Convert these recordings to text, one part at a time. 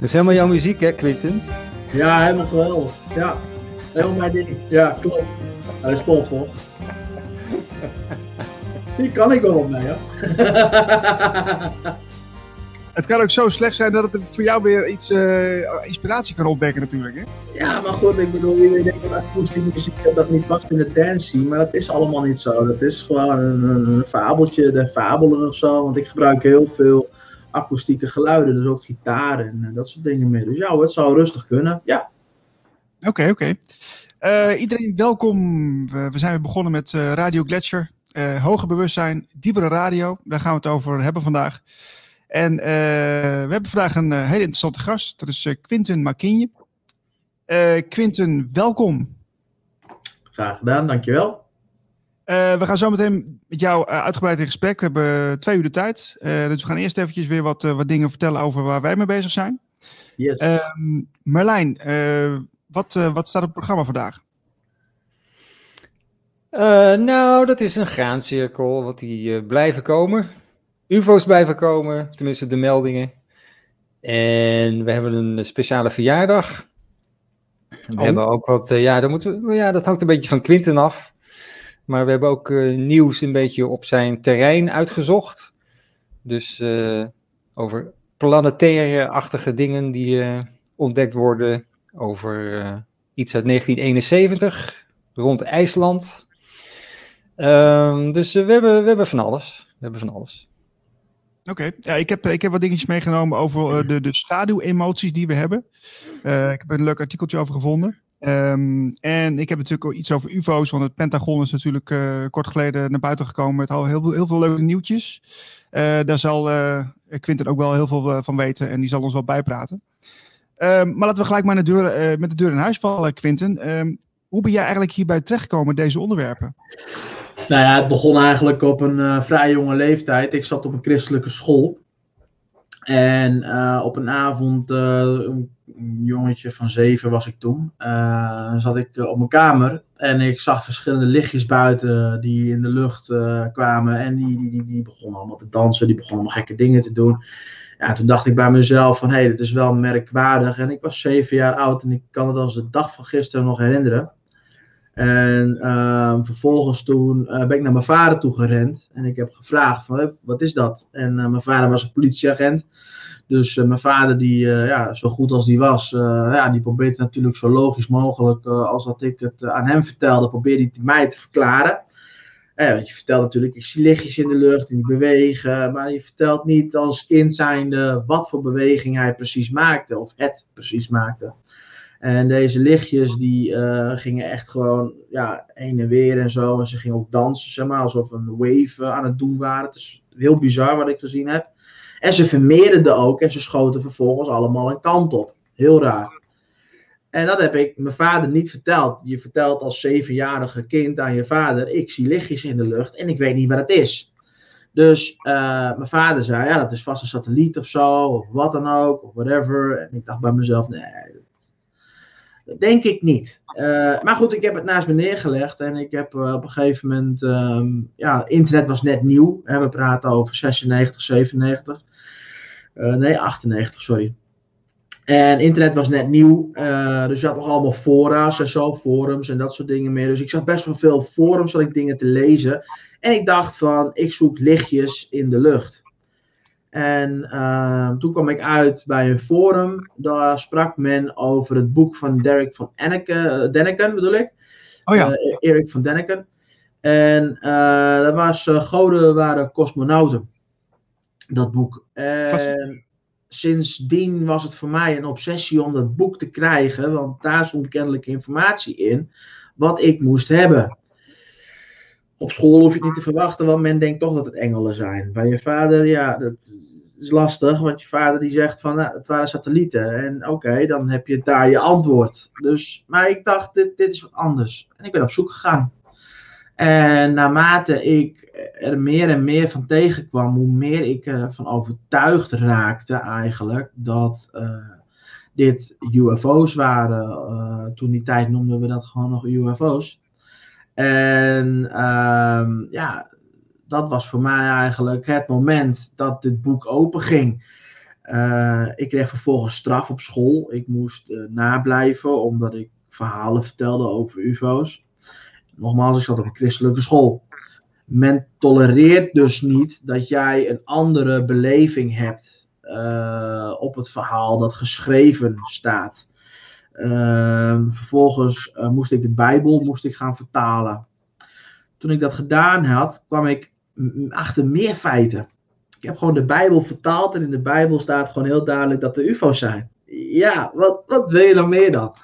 Dat is helemaal jouw muziek, hè, Quinten? Ja, helemaal geweldig. Ja, helemaal mijn ding. Ja, klopt. Dat is tof, toch? Hier kan ik wel op mee, hoor. Het kan ook zo slecht zijn dat het voor jou weer iets uh, inspiratie kan opwekken natuurlijk. Hè? Ja, maar goed, ik bedoel, iedereen denkt dat akoestische muziek dat niet past in de dance maar dat is allemaal niet zo. Dat is gewoon een, een fabeltje, de fabelen of zo, want ik gebruik heel veel akoestieke geluiden, dus ook gitaar en uh, dat soort dingen meer. Dus ja, het zou rustig kunnen, ja. Oké, okay, oké. Okay. Uh, iedereen welkom. We, we, zijn weer begonnen met uh, Radio Gletscher. hoger bewustzijn, diepere radio. Daar gaan we het over hebben vandaag. En uh, we hebben vandaag een uh, hele interessante gast. Dat is uh, Quinten Makinje. Quinten, welkom. Graag gedaan, dankjewel. We gaan zo meteen met jou uitgebreid in gesprek. We hebben twee uur de tijd. dus we gaan eerst eventjes weer wat, wat dingen vertellen over waar wij mee bezig zijn. Yes. Ehm, Merlijn, wat, wat staat op het programma vandaag? nou, dat is een graancirkel, wat die blijven komen. UFO's blijven komen, tenminste de meldingen. En we hebben een speciale verjaardag. We Oh. hebben ook wat, ja, dat moeten we, ja, dat hangt een beetje van Quinten af. Maar we hebben ook uh, nieuws een beetje op zijn terrein uitgezocht. Dus uh, over planetaire-achtige dingen die ontdekt worden. Over iets uit 1971, rond IJsland. Um, dus we, hebben, we hebben van alles. We hebben van alles. Oké, ja, ik, heb, ik heb wat dingetjes meegenomen over de, de schaduwemoties die we hebben. Ik heb een leuk artikeltje over gevonden. Um, en ik heb natuurlijk ook iets over UFO's, want het Pentagon is natuurlijk uh, kort geleden naar buiten gekomen met al heel, heel veel leuke nieuwtjes. daar zal Quinten ook wel heel veel van weten en die zal ons wel bijpraten. Um, maar laten we gelijk maar de deur, met de deur in huis vallen, Quinten. Um, hoe ben jij eigenlijk hierbij terechtgekomen, deze onderwerpen? Nou ja, het begon eigenlijk op een uh, vrij jonge leeftijd. Ik zat op een christelijke school. En uh, op een avond, uh, een jongetje van zeven was ik toen, zat ik op mijn kamer. En ik zag verschillende lichtjes buiten die in de lucht kwamen. En die, die, die, die begonnen allemaal te dansen, die begonnen allemaal gekke dingen te doen. Ja, toen dacht ik bij mezelf van, hé, hey, dit is wel merkwaardig. En ik was zeven jaar oud en ik kan het als de dag van gisteren nog herinneren. En uh, vervolgens toen uh, ben ik naar mijn vader toe gerend. En ik heb gevraagd van, wat is dat? En uh, mijn vader was een politieagent. Dus mijn vader, die ja, zo goed als die was, ja, die probeerde natuurlijk zo logisch mogelijk, als dat ik het aan hem vertelde, probeerde hij mij te verklaren. Want je vertelt natuurlijk, ik zie lichtjes in de lucht die bewegen. Maar je vertelt niet als kind zijnde wat voor beweging hij precies maakte. Of het precies maakte. En deze lichtjes die uh, gingen echt gewoon ja, heen en weer en zo. En ze gingen ook dansen, zeg maar, alsof een wave uh, aan het doen waren. Het is heel bizar wat ik gezien heb. En ze vermeerderden ook en ze schoten vervolgens allemaal een kant op. Heel raar. En dat heb ik mijn vader niet verteld. Je vertelt als zevenjarige kind aan je vader: Ik zie lichtjes in de lucht en ik weet niet wat het is. Dus uh, mijn vader zei: Ja, dat is vast een satelliet of zo, of wat dan ook, of whatever. En ik dacht bij mezelf: Nee, denk ik niet. Uh, maar goed, ik heb het naast me neergelegd en ik heb uh, op een gegeven moment, um, ja, internet was net nieuw. Hè, we praten over 96, 97. Uh, nee, 98, sorry. En internet was net nieuw, dus je had nog allemaal fora's en zo, forums en dat soort dingen meer. Dus ik zag best wel veel forums, had ik dingen te lezen. En ik dacht van, ik zoek lichtjes in de lucht. En uh, toen kwam ik uit bij een forum. Daar sprak men over het boek van Derek van Enneken, Denneken, bedoel ik. Oh ja. Uh, Erik van Denneken. En uh, dat was Goden waren cosmonauten. Dat boek. En sindsdien was het voor mij een obsessie om dat boek te krijgen. Want daar stond kennelijk informatie in. Wat ik moest hebben. Op school hoef je het niet te verwachten, want men denkt toch dat het engelen zijn. Bij je vader, ja, dat is lastig, want je vader die zegt van, nou, het waren satellieten. En oké, dan heb je daar je antwoord. Dus, maar ik dacht, dit, dit is wat anders. En ik ben op zoek gegaan. En naarmate ik er meer en meer van tegenkwam, hoe meer ik ervan overtuigd raakte eigenlijk dat uh, dit UFO's waren. Uh, toen die tijd noemden we dat gewoon nog UFO's. En um, ja, dat was voor mij eigenlijk het moment dat dit boek open ging. Eh, ik kreeg vervolgens straf op school. Ik moest uh, nablijven omdat ik verhalen vertelde over UFO's. Nogmaals, ik zat op een christelijke school. Men tolereert dus niet dat jij een andere beleving hebt uh, op het verhaal dat geschreven staat. Vervolgens moest ik de Bijbel moest ik gaan vertalen. Toen ik dat gedaan had, kwam ik achter meer feiten. Ik heb gewoon de Bijbel vertaald en in de Bijbel staat gewoon heel duidelijk dat er UFO's zijn. Ja, wat, wat wil je dan meer dan?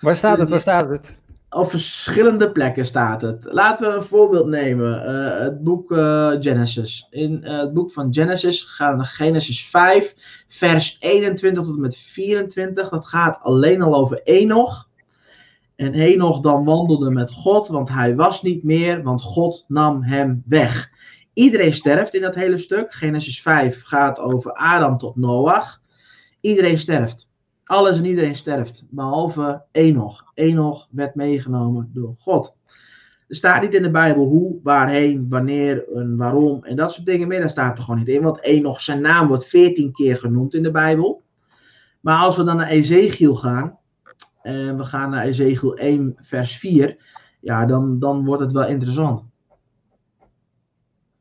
Waar staat het? Waar staat het? Op verschillende plekken staat het. Laten we een voorbeeld nemen. Uh, het boek uh, Genesis. In uh, het boek van Genesis gaan we Genesis 5, vers 21 tot en met 24. Dat gaat alleen al over Enoch. En Enoch dan wandelde met God, want hij was niet meer, want God nam hem weg. Iedereen sterft in dat hele stuk. Genesis 5 gaat over Adam tot Noach. Iedereen sterft. Alles en iedereen sterft. Behalve Enoch. Enoch werd meegenomen door God. Er staat niet in de Bijbel hoe, waarheen, wanneer en waarom en dat soort dingen meer. Daar staat er gewoon niet in. Want Enoch, zijn naam wordt veertien keer genoemd in de Bijbel. Maar als we dan naar Ezekiel gaan. En we gaan naar Ezekiel 1 vers 4. Ja, dan, dan wordt het wel interessant.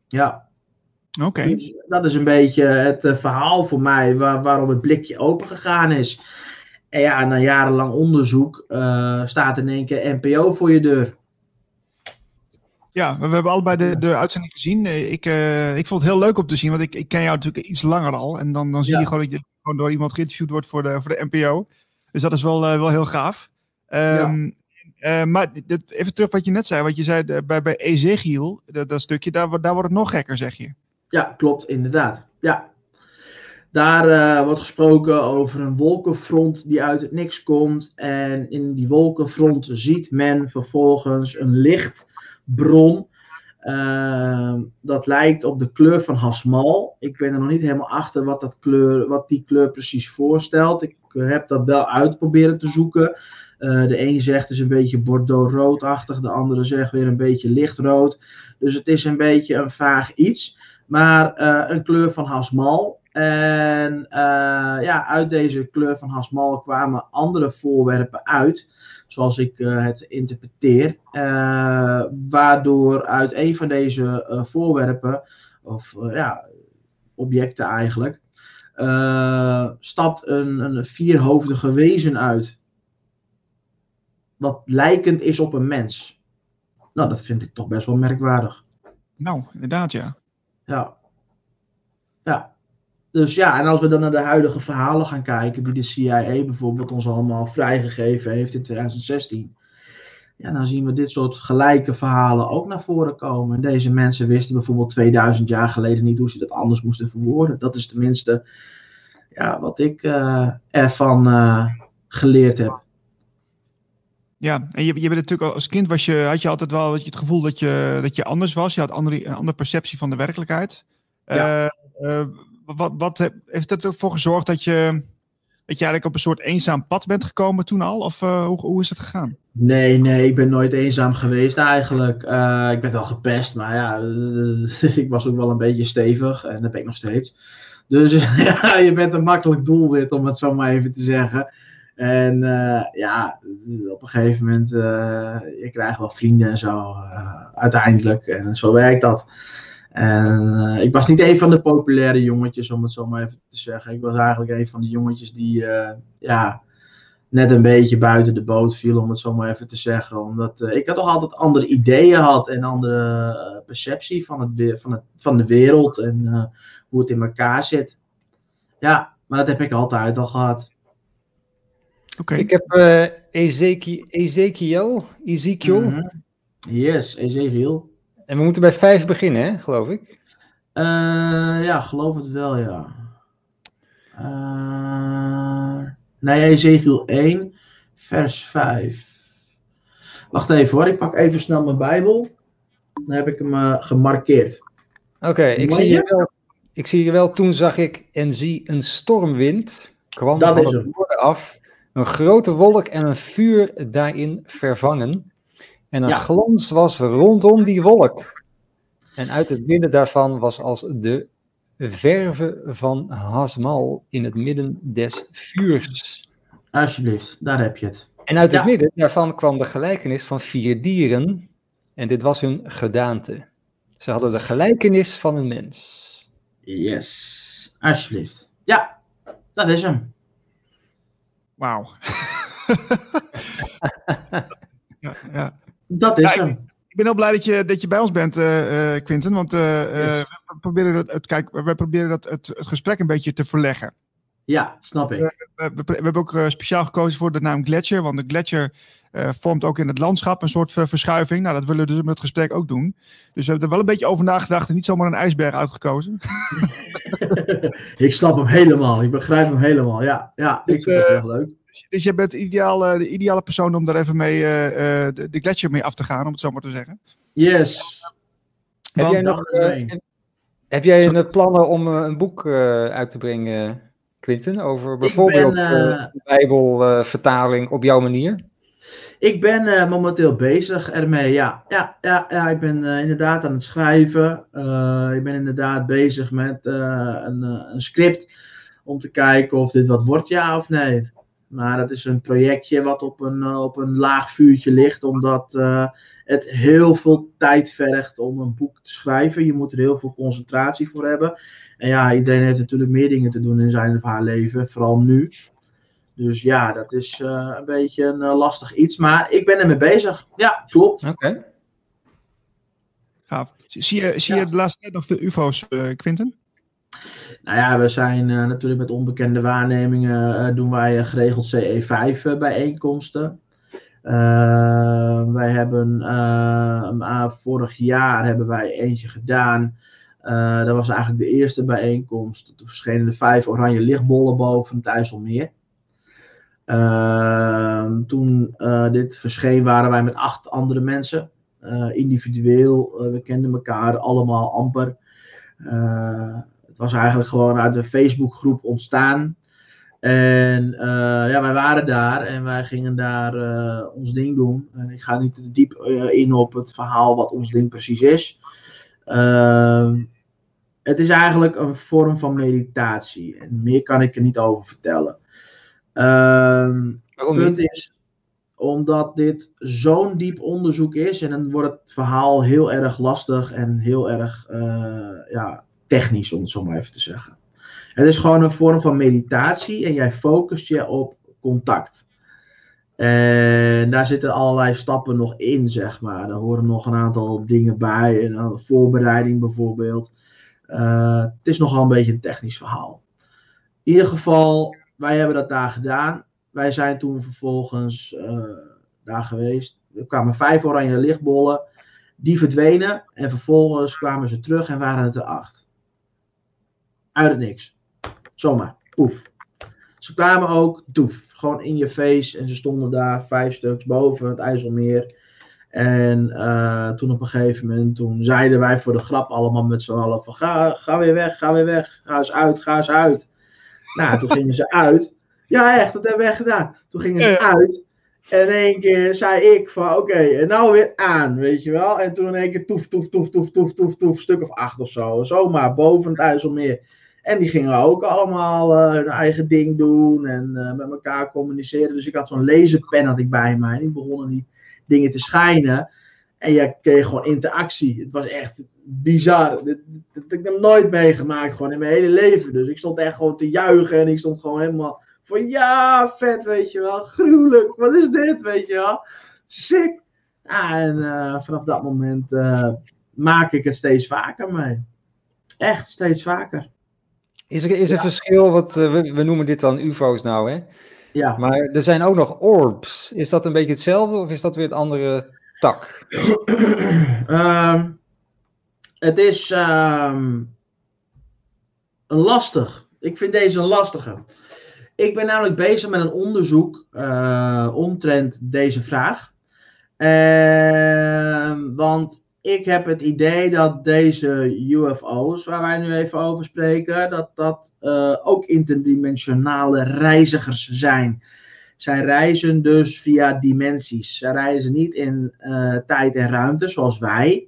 Ja. Oké. Dus dat is een beetje het uh, verhaal voor mij waar, waarom het blikje open gegaan is. En ja, na jarenlang onderzoek uh, staat in één keer NPO voor je deur. Ja, we hebben allebei de, de uitzending gezien. Eh, ik, uh, ik vond het heel leuk om te zien, want ik, ik ken jou natuurlijk iets langer al. En dan, dan zie ja. je gewoon dat je gewoon door iemand geïnterviewd wordt voor de, voor de NPO. Dus dat is wel, uh, wel heel gaaf. Um, ja. Uh, maar dit, even terug wat je net zei. Wat je zei bij, bij Ezekiel, dat, dat stukje, daar, daar wordt het nog gekker, zeg je. Ja, klopt, inderdaad. Ja. Daar uh, wordt gesproken over een wolkenfront die uit het niks komt. En in die wolkenfront ziet men vervolgens een lichtbron. Uh, dat lijkt op de kleur van Hasmal. Ik ben er nog niet helemaal achter wat, dat kleur, wat die kleur precies voorstelt. Ik heb dat wel uit proberen te zoeken. Uh, de een zegt is een beetje bordeaux-roodachtig, de andere zegt weer een beetje lichtrood. Dus het is een beetje een vaag iets, maar uh, een kleur van hasmal. En uh, ja, uit deze kleur van hasmal kwamen andere voorwerpen uit, zoals ik het interpreteer. waardoor uit een van deze voorwerpen, of ja, objecten eigenlijk, stapt een, een vierhoofdige wezen uit wat lijkend is op een mens. Nou, dat vind ik toch best wel merkwaardig. Nou, inderdaad, ja. Ja. Ja. Dus ja, en als we dan naar de huidige verhalen gaan kijken, die de CIA bijvoorbeeld ons allemaal vrijgegeven heeft in 2016. Ja, dan zien we dit soort gelijke verhalen ook naar voren komen. En deze mensen wisten bijvoorbeeld 2000 jaar geleden niet hoe ze dat anders moesten verwoorden. Dat is tenminste ja, wat ik uh, ervan uh, geleerd heb. Ja, en je, je bent natuurlijk als kind was je, had je altijd wel het gevoel dat je, dat je anders was. Je had andere, een andere perceptie van de werkelijkheid. Ja. Uh, uh, wat, wat heeft dat ervoor gezorgd dat je, dat je eigenlijk op een soort eenzaam pad bent gekomen toen al? Of uh, hoe, hoe is het gegaan? Nee, nee, ik ben nooit eenzaam geweest eigenlijk. ik ben wel gepest, maar ja, ik was ook wel een beetje stevig en dat ben ik nog steeds. Dus ja, je bent een makkelijk doelwit om het zo maar even te zeggen. En uh, ja, op een gegeven moment, uh, je krijgt wel vrienden en zo, uh, uiteindelijk. En zo werkt dat. En ik was niet een van de populaire jongetjes, om het zo maar even te zeggen. Ik was eigenlijk een van de jongetjes die, ja, net een beetje buiten de boot viel, om het zo maar even te zeggen. Omdat ik had toch altijd andere ideeën had en andere perceptie van, het, van, het, van de wereld en hoe het in elkaar zit. Ja, maar dat heb ik altijd al gehad. Okay. Ik heb uh, Ezekiel, Ezekiel, Ezekiel. Mm -hmm. Yes, Ezekiel. En we moeten bij vijf beginnen, hè, geloof ik. Uh, ja, geloof het wel, ja. Uh, nee, Ezekiel 1, vers 5. Wacht even hoor, ik pak even snel mijn Bijbel. Dan heb ik hem uh, gemarkeerd. Oké, okay, ik, zie hier wel, ik zie hier wel, toen zag ik en zie een stormwind kwam Dat van het noorden af een grote wolk en een vuur daarin vervangen. En een ja. glans was rondom die wolk. En uit het midden daarvan was als de verven van Hasmal in het midden des vuurs. Alsjeblieft, daar heb je het. En uit het midden daarvan kwam de gelijkenis van vier dieren. En dit was hun gedaante. Ze hadden de gelijkenis van een mens. Yes, alsjeblieft. Ja, dat is hem. Wauw. ja, ja. Dat is Ja, hem. Ik ben heel blij dat je, dat je bij ons bent, eh, Quinten. Want eh, eh, we proberen, dat, het, kijk, wij proberen dat, het, het gesprek een beetje te verleggen. Ja, snap ik. We, we, we hebben ook speciaal gekozen voor de naam Gletscher. Want de gletsjer eh, vormt ook in het landschap een soort eh, verschuiving. Nou, dat willen we dus met het gesprek ook doen. Dus we hebben er wel een beetje over nagedacht en niet zomaar een ijsberg uitgekozen. ik snap hem helemaal. Ik begrijp hem helemaal. Ja, ja ik Dus, vind het eh, echt leuk. Dus je bent ideaal, eh, de ideale persoon om daar even mee eh, eh, de, de gletsjer mee af te gaan, om het zo maar te zeggen. Yes. Heb jij nog eh, heb jij een plannen om een boek eh, uit te brengen, Quinten? Over bijvoorbeeld ben, de Bijbelvertaling op jouw manier? Ik ben eh, momenteel bezig ermee, ja. Ja, ja, ja ik ben eh, inderdaad aan het schrijven. Eh, ik ben inderdaad bezig met een, een script om te kijken of dit wat wordt, ja of nee. Maar dat is een projectje wat op een, op een laag vuurtje ligt, omdat het heel veel tijd vergt om een boek te schrijven. Je moet er heel veel concentratie voor hebben. En ja, iedereen heeft natuurlijk meer dingen te doen in zijn of haar leven, vooral nu. Dus ja, dat is eh, een beetje een eh, lastig iets. Maar ik ben ermee bezig. Ja, klopt. Oké. Gaaf. Zie je, zie Ja. je de laatste tijd nog veel UFO's, eh Quinten? Nou ja, we zijn eh, natuurlijk met onbekende waarnemingen. eh, doen wij geregeld CE5 eh, bijeenkomsten. Eh, wij hebben eh, eh, vorig jaar hebben wij eentje gedaan. Eh, dat was eigenlijk de eerste bijeenkomst. Toen verschenen er vijf oranje lichtbollen boven het IJsselmeer. Ehm, toen eh, dit verscheen waren wij met acht andere mensen. Eh, individueel, eh, we kenden elkaar allemaal amper. Het was eigenlijk gewoon uit een Facebookgroep ontstaan. En ja, wij waren daar en wij gingen daar ons ding doen. En ik ga niet te diep in op het verhaal wat ons ding precies is. Ehm, het is eigenlijk een vorm van meditatie. En meer kan ik er niet over vertellen. Ehm Waarom punt niet? is, omdat dit zo'n diep onderzoek is, en dan wordt het verhaal heel erg lastig en heel erg eh, ja, technisch, om het zo maar even te zeggen. Het is gewoon een vorm van meditatie en jij focust je op contact. En daar zitten allerlei stappen nog in, zeg maar. Daar horen nog een aantal dingen bij, een voorbereiding bijvoorbeeld. Eh, het is nogal een beetje een technisch verhaal. In ieder geval, wij hebben dat daar gedaan wij zijn toen vervolgens eh, daar geweest. Er kwamen vijf oranje lichtbollen. Die verdwenen. En vervolgens kwamen ze terug en waren het er acht. Uit het niks. Zomaar. Poef. Ze kwamen ook, toef. Gewoon in je face. En ze stonden daar vijf stuks boven het IJsselmeer. En eh, toen op een gegeven moment, toen zeiden wij voor de grap allemaal met z'n allen van ga weer weg, ga weer weg. Ga eens uit, ga eens uit. Nou, toen gingen ze uit. Ja, echt, dat hebben we echt gedaan. Toen gingen ze uit. En in één keer zei ik van, oké, en nou weer aan, weet je wel. En toen in één keer toef, toef, toef, toef, toef, toef, toef, stuk of acht of zo. Zomaar boven het IJsselmeer. En die gingen ook allemaal eh, hun eigen ding doen en eh, met elkaar communiceren. Dus ik had zo'n laserpen had ik bij mij. En die begonnen die dingen te schijnen. En je kreeg gewoon interactie. Het was echt bizar. Dit heb ik nog nooit meegemaakt gewoon in mijn hele leven. Dus ik stond echt gewoon te juichen en ik stond gewoon helemaal van ja, vet, weet je wel. Gruwelijk, wat is dit, weet je wel. Sick. Ja, en eh, vanaf dat moment eh, maak ik het steeds vaker mee. Echt steeds vaker. Is er, is er Ja. verschil, wat, eh, we, we noemen dit dan UFO's nou, hè? Ja. Maar er zijn ook nog orbs. Is dat een beetje hetzelfde of is dat weer een andere tak? Ehm, het is ehm, lastig. Ik vind deze een lastige. Ik ben namelijk bezig met een onderzoek eh, omtrent deze vraag. Ehm, want ik heb het idee dat deze UFO's, waar wij nu even over spreken, dat dat eh, ook interdimensionale reizigers zijn. Zij reizen dus via dimensies. Zij reizen niet in eh, tijd en ruimte zoals wij.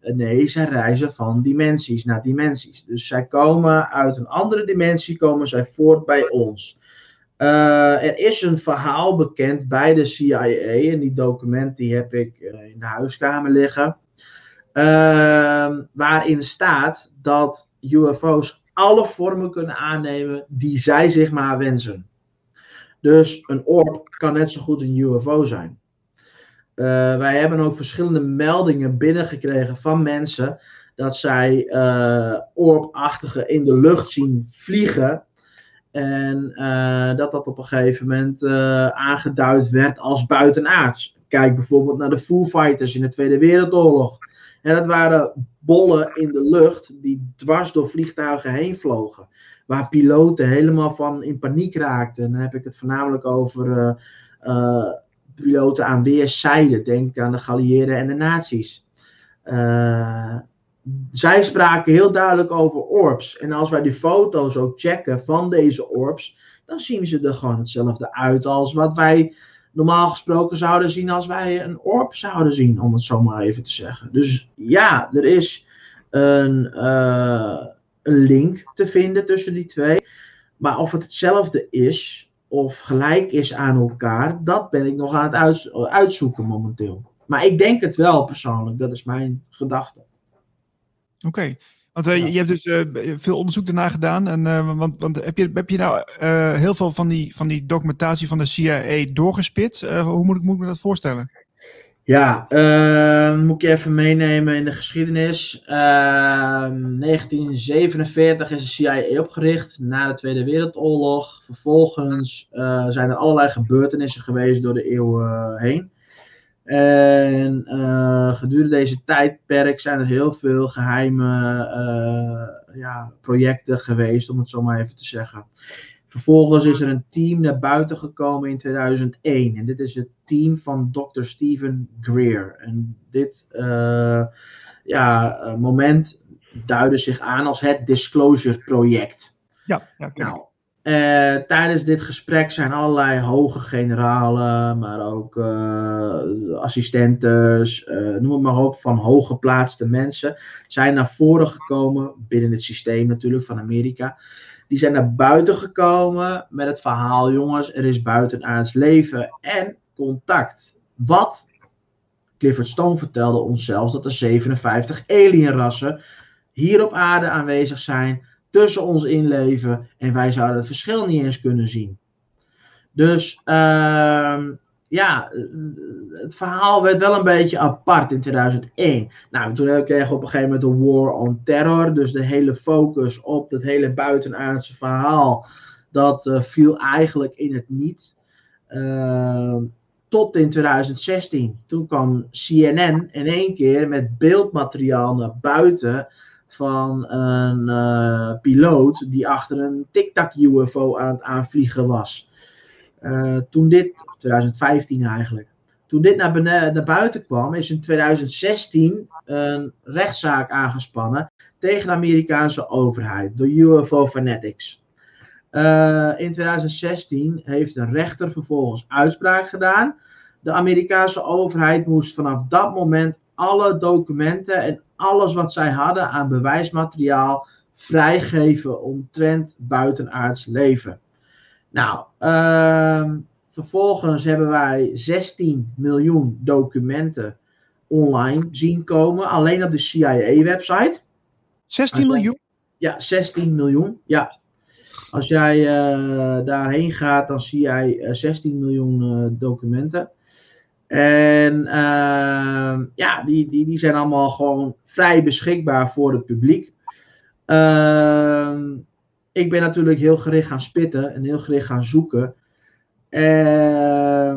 nee, zij reizen van dimensies naar dimensies. Dus zij komen uit een andere dimensie, komen zij voort bij ons. er is een verhaal bekend bij de CIA, en die document die heb ik in de huiskamer liggen. Ehm, waarin staat dat UFO's alle vormen kunnen aannemen die zij zich maar wensen. Dus een orb kan net zo goed een UFO zijn. Uh, wij hebben ook verschillende meldingen binnengekregen van mensen dat zij uh, in de lucht zien vliegen. En uh, dat dat op een gegeven moment aangeduid werd als buitenaards. Kijk bijvoorbeeld naar de Foo Fighters in de Tweede Wereldoorlog. En dat waren bollen in de lucht die dwars door vliegtuigen heen vlogen. Waar piloten helemaal van in paniek raakten. En dan heb ik het voornamelijk over uh, uh, piloten aan weerszijden. Denk aan de Galliëren en de nazi's. Uh, zij spraken heel duidelijk over orbs. En als wij die foto's ook checken van deze orbs, dan zien ze er gewoon hetzelfde uit als wat wij normaal gesproken zouden zien als wij een orb zouden zien, om het zo maar even te zeggen. Dus ja, er is een, een link te vinden tussen die twee. Maar of het hetzelfde is of gelijk is aan elkaar, dat ben ik nog aan het uitzoeken momenteel. Maar ik denk het wel persoonlijk, dat is mijn gedachte. Oké, want uh, je hebt dus uh, veel onderzoek daarna gedaan. En, uh, want, want heb, je, heb je nou heel veel van die, van die documentatie van de CIA doorgespit? hoe moet ik, moet ik me dat voorstellen? Ja, moet ik je even meenemen in de geschiedenis. 1947 is de CIA opgericht na de Tweede Wereldoorlog. Vervolgens zijn er allerlei gebeurtenissen geweest door de eeuwen heen. En uh, gedurende deze tijdperk zijn er heel veel geheime uh, ja, projecten geweest, om het zo maar even te zeggen. Vervolgens is er een team naar buiten gekomen in 2001. En dit is het team van Dr. Stephen Greer. En dit uh, ja, moment duidde zich aan als het Disclosure Project. Ja, ja nou, uh, tijdens dit gesprek zijn allerlei hoge generalen, maar ook uh, assistentes, uh, noem het maar op, van hooggeplaatste mensen, zijn naar voren gekomen, binnen het systeem natuurlijk van Amerika. Die zijn naar buiten gekomen met het verhaal, jongens, er is buitenaards leven en contact. Wat Clifford Stone vertelde ons zelfs dat er 57 alienrassen hier op aarde aanwezig zijn tussen ons inleven en wij zouden het verschil niet eens kunnen zien. Dus uh, ja, het verhaal werd wel een beetje apart in 2001. Nou, toen kregen we op een gegeven moment de War on Terror, dus de hele focus op het hele buitenaardse verhaal, dat uh, viel eigenlijk in het niet. Uh, tot in 2016. Toen kwam CNN in één keer met beeldmateriaal naar buiten van een uh, piloot die achter een tic-tac UFO aan het aanvliegen was. Uh, toen dit, 2015 eigenlijk, toen dit naar, naar buiten kwam, is in 2016 een rechtszaak aangespannen tegen de Amerikaanse overheid door UFO Fanatics. Uh, in 2016 heeft een rechter vervolgens uitspraak gedaan. De Amerikaanse overheid moest vanaf dat moment alle documenten en alles wat zij hadden aan bewijsmateriaal vrijgeven omtrent buitenaards leven. Nou, uh, vervolgens hebben wij 16 miljoen documenten online zien komen, alleen op de CIA-website. 16 miljoen? Ja, 16 miljoen. Ja. Als jij uh, daarheen gaat, dan zie jij uh, 16 miljoen uh, documenten. En uh, ja, die, die, die zijn allemaal gewoon vrij beschikbaar voor het publiek. Uh, ik ben natuurlijk heel gericht gaan spitten en heel gericht gaan zoeken. Uh,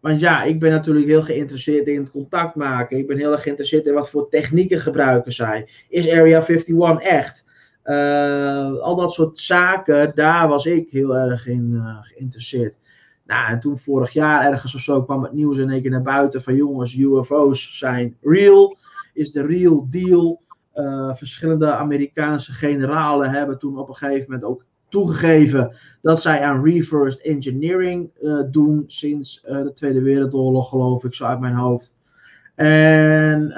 want ja, ik ben natuurlijk heel geïnteresseerd in het contact maken. Ik ben heel erg geïnteresseerd in wat voor technieken gebruiken zij. Is Area 51 echt? Uh, al dat soort zaken, daar was ik heel erg in uh, geïnteresseerd. Nou, en toen vorig jaar ergens of zo kwam het nieuws in één keer naar buiten van jongens, UFO's zijn real, is de real deal. Uh, verschillende Amerikaanse generalen hebben toen op een gegeven moment ook toegegeven dat zij aan reversed engineering uh, doen sinds uh, de Tweede Wereldoorlog, geloof ik, zo uit mijn hoofd. En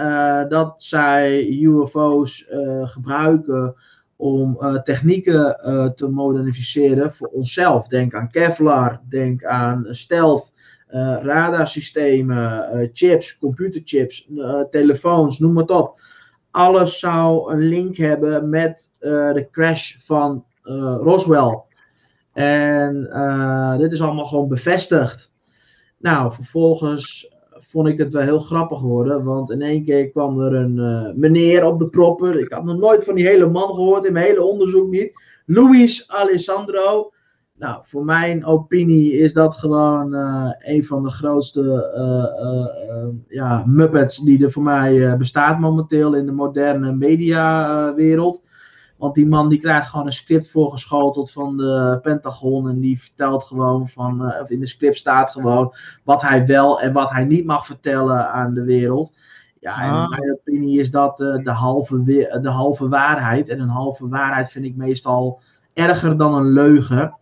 dat zij UFO's gebruiken om technieken te moderniseren voor onszelf. Denk aan Kevlar, denk aan stealth, radarsystemen, chips, computerchips, telefoons, noem het op alles zou een link hebben met uh, de crash van uh, Roswell. En uh, dit is allemaal gewoon bevestigd. Nou, vervolgens vond ik het wel heel grappig worden. Want in één keer kwam er een meneer op de proppen. Ik had nog nooit van die hele man gehoord in mijn hele onderzoek niet. Luis Alessandro. Nou, voor mijn opinie is dat gewoon uh, een van de grootste uh, uh, ja, Muppets die er voor mij bestaat momenteel in de moderne mediawereld. Want die man die krijgt gewoon een script voorgeschoteld van de Pentagon. En die vertelt gewoon van, of in de script staat gewoon wat hij wel en wat hij niet mag vertellen aan de wereld. Ja, en in ah. mijn opinie is dat de, halve de halve waarheid. En een halve waarheid vind ik meestal erger dan een leugen.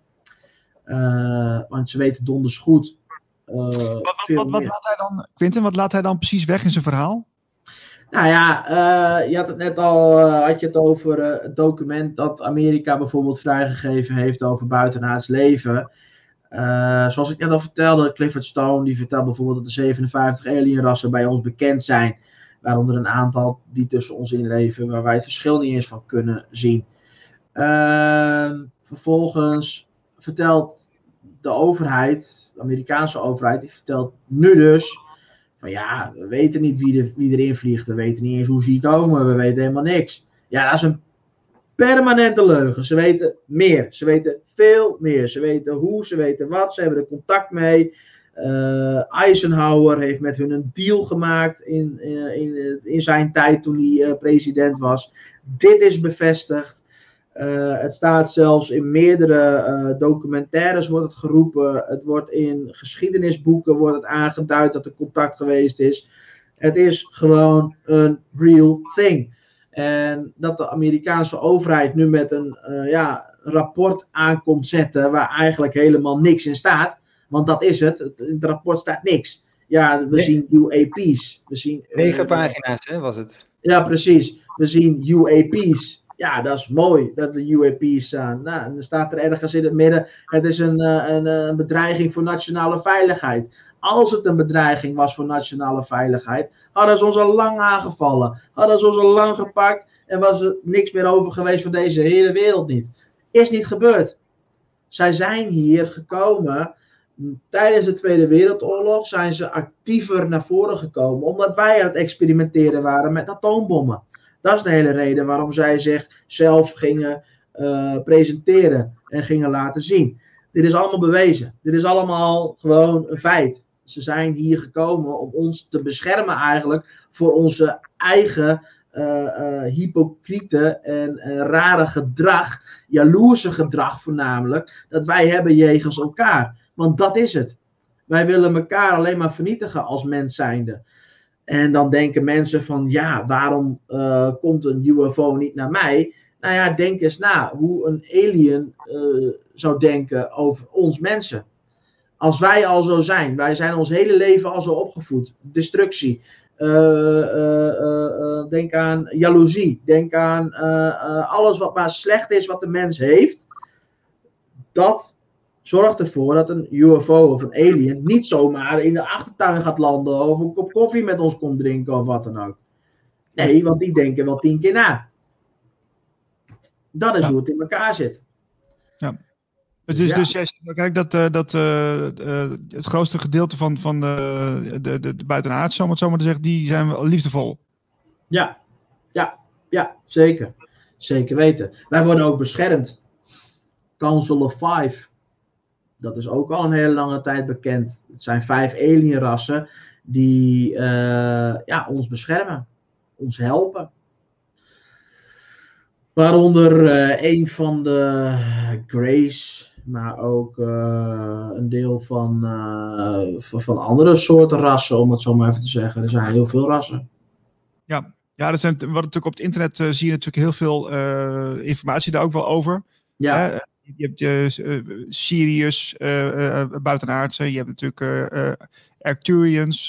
Uh, want ze weten donders goed. Uh, wat, wat, wat, laat hij dan, Quinten, wat laat hij dan precies weg in zijn verhaal? Nou ja, uh, je had het net al had je het over het document dat Amerika bijvoorbeeld vrijgegeven heeft over buitenaards leven. zoals ik net al vertelde, Clifford Stone die vertelt bijvoorbeeld dat er 57 alienrassen bij ons bekend zijn. Waaronder een aantal die tussen ons inleven, waar wij het verschil niet eens van kunnen zien. Ehm, vervolgens vertelt de overheid, de Amerikaanse overheid, die vertelt nu dus van ja, we weten niet wie, er, wie erin vliegt, we weten niet eens hoe ze hier komen, we weten helemaal niks. Ja, dat is een permanente leugen. Ze weten meer, ze weten veel meer. Ze weten hoe, ze weten wat, ze hebben er contact mee. Uh, Eisenhower heeft met hun een deal gemaakt in, in, in, zijn tijd toen hij president was. Dit is bevestigd. Uh, het staat zelfs in meerdere uh, documentaires wordt het geroepen. Het wordt in geschiedenisboeken wordt het aangeduid dat er contact geweest is. Het is gewoon een real thing. En dat de Amerikaanse overheid nu met een uh, ja, rapport aankomt zetten waar eigenlijk helemaal niks in staat. Want dat is het. In het rapport staat niks. Ja, we zien UAP's. We zien, Negen pagina's hè, was het. Ja, precies. We zien UAP's. Ja, dat is mooi dat de UAP's staan. Nou, en dan staat er ergens in het midden: het is een, eh, een, eh, een bedreiging voor nationale veiligheid. Als het een bedreiging was voor nationale veiligheid, hadden ze ons al lang aangevallen. Hadden ze ons al lang gepakt en was er niks meer over geweest van deze hele wereld niet. Is niet gebeurd. Zij zijn hier gekomen tijdens de Tweede Wereldoorlog zijn ze actiever naar voren gekomen, omdat wij aan het experimenteren waren met atoombommen. Dat is de hele reden waarom zij zichzelf gingen uh, presenteren en gingen laten zien. Dit is allemaal bewezen. Dit is allemaal gewoon een feit. Ze zijn hier gekomen om ons te beschermen eigenlijk voor onze eigen uh, hypocriete en rare gedrag, jaloerse gedrag voornamelijk, dat wij hebben jegens elkaar. Want dat is het. Wij willen elkaar alleen maar vernietigen als mens zijnde. En dan denken mensen van, ja, waarom uh, komt een UFO niet naar mij? Nou ja, denk eens na hoe een alien uh, zou denken over ons mensen. Als wij al zo zijn, wij zijn ons hele leven al zo opgevoed. Destructie. Uh, denk aan jaloezie. Denk aan alles wat maar slecht is wat de mens heeft. Dat zorgt ervoor dat een UFO of een alien niet zomaar in de achtertuin gaat landen of een kop koffie met ons komt drinken of wat dan ook. Nee, want die denken wel tien keer na. Dat is hoe het in elkaar zit. Ja. Dus, dus, dus jij kijk, dat, uh, dat uh, uh, het grootste gedeelte van, van de, de, de, de buitenaardse, om het zo maar te zeggen, die zijn wel liefdevol. Ja, ja, ja, zeker. Zeker weten. Wij worden ook beschermd. Council of Five dat is ook al een hele lange tijd bekend. Het zijn vijf alienrassen die uh, ja, ons beschermen, ons helpen. Waaronder uh, een van de Grace, maar ook uh, een deel van, van, van, andere soorten rassen, om het zo maar even te zeggen. Er zijn heel veel rassen. Ja, ja dat zijn, wat natuurlijk op het internet zie je natuurlijk heel veel informatie daar ook wel over. Ja je hebt uh, Sirius uh, buitenaardse, je hebt natuurlijk Arcturians,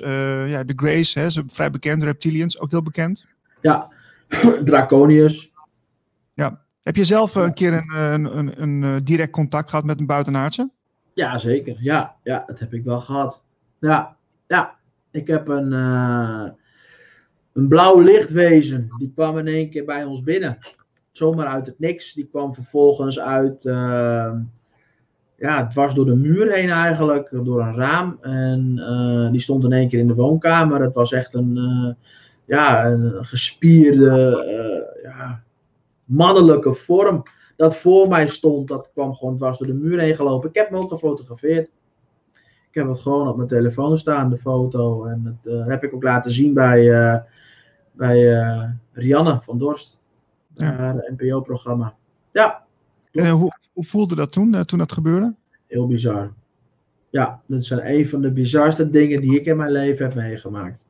ja, de Greys, hè, ze vrij bekend, Reptilians, ook heel bekend. Ja, Draconius. Ja. Heb je zelf een keer een, een, een, een, direct contact gehad met een buitenaardse? Ja, zeker. Ja, ja, dat heb ik wel gehad. Ja, ja. Ik heb een, uh, een blauw lichtwezen. Die kwam in één keer bij ons binnen. Zomaar uit het niks. Die kwam vervolgens uit... Uh, ja, was door de muur heen eigenlijk, door een raam. En uh, die stond in één keer in de woonkamer. Het was echt een, uh, ja, een gespierde, uh, ja, mannelijke vorm dat voor mij stond. Dat kwam gewoon dwars door de muur heen gelopen. Ik heb hem ook gefotografeerd. Ik heb het gewoon op mijn telefoon staan, de foto. En dat heb ik ook laten zien bij, bij Rianne van Dorst. Ja. Haar NPO-programma. Ja, en hoe, hoe, voelde dat toen, uh, toen dat gebeurde? Heel bizar. Ja, dat zijn een van de bizarste dingen die ik in mijn leven heb meegemaakt.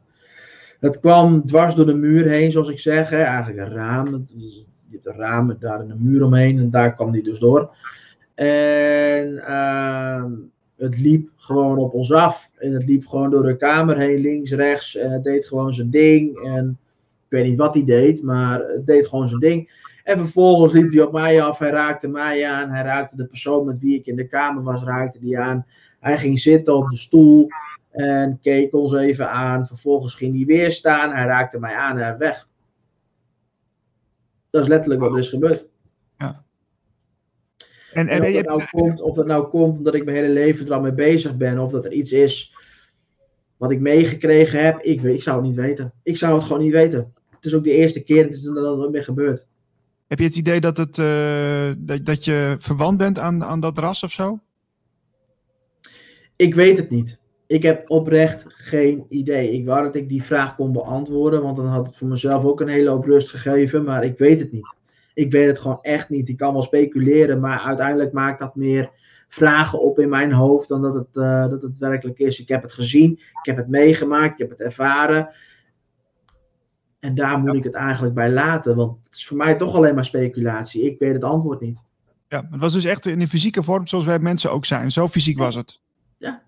Het kwam dwars door de muur heen, zoals ik zeg. Hè. Eigenlijk een raam. je hebt een raam met daar een muur omheen. En daar kwam die dus door. En uh, het liep gewoon op ons af. En het liep gewoon door de kamer heen, links, rechts. En het deed gewoon zijn ding. En weet niet wat hij deed, maar het deed gewoon zijn ding. En vervolgens liep hij op mij af. Hij raakte mij aan. Hij raakte de persoon met wie ik in de kamer was, raakte die aan. Hij ging zitten op de stoel en keek ons even aan. Vervolgens ging hij weer staan. Hij raakte mij aan en weg. Dat is letterlijk wat er is gebeurd. Ja. En, en, of, dat nou komt, of dat nou komt omdat ik mijn hele leven er al mee bezig ben, of dat er iets is wat ik meegekregen heb, ik, ik zou het niet weten. Ik zou het gewoon niet weten. Het is ook de eerste keer dat het nooit meer gebeurt. Heb je het idee dat, het, uh, dat, dat je verwant bent aan, aan dat ras of zo? Ik weet het niet. Ik heb oprecht geen idee. Ik wou dat ik die vraag kon beantwoorden, want dan had het voor mezelf ook een hele hoop rust gegeven, maar ik weet het niet. Ik weet het gewoon echt niet. Ik kan wel speculeren, maar uiteindelijk maakt dat meer vragen op in mijn hoofd dan dat het, uh, dat het werkelijk is. Ik heb het gezien, ik heb het meegemaakt, ik heb het ervaren. En daar moet ik het eigenlijk bij laten, want het is voor mij toch alleen maar speculatie. Ik weet het antwoord niet. Ja, het was dus echt in de fysieke vorm zoals wij mensen ook zijn. Zo fysiek was het. Ja.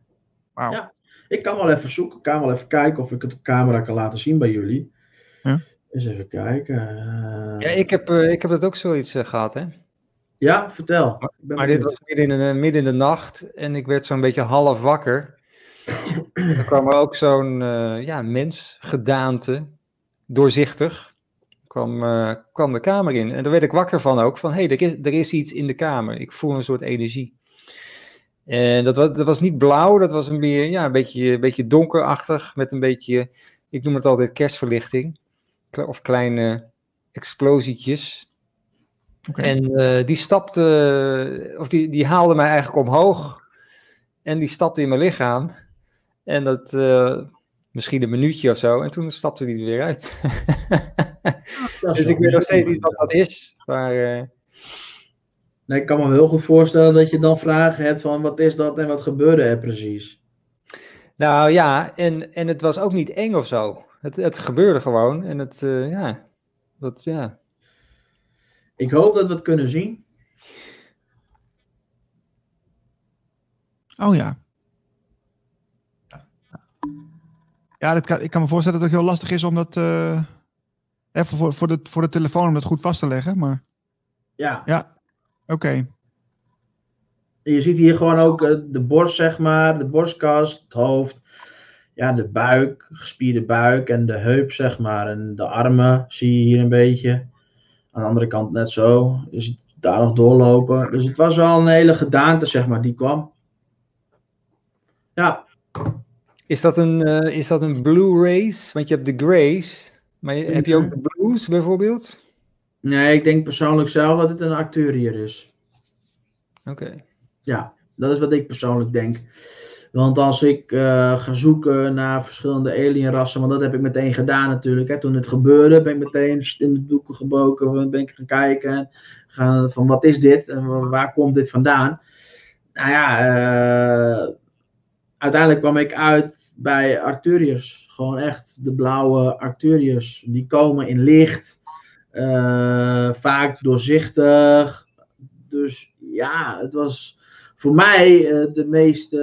Wauw. Ja. Ik kan wel even zoeken, ik kan wel even kijken of ik het op camera kan laten zien bij jullie. Ja. Eens even kijken. Ja, ik heb, uh, ik heb dat ook zoiets uh, gehad, hè? Ja, vertel. Maar, maar dit was midden in, de, midden in de nacht en ik werd zo'n beetje half wakker. er kwam er ook zo'n uh, ja, mensgedaante doorzichtig, kwam, uh, kwam de kamer in. En daar werd ik wakker van ook, van hé, hey, er, is, er is iets in de kamer. Ik voel een soort energie. En dat was, dat was niet blauw, dat was een, meer, ja, een, beetje, een beetje donkerachtig, met een beetje, ik noem het altijd kerstverlichting. Of kleine explosietjes. Okay. En uh, die stapte, of die, die haalde mij eigenlijk omhoog. En die stapte in mijn lichaam. En dat, uh, misschien een minuutje of zo. En toen stapte hij er weer uit. dus ik weet nog steeds niet wat dat is. Maar, uh... nee, ik kan me heel goed voorstellen dat je dan vragen hebt van wat is dat en wat gebeurde er precies. Nou ja, en, en het was ook niet eng of zo. Het, het gebeurde gewoon. En het, uh, ja, dat, ja. Ik hoop dat we het kunnen zien. Oh ja. Ja, dat kan, ik kan me voorstellen dat het ook heel lastig is om dat. Uh, even voor, voor, de, voor de telefoon om dat goed vast te leggen. Maar. Ja. Ja, oké. Okay. Je ziet hier gewoon ook uh, de borst, zeg maar, de borstkast, het hoofd. Ja, de buik, gespierde buik en de heup, zeg maar. En de armen zie je hier een beetje. Aan de andere kant net zo. Je ziet daar nog doorlopen. Dus het was wel een hele gedaante, zeg maar, die kwam. Ja. Is dat een, uh, is dat een blue race? Want je hebt de grays. Maar je, heb je ook de blues bijvoorbeeld? Nee, ik denk persoonlijk zelf dat het een acteur hier is. Oké. Okay. Ja, dat is wat ik persoonlijk denk. Want als ik uh, ga zoeken naar verschillende alienrassen, want dat heb ik meteen gedaan natuurlijk. Hè. Toen het gebeurde, ben ik meteen in de doeken geboken, ben ik gaan kijken gaan, van wat is dit en waar komt dit vandaan. Nou ja, uh, uiteindelijk kwam ik uit bij Arcturius. Gewoon echt de blauwe Arcturius. Die komen in licht, uh, vaak doorzichtig. Dus ja, het was voor mij uh, de meest. Uh,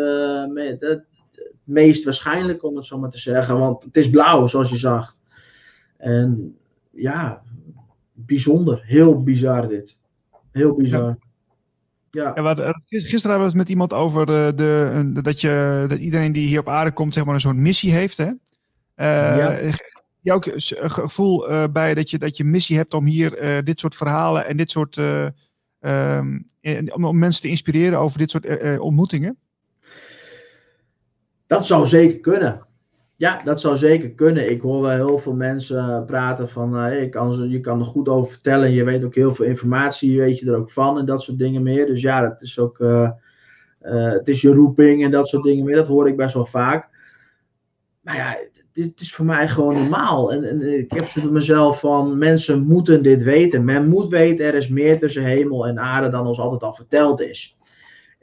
me, de, meest waarschijnlijk, om het zo maar te zeggen. Want het is blauw, zoals je zag. En ja, bijzonder. Heel bizar dit. Heel bizar. Ja. wat, gisteren hadden we het met iemand over de, de, dat, je, dat iedereen die hier op aarde komt, zeg maar, een soort missie heeft. Hè? Uh, ja. Ook een gevoel uh, bij dat je, dat je missie hebt om hier uh, dit soort verhalen en dit soort. Um, om mensen te inspireren over dit soort ontmoetingen? Dat zou zeker kunnen. Ja, dat zou zeker kunnen. Ik hoor wel heel veel mensen praten van je, kan, je kan er goed over vertellen. Je weet ook heel veel informatie, weet je er ook van en dat soort dingen meer. Dus ja, dat is ook, uh, uh, het is je roeping en dat soort dingen meer. Dat hoor ik best wel vaak. Maar ja, het is voor mij gewoon normaal. En, en ik heb zo bij mezelf van, mensen moeten dit weten. Men moet weten, er is meer tussen hemel en aarde dan ons altijd al verteld is.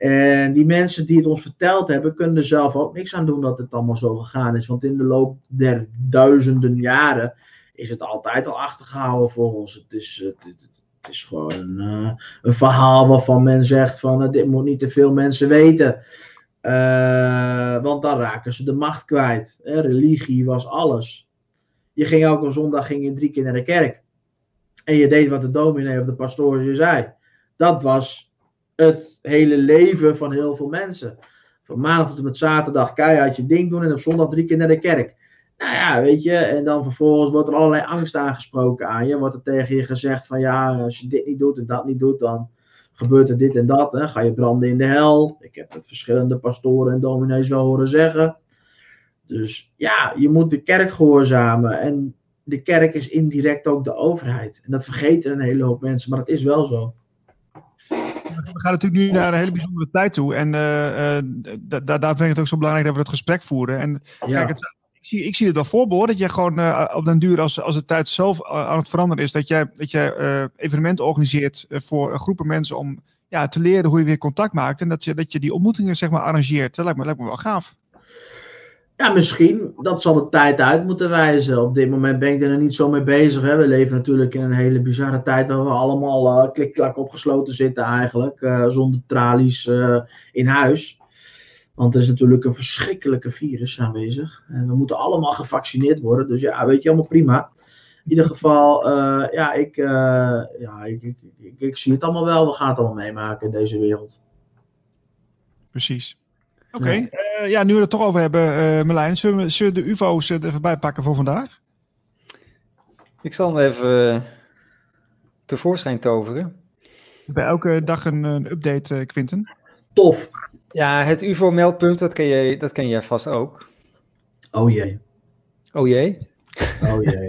En die mensen die het ons verteld hebben, kunnen er zelf ook niks aan doen dat het allemaal zo gegaan is. Want in de loop der duizenden jaren is het altijd al achtergehouden voor ons. Het is, het, het, is gewoon uh, een verhaal waarvan men zegt van uh, dit moet niet te veel mensen weten. Uh, want dan raken ze de macht kwijt. religie was alles. Je ging elke zondag ging je drie keer naar de kerk. En je deed wat de dominee of de pastoor je zei. Dat was het hele leven van heel veel mensen. Van maandag tot en met zaterdag keihard je ding doen en op zondag drie keer naar de kerk. Nou ja, weet je, en dan vervolgens wordt er allerlei angst aangesproken aan je. Wordt er tegen je gezegd van ja, als je dit niet doet en dat niet doet, dan gebeurt er dit en dat. Hè? Ga je branden in de hel. Ik heb het verschillende pastoren en dominees wel horen zeggen. Dus ja, je moet de kerk gehoorzamen. En de kerk is indirect ook de overheid. En dat vergeten een hele hoop mensen, maar het is wel zo gaan natuurlijk nu naar een hele bijzondere tijd toe. En uh, uh, daar vind ik het ook zo belangrijk dat we het gesprek voeren. En kijk, het, ik, zie, ik zie het wel voor, dat jij gewoon uh, op den duur, als, als de tijd zelf aan het veranderen is, dat jij, dat jij evenementen organiseert voor groepen mensen om ja, te leren hoe je weer contact maakt. En dat je, dat je die ontmoetingen zeg maar arrangeert. Dat lijkt me, lijkt me wel gaaf. Ja, misschien. Dat zal de tijd uit moeten wijzen. Op dit moment ben ik er niet zo mee bezig. Hè. We leven natuurlijk in een hele bizarre tijd waar we allemaal uh, klik-klak opgesloten zitten eigenlijk. Uh, zonder tralies uh, in huis. Want er is natuurlijk een verschrikkelijke virus aanwezig. En we moeten allemaal gevaccineerd worden. Dus ja, weet je, allemaal prima. In ieder geval, ja, ik, ja ik, ik, ik, ik zie het allemaal wel. We gaan het allemaal meemaken in deze wereld. Precies. Oké, okay. ja. Uh, ja. nu we het toch over hebben, uh, Merlijn, zullen we, zullen de UFO's er even bij pakken voor vandaag? Ik zal hem even uh, tevoorschijn toveren. Bij elke dag een, een update, Quinten. Tof. Ja, het UFO-meldpunt, dat, ken jij, dat ken jij vast ook. Oh jee. Oh jee? Oh jee.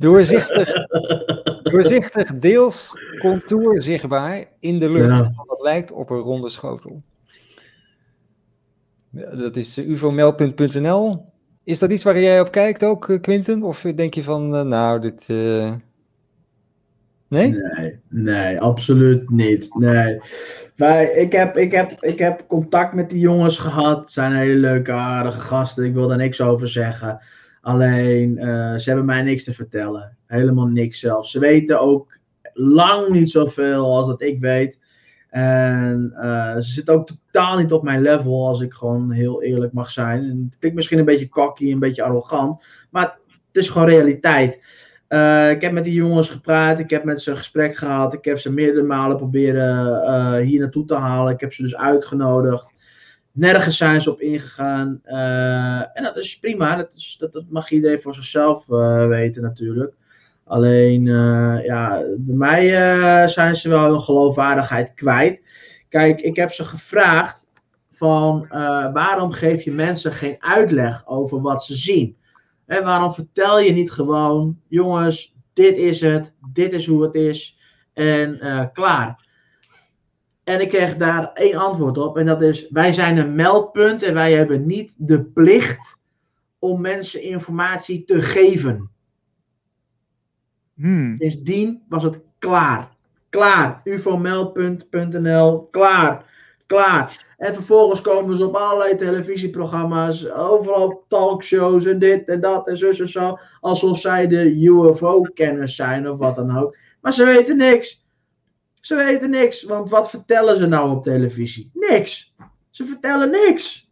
Doorzichtig, doorzichtig, deels contour zichtbaar in de lucht. Ja. Dat lijkt op een ronde schotel. Dat is uvomel.nl. Is dat iets waar jij op kijkt ook, eh, Quinten? Of denk je van, uh, nou, dit... Uh... Nee? Nee, nee, absoluut niet. Nee. Wij, ik, heb, ik, heb, ik heb contact met die jongens gehad. Het zijn hele leuke, aardige gasten. Ik wil daar niks over zeggen. Alleen, uh, ze hebben mij niks te vertellen. Helemaal niks zelfs. Ze weten ook lang niet zoveel als dat ik weet. En uh, ze zitten ook totaal niet op mijn level, als ik gewoon heel eerlijk mag zijn. En het klinkt misschien een beetje cocky, een beetje arrogant. Maar het is gewoon realiteit. Uh, ik heb met die jongens gepraat, ik heb met ze een gesprek gehad. Ik heb ze meerdere malen proberen hier naartoe te halen. Ik heb ze dus uitgenodigd. Nergens zijn ze op ingegaan. Uh, en dat is prima. Dat, is, dat, dat mag iedereen voor zichzelf uh, weten natuurlijk. Alleen, uh, ja, bij mij zijn ze wel hun geloofwaardigheid kwijt. Kijk, ik heb ze gevraagd van waarom geef je mensen geen uitleg over wat ze zien? En waarom vertel je niet gewoon, jongens, dit is het, dit is hoe het is en klaar. En ik kreeg daar één antwoord op. En dat is: wij zijn een meldpunt en wij hebben niet de plicht om mensen informatie te geven. Hmm. Sindsdien was het klaar. Klaar. ufomeldpunt.nl. Klaar. Klaar. En vervolgens komen ze op allerlei televisieprogramma's, overal talkshows en dit en dat en zo en zo. Alsof zij de UFO-kenners zijn of wat dan ook. Maar ze weten niks. Ze weten niks, want wat vertellen ze nou op televisie? Niks. Ze vertellen niks.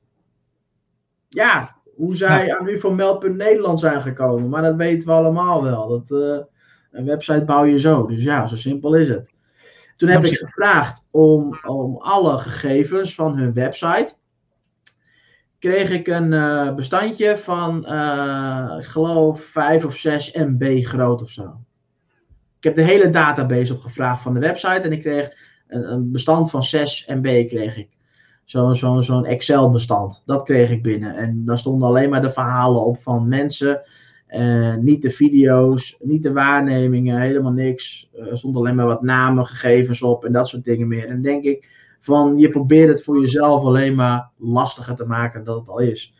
Ja, hoe zij aan UFO Meldpunt Nederland zijn gekomen, maar dat weten we allemaal wel. Dat, eh, een website bouw je zo, dus ja, zo simpel is het. Toen heb ik gevraagd om, om alle gegevens van hun website. Kreeg ik een uh, bestandje van, uh, ik geloof, 5 of 6 MB groot of zo. Ik heb de hele database opgevraagd van de website en ik kreeg een, bestand van 6 MB kreeg ik. Zo'n zo, Excel bestand. Dat kreeg ik binnen. En daar stonden alleen maar de verhalen op van mensen. Uh, niet de video's, niet de waarnemingen, helemaal niks. Er stond alleen maar wat namen, gegevens op en dat soort dingen meer. En denk ik van je probeert het voor jezelf alleen maar lastiger te maken dan het al is.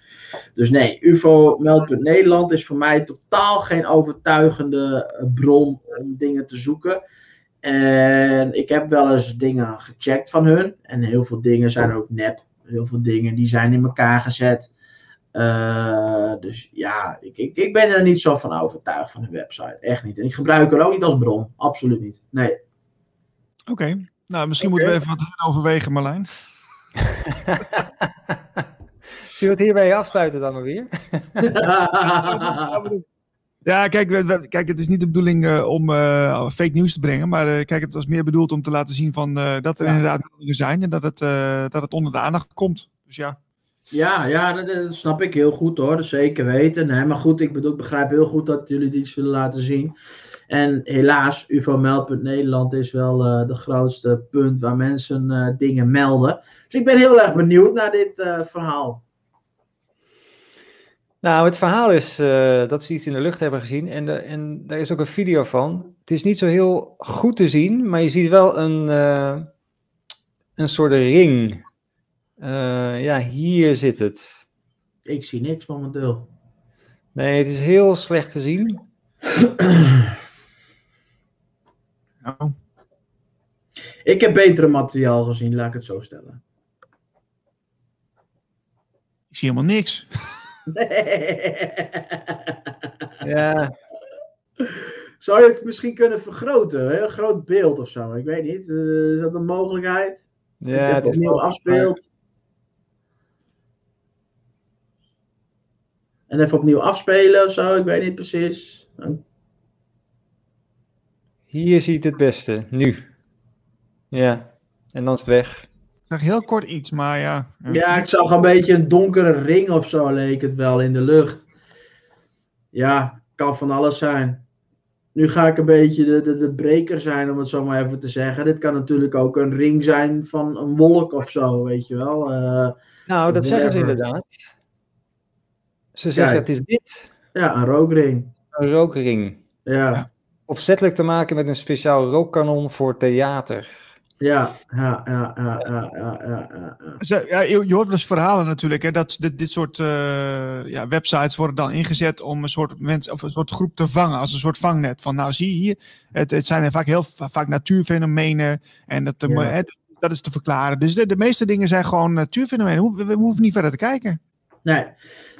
Dus nee, UFO Meldpunt Nederland is voor mij totaal geen overtuigende bron om dingen te zoeken. En ik heb wel eens dingen gecheckt van hun. En heel veel dingen zijn ook nep. Heel veel dingen die zijn in elkaar gezet. Uh, dus ja, ik, ik, ik ben er niet zo van overtuigd van de website. Echt niet. En ik gebruik er ook niet als bron. Absoluut niet. Nee. Oké. Okay. Nou, misschien okay. moeten we even wat gaan overwegen, Marlijn. Zullen we het hierbij afsluiten dan maar weer? Ja, kijk, we, kijk, het is niet de bedoeling uh, om uh, fake nieuws te brengen, maar uh, kijk, het was meer bedoeld om te laten zien van, dat er ja. inderdaad dingen zijn en dat het, dat het onder de aandacht komt. Dus ja. Ja, ja dat, dat, snap ik heel goed hoor, dat zeker weten. Nee, maar goed, ik, bedoel, ik begrijp heel goed dat jullie iets willen laten zien. En helaas, ufomeld.nederland is wel de grootste punt waar mensen dingen melden. Dus ik ben heel erg benieuwd naar dit verhaal. Nou, het verhaal is uh, dat ze iets in de lucht hebben gezien en, de, en daar is ook een video van. Het is niet zo heel goed te zien, maar je ziet wel een, uh, een soort ring. Uh, ja, hier zit het. Ik zie niks momenteel. Nee, het is heel slecht te zien. Oh. Ik heb betere materiaal gezien, laat ik het zo stellen. Ik zie helemaal niks. ja. Zou je het misschien kunnen vergroten? Een heel groot beeld of zo? Ik weet niet. Uh, is dat een mogelijkheid? Ja, het is opnieuw afspeelt. En even opnieuw afspelen of zo? Ik weet niet precies. Hier ziet het beste. Nu. Ja. En dan is het weg. Zag heel kort iets, maar ja. Ja, ik zag een beetje een donkere ring of zo, leek het wel in de lucht. Ja, kan van alles zijn. Nu ga ik een beetje de, de, de breker zijn, om het zo maar even te zeggen. Dit kan natuurlijk ook een ring zijn van een wolk of zo, weet je wel. Uh, nou, dat zeggen ze inderdaad. Ze zeggen ja, het is dit. Ja, een rookring. Een rookring. Ja. ja. Opzettelijk te maken met een speciaal rookkanon voor theater. Ja, ja, ja, ja, ja, ja, je hoort dus verhalen natuurlijk, hè, dat dit, dit soort uh, ja, websites worden dan ingezet om een soort, mens, of een soort groep te vangen, als een soort vangnet. Van nou zie je hier, het, het zijn vaak heel vaak natuurfenomenen en dat, ja. hè, dat is te verklaren. Dus de, de meeste dingen zijn gewoon natuurfenomenen. We, we, we hoeven niet verder te kijken. Nee,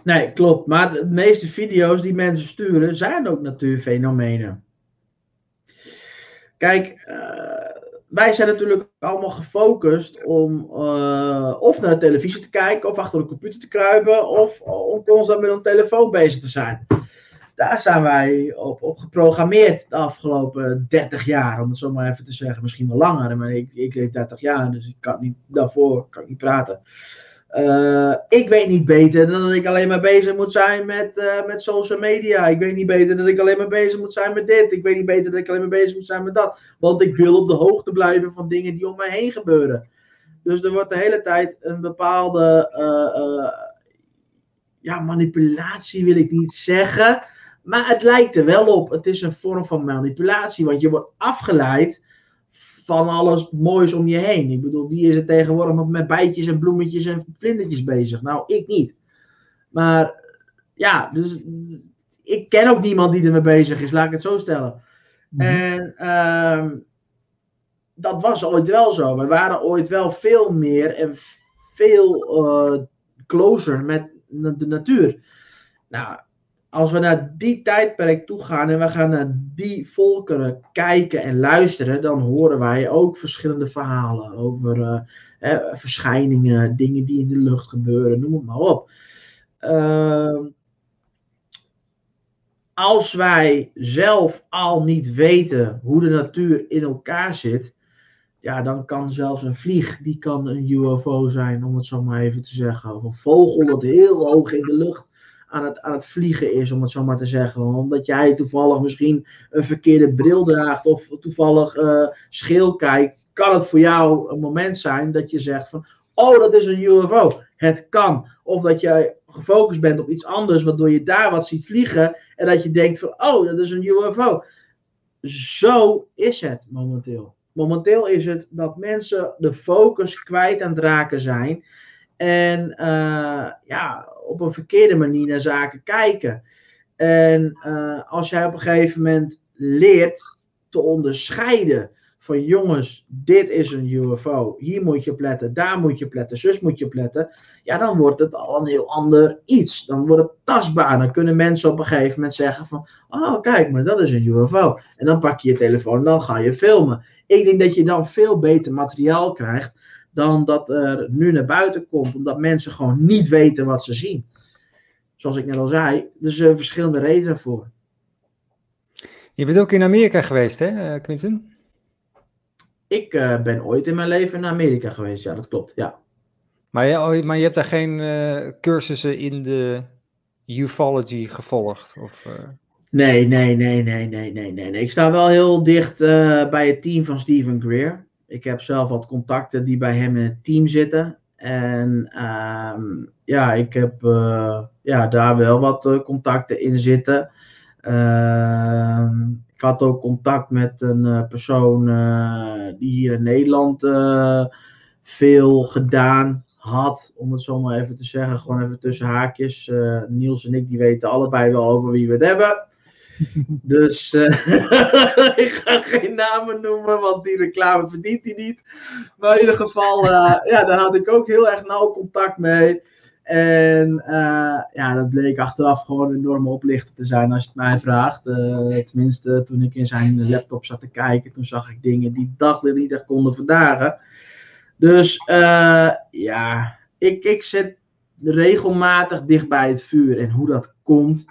nee, klopt. Maar de meeste video's die mensen sturen zijn ook natuurfenomenen. Kijk, uh, wij zijn natuurlijk allemaal gefocust om uh, of naar de televisie te kijken, of achter de computer te kruipen, of om constant met een telefoon bezig te zijn. Daar zijn wij op, op geprogrammeerd de afgelopen 30 jaar, om het zo maar even te zeggen. Misschien wel langer, maar ik, ik leef 30 jaar, dus ik kan niet, daarvoor kan ik niet praten. Uh, ik weet niet beter dan dat ik alleen maar bezig moet zijn met, uh, met social media. Ik weet niet beter dat ik alleen maar bezig moet zijn met dit. Ik weet niet beter dat ik alleen maar bezig moet zijn met dat. Want ik wil op de hoogte blijven van dingen die om mij heen gebeuren. Dus er wordt de hele tijd een bepaalde uh, ja, manipulatie, wil ik niet zeggen. Maar het lijkt er wel op. Het is een vorm van manipulatie, want je wordt afgeleid van alles moois om je heen. Ik bedoel, wie is er tegenwoordig nog met bijtjes en bloemetjes en vlindertjes bezig? Nou, ik niet. Maar ja, dus ik ken ook niemand die ermee bezig is, laat ik het zo stellen. Mm -hmm. En uh, dat was ooit wel zo. We waren ooit wel veel meer en veel uh, closer met de natuur. Nou, als we naar die tijdperk toe gaan en we gaan naar die volkeren kijken en luisteren, dan horen wij ook verschillende verhalen over uh, verschijningen, dingen die in de lucht gebeuren, noem het maar op. Uh, als wij zelf al niet weten hoe de natuur in elkaar zit, ja, dan kan zelfs een vlieg, die kan een UFO zijn, om het zo maar even te zeggen. Of een vogel dat heel hoog in de lucht aan het, aan het vliegen is, om het zo maar te zeggen. Omdat jij toevallig misschien een verkeerde bril draagt of toevallig uh, scheel kijkt, kan het voor jou een moment zijn dat je zegt van, oh, dat is een UFO. Het kan. Of dat jij gefocust bent op iets anders, waardoor je daar wat ziet vliegen en dat je denkt van, oh, dat is een UFO. Zo is het momenteel. Momenteel is het dat mensen de focus kwijt aan het raken zijn en uh, ja, op een verkeerde manier naar zaken kijken. En uh, als jij op een gegeven moment leert te onderscheiden van jongens, dit is een UFO, hier moet je pletten, daar moet je pletten, zus moet je pletten, ja, dan wordt het al een heel ander iets. Dan wordt het tastbaar. Dan kunnen mensen op een gegeven moment zeggen van, oh kijk, maar dat is een UFO. En dan pak je je telefoon en dan ga je filmen. Ik denk dat je dan veel beter materiaal krijgt dan dat er nu naar buiten komt, omdat mensen gewoon niet weten wat ze zien. Zoals ik net al zei, er zijn verschillende redenen voor. Je bent ook in Amerika geweest, hè, eh, Quinten? Ik uh, ben ooit in mijn leven in Amerika geweest, ja, dat klopt, ja. Maar je, maar je hebt daar geen uh, cursussen in de ufology gevolgd? Of, uh... nee, nee, nee, nee, nee, nee, nee, nee. Ik sta wel heel dicht bij het team van Stephen Greer. Ik heb zelf wat contacten die bij hem in het team zitten. En um, ja, ik heb uh, ja, daar wel wat uh, contacten in zitten. Uh, ik had ook contact met een uh, persoon die hier in Nederland veel gedaan had, om het zo maar even te zeggen. Gewoon even tussen haakjes. Niels en ik die weten allebei wel over wie we het hebben. Dus uh, ik ga geen namen noemen, want die reclame verdient hij niet. Maar in ieder geval, uh, ja, daar had ik ook heel erg nauw contact mee. En uh, ja, dat bleek achteraf gewoon een enorme oplichter te zijn als je het mij vraagt. tenminste, toen ik in zijn laptop zat te kijken, toen zag ik dingen die dachten niet echt konden verdagen. Dus ja, ik, ik zit regelmatig dicht bij het vuur. En hoe dat komt,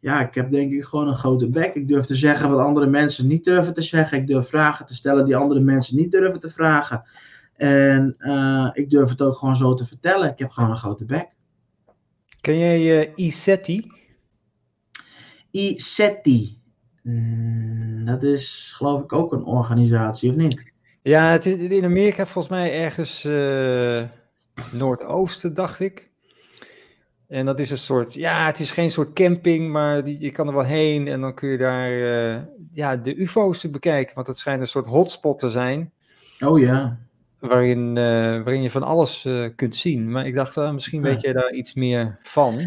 ja, ik heb denk ik gewoon een grote bek. Ik durf te zeggen wat andere mensen niet durven te zeggen. Ik durf vragen te stellen die andere mensen niet durven te vragen. En uh, ik durf het ook gewoon zo te vertellen. Ik heb gewoon een grote bek. Ken jij uh, ISETI? ISETI. Mm, dat is geloof ik ook een organisatie, of niet? Ja, het is in Amerika volgens mij ergens uh, Noordoosten, dacht ik. En dat is een soort, ja, het is geen soort camping, maar die, je kan er wel heen en dan kun je daar uh, ja, de UFO's te bekijken. Want het schijnt een soort hotspot te zijn. Oh ja. Waarin, uh, waarin je van alles uh, kunt zien. Maar ik dacht, misschien weet jij daar iets meer van.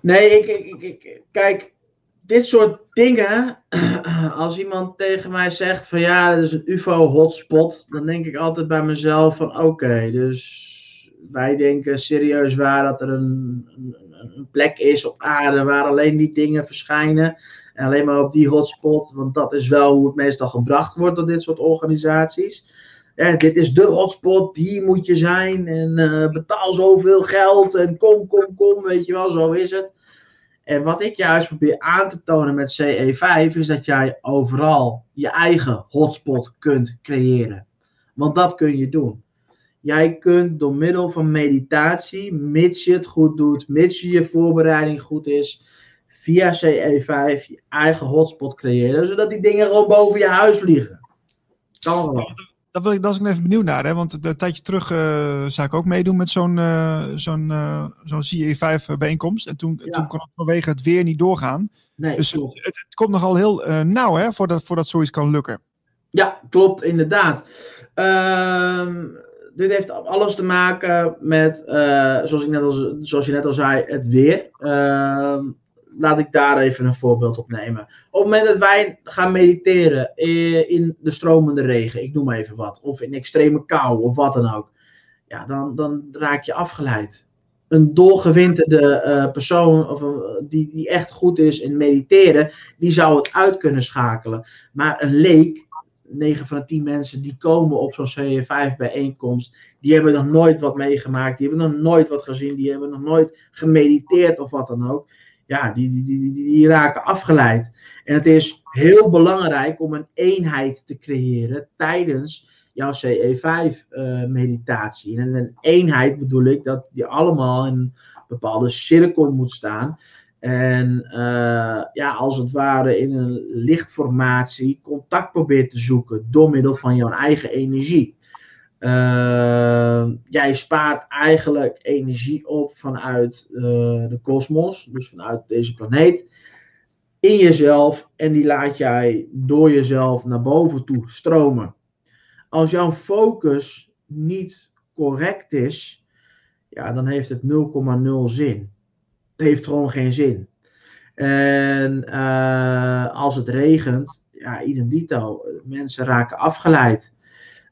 Nee, ik, ik, ik, kijk, dit soort dingen, als iemand tegen mij zegt van ja, dat is een UFO-hotspot, dan denk ik altijd bij mezelf van oké, dus wij denken serieus waar dat er een, een, plek is op aarde waar alleen die dingen verschijnen. En alleen maar op die hotspot, want dat is wel hoe het meestal gebracht wordt door dit soort organisaties. Dit is de hotspot, hier moet je zijn en uh, betaal zoveel geld en kom, kom, kom, weet je wel, zo is het. En wat ik juist probeer aan te tonen met CE5 is dat jij overal je eigen hotspot kunt creëren. Want dat kun je doen. Jij kunt door middel van meditatie, mits je het goed doet, mits je je voorbereiding goed is, via CE5 je eigen hotspot creëren, zodat die dingen gewoon boven je huis vliegen. Kan wel. Dat wil ik, dat is ik even benieuwd naar, hè? want een tijdje terug uh, zou ik ook meedoen met zo'n uh, zo'n uh, zo'n CE5 bijeenkomst. En toen, ja. toen kon het vanwege het weer niet doorgaan. Nee, dus het, het, komt nogal heel nauw hè, voordat, voordat zoiets kan lukken. Ja, klopt, inderdaad. Ehm dit heeft alles te maken met, uh, zoals, ik net al, zoals je net al zei, het weer. Uh, laat ik daar even een voorbeeld op nemen. Op het moment dat wij gaan mediteren in de stromende regen, ik noem even wat, of in extreme kou of wat dan ook, ja, dan, dan raak je afgeleid. een doorgewinterde uh, persoon of, die, die echt goed is in mediteren, die zou het uit kunnen schakelen. Maar een leek, 9 van de 10 mensen die komen op zo'n CE5 bijeenkomst, die hebben nog nooit wat meegemaakt, die hebben nog nooit wat gezien, die hebben nog nooit gemediteerd of wat dan ook. Ja, die, die, die, die raken afgeleid. En het is heel belangrijk om een eenheid te creëren tijdens jouw CE5-meditatie. en een eenheid bedoel ik dat je allemaal in een bepaalde cirkel moet staan. En uh, ja, als het ware in een lichtformatie contact probeert te zoeken door middel van jouw eigen energie. Uh, jij spaart eigenlijk energie op vanuit uh, de kosmos, dus vanuit deze planeet, in jezelf en die laat jij door jezelf naar boven toe stromen als jouw focus niet correct is, ja, dan heeft het 0,0 zin. Het heeft gewoon geen zin. En uh, als het regent, ja, idem dito, mensen raken afgeleid.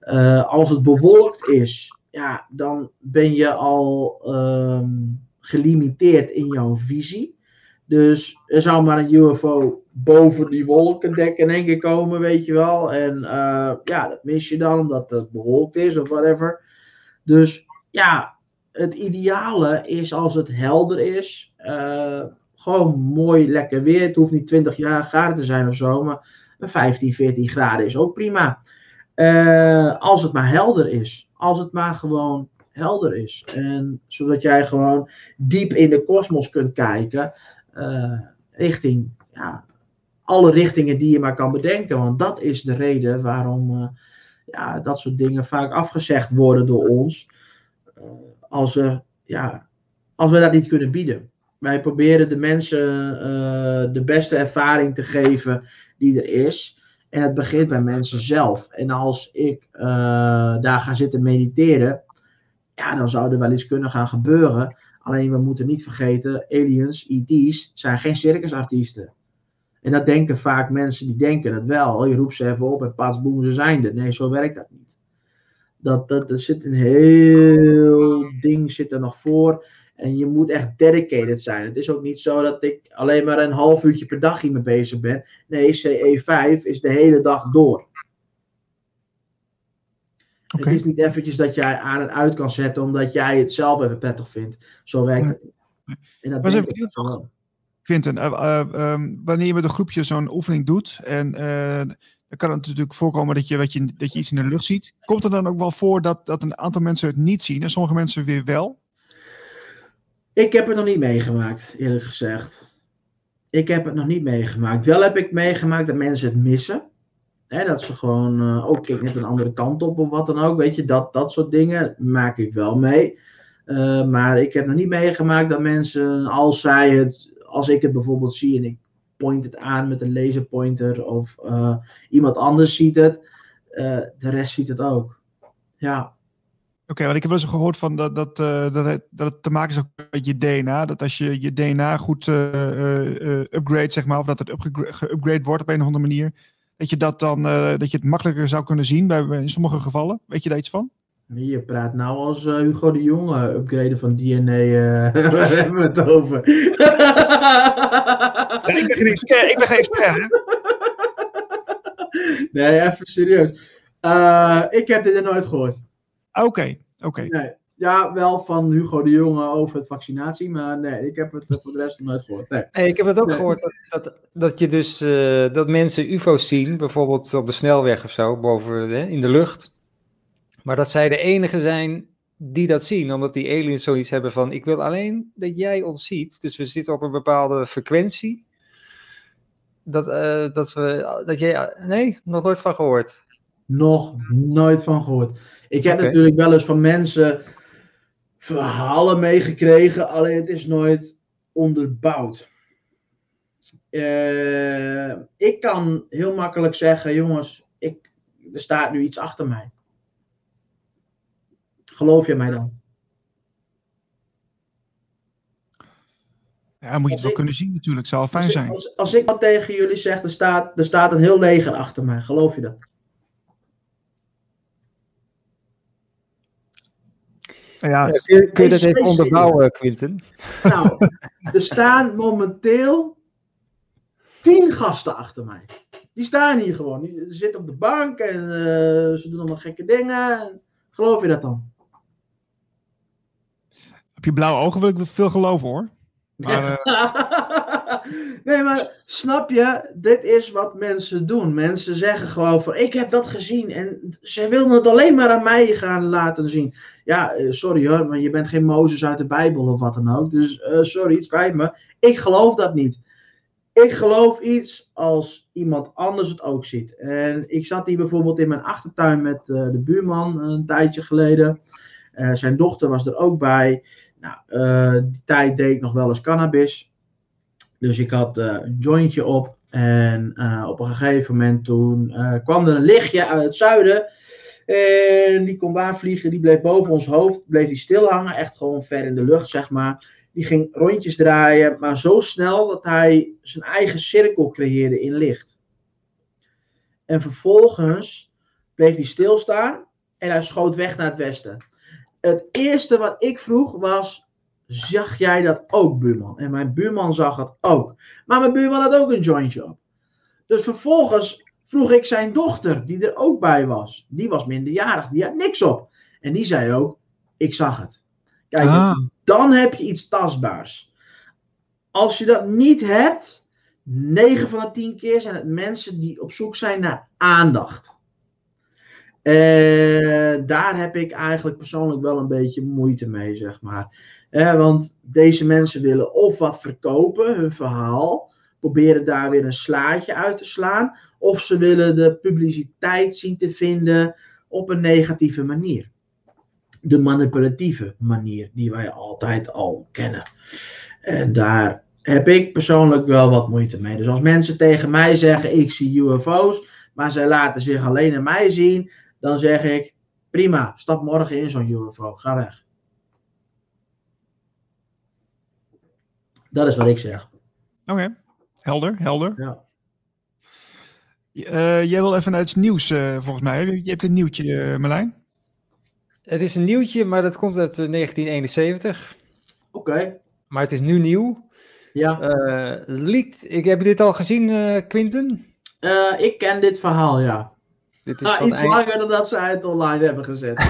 Uh, als het bewolkt is, ja, dan ben je al um, gelimiteerd in jouw visie. Dus er zou maar een UFO boven die wolken dekken in één komen, weet je wel. En uh, ja, dat mis je dan omdat het bewolkt is of whatever. Dus ja, het ideale is als het helder is. Uh, gewoon mooi lekker weer. Het hoeft niet 20 jaar graden te zijn of zo, maar 15, 14 graden is ook prima. Uh, als het maar helder is. Als het maar gewoon helder is. En zodat jij gewoon diep in de kosmos kunt kijken. Uh, richting ja, alle richtingen die je maar kan bedenken. Want dat is de reden waarom ja, dat soort dingen vaak afgezegd worden door ons. Als, er, ja, als we dat niet kunnen bieden. Wij proberen de mensen de beste ervaring te geven die er is. En het begint bij mensen zelf. En als ik daar ga zitten mediteren, ja, dan zou er wel iets kunnen gaan gebeuren Alleen we moeten niet vergeten, aliens, ET's, zijn geen circusartiesten. En dat denken vaak mensen die denken het wel. Oh, je roept ze even op en pas boem, ze zijn er. Nee, zo werkt dat niet. Dat, dat, er zit een heel ding zit er nog voor. En je moet echt dedicated zijn. Het is ook niet zo dat ik alleen maar een half uurtje per dag hiermee bezig ben. Nee, CE5 is de hele dag door. Het is niet eventjes dat jij aan en uit kan zetten omdat jij het zelf even prettig vindt. Zo werkt het. En dat Was even. Quinten, uh, uh, um, wanneer je met een groepje zo'n oefening doet en uh, dan kan het natuurlijk voorkomen dat je, je, dat je iets in de lucht ziet. Komt er dan ook wel voor dat, dat een aantal mensen het niet zien en sommige mensen weer wel? Ik heb het nog niet meegemaakt, eerlijk gezegd. Ik heb het nog niet meegemaakt. Wel heb ik meegemaakt dat mensen het missen. Hè, dat ze gewoon, uh, oh kijk net een andere kant op of wat dan ook. Weet je, dat, dat soort dingen maak ik wel mee. Uh, maar ik heb nog niet meegemaakt dat mensen, als zij het, als ik het bijvoorbeeld zie en ik point het aan met een laserpointer of uh, iemand anders ziet het, de rest ziet het ook. Ja. Oké, want ik heb wel eens gehoord van dat, dat, dat, het, dat te maken is met je DNA. Dat als je je DNA goed upgrade, zeg maar, of dat het geupgrade wordt op een of andere manier, dat je dat dan dat je het makkelijker zou kunnen zien bij, in sommige gevallen? Weet je daar iets van? Je praat nou als uh, Hugo de Jonge, upgraden van DNA. Uh, eh, waar hebben we het over? ik ben geen expert, ik ben geen expert hè? Nee, even serieus. Uh, ik heb dit nooit gehoord. Oké, oké. Okay. Nee. Ja, wel van Hugo de Jonge over het vaccinatie, maar nee, ik heb het voor de rest nog nooit gehoord. Nee. ik heb het ook gehoord dat, dat, dat je dus uh, dat mensen UFO's zien, bijvoorbeeld op de snelweg of zo, boven hè, in de lucht. Maar dat zij de enige zijn die dat zien, omdat die aliens zoiets hebben van: ik wil alleen dat jij ons ziet. Dus we zitten op een bepaalde frequentie. Dat, uh, dat we, dat jij, nee, nog nooit van gehoord. Nog nooit van gehoord. Ik heb okay. natuurlijk wel eens van mensen verhalen meegekregen, alleen het is nooit onderbouwd. Uh, ik kan heel makkelijk zeggen, jongens, ik, er staat nu iets achter mij. Geloof je mij dan? Ja, moet je het wel kunnen zien natuurlijk. Zou fijn als zijn. Ik, als, als ik wat tegen jullie zeg, er staat, er staat een heel leger achter mij. Geloof je dat? Ja, Ja, kun, je, kun je dat even onderbouwen, Quinten? Nou, er staan momenteel tien gasten achter mij. Die staan hier gewoon. Die zitten op de bank en eh, ze doen allemaal gekke dingen. Geloof je dat dan? Op je blauwe ogen wil ik veel geloven hoor. Maar, eh, nee, maar snap je? Dit is wat mensen doen. Mensen zeggen gewoon van, ik heb dat gezien. En ze willen het alleen maar aan mij gaan laten zien. Ja, eh, sorry hoor, maar je bent geen Mozes uit de Bijbel of wat dan ook. Dus eh, sorry, het spijt me. Ik geloof dat niet. Ik geloof iets als iemand anders het ook ziet. En ik zat hier bijvoorbeeld in mijn achtertuin met de buurman een tijdje geleden. Zijn dochter was er ook bij. Nou, eh, die tijd deed ik nog wel eens cannabis. Dus ik had eh, een jointje op. En eh, op een gegeven moment toen kwam er een lichtje uit het zuiden. En die kon daar vliegen. Die bleef boven ons hoofd. Bleef die stil hangen. Echt gewoon ver in de lucht, zeg maar. Die ging rondjes draaien. Maar zo snel dat hij zijn eigen cirkel creëerde in licht. En vervolgens bleef hij stilstaan. En hij schoot weg naar het westen het eerste wat ik vroeg was: Zag jij dat ook, buurman? En mijn buurman zag het ook. Maar mijn buurman had ook een jointje op. Dus vervolgens vroeg ik zijn dochter, die er ook bij was. Die was minderjarig, die had niks op. En die zei ook: Ik zag het. Kijk, Ah. dan heb je iets tastbaars. Als je dat niet hebt, 9 van de 10 keer zijn het mensen die op zoek zijn naar aandacht. En daar heb ik eigenlijk persoonlijk wel een beetje moeite mee, zeg maar. Eh, want deze mensen willen of wat verkopen, hun verhaal, proberen daar weer een slaatje uit te slaan, of ze willen de publiciteit zien te vinden op een negatieve manier. De manipulatieve manier die wij altijd al kennen. En daar heb ik persoonlijk wel wat moeite mee. Dus als mensen tegen mij zeggen: Ik zie UFO's, maar zij laten zich alleen aan mij zien, dan zeg ik: Prima, stap morgen in zo'n UFO, ga weg. Dat is wat ik zeg. Oké, helder, helder. Ja. Eh, jij wil even naar iets nieuws, eh, volgens mij. Je hebt een nieuwtje, eh, Marlijn. Het is een nieuwtje, maar dat komt uit eh, 1971. Oké, Maar het is nu nieuw. ja. Eh leaked. Ik heb je dit al gezien, eh Quinten? Eh, ik ken dit verhaal, ja. Dit is Ah, van iets eind- langer dan dat ze het online hebben gezet.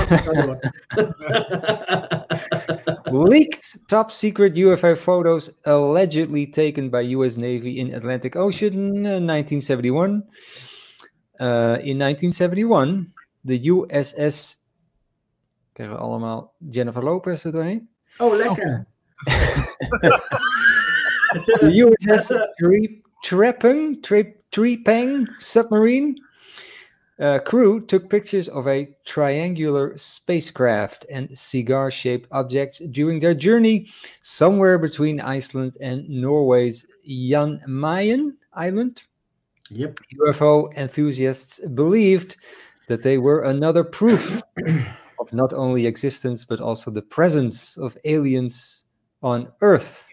Leaked top secret UFO photos allegedly taken by US Navy in Atlantic Ocean uh, 1971. Uh, in 1971, de USS. Krijgen we allemaal Jennifer Lopez er doorheen? oh, lekker. The USS Tre- Trepang, Tre- Trepang submarine uh, crew took pictures of a triangular spacecraft and cigar shaped objects during their journey somewhere between Iceland and Norway's Jan Mayen Island. Yep. UFO enthusiasts believed that they were another proof of not only existence but also the presence of aliens on Earth.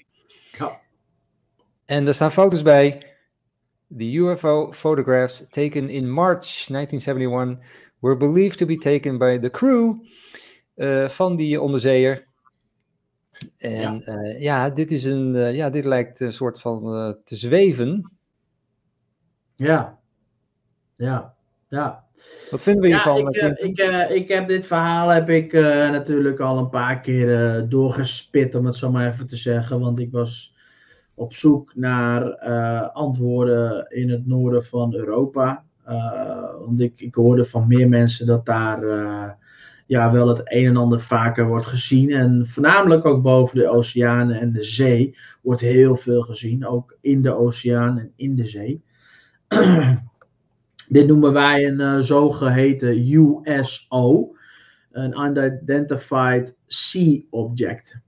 Ja. En er staan foto's bij. The UFO photographs taken in March 1971 were believed to be taken by the crew eh, van die onderzeeër. En ja, ja dit, is een, eh, ja, dit lijkt een soort van eh, te zweven. Ja. Ja. Ja. Wat vinden we Ja, hiervan? ik, eh, ik, eh, ik heb dit verhaal heb ik eh, natuurlijk al een paar keer eh, doorgespit, om het zo maar even te zeggen. Want ik was op zoek naar eh, antwoorden in het noorden van Europa. Eh, want ik, ik hoorde van meer mensen dat daar eh, ja, wel het een en ander vaker wordt gezien. En voornamelijk ook boven de oceanen en de zee wordt heel veel gezien. Ook in de oceaan en in de zee. Dit noemen wij een eh, zogeheten USO, een Unidentified Sea Object.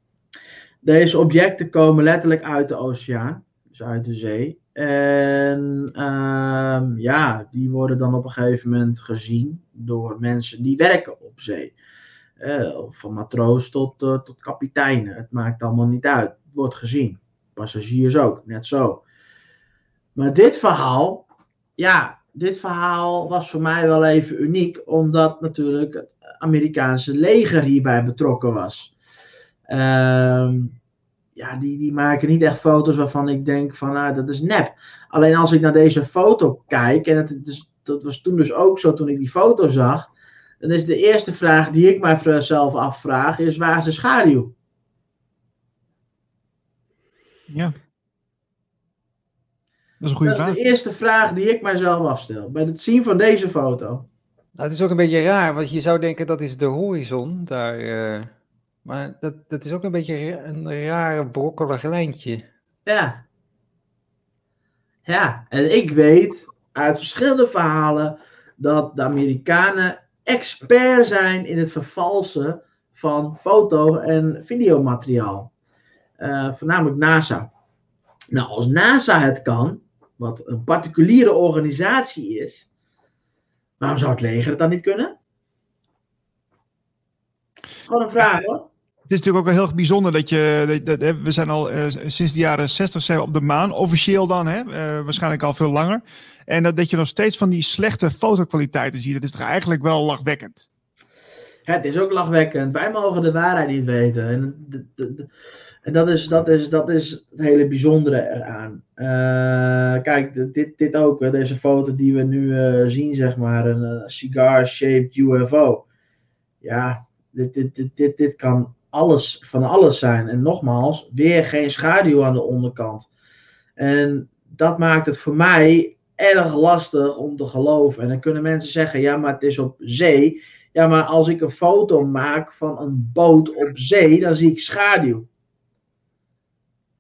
Deze objecten komen letterlijk uit de oceaan, dus uit de zee. En ehm, ja, die worden dan op een gegeven moment gezien door mensen die werken op zee. Eh, van matroos tot, eh, tot kapiteinen. Het maakt allemaal niet uit. Het wordt gezien. Passagiers ook, net zo. Maar dit verhaal, ja, dit verhaal was voor mij wel even uniek, omdat natuurlijk het Amerikaanse leger hierbij betrokken was. Ehm, ja, die, die maken niet echt foto's waarvan ik denk van, ah, dat is nep. Alleen als ik naar deze foto kijk, en dat, is, dat was toen dus ook zo toen ik die foto zag, dan is de eerste vraag die ik mijzelf afvraag, is waar is de schaduw? Ja. Dat is een goede dat vraag. is de eerste vraag die ik mijzelf afstel bij het zien van deze foto. Nou, het is ook een beetje raar, want je zou denken dat is de horizon daar. eh, maar dat, dat is ook een beetje een rare brokkelig lijntje. Ja. Ja, en ik weet uit verschillende verhalen dat de Amerikanen expert zijn in het vervalsen van foto- en videomateriaal. Eh, voornamelijk NASA. Nou, als NASA het kan, wat een particuliere organisatie is, waarom zou het leger het dan niet kunnen? Gewoon een vraag hoor. Het is natuurlijk ook wel heel bijzonder dat je. Dat, we zijn al eh, sinds de jaren 60 zijn we op de maan, officieel dan, hè, eh, waarschijnlijk al veel langer. En dat, je nog steeds van die slechte fotokwaliteiten ziet, dat is toch eigenlijk wel lachwekkend. Het is ook lachwekkend. Wij mogen de waarheid niet weten. En, en dat, is, dat, is, dat is het hele bijzondere eraan. Eh, kijk, dit, dit ook. Deze foto die we nu zien, zeg maar. Een cigar-shaped UFO. Ja, dit, dit, dit, dit, dit kan alles van alles zijn. En nogmaals, weer geen schaduw aan de onderkant. En dat maakt het voor mij erg lastig om te geloven. En dan kunnen mensen zeggen, ja, maar het is op zee. Ja, maar als ik een foto maak van een boot op zee, dan zie ik schaduw.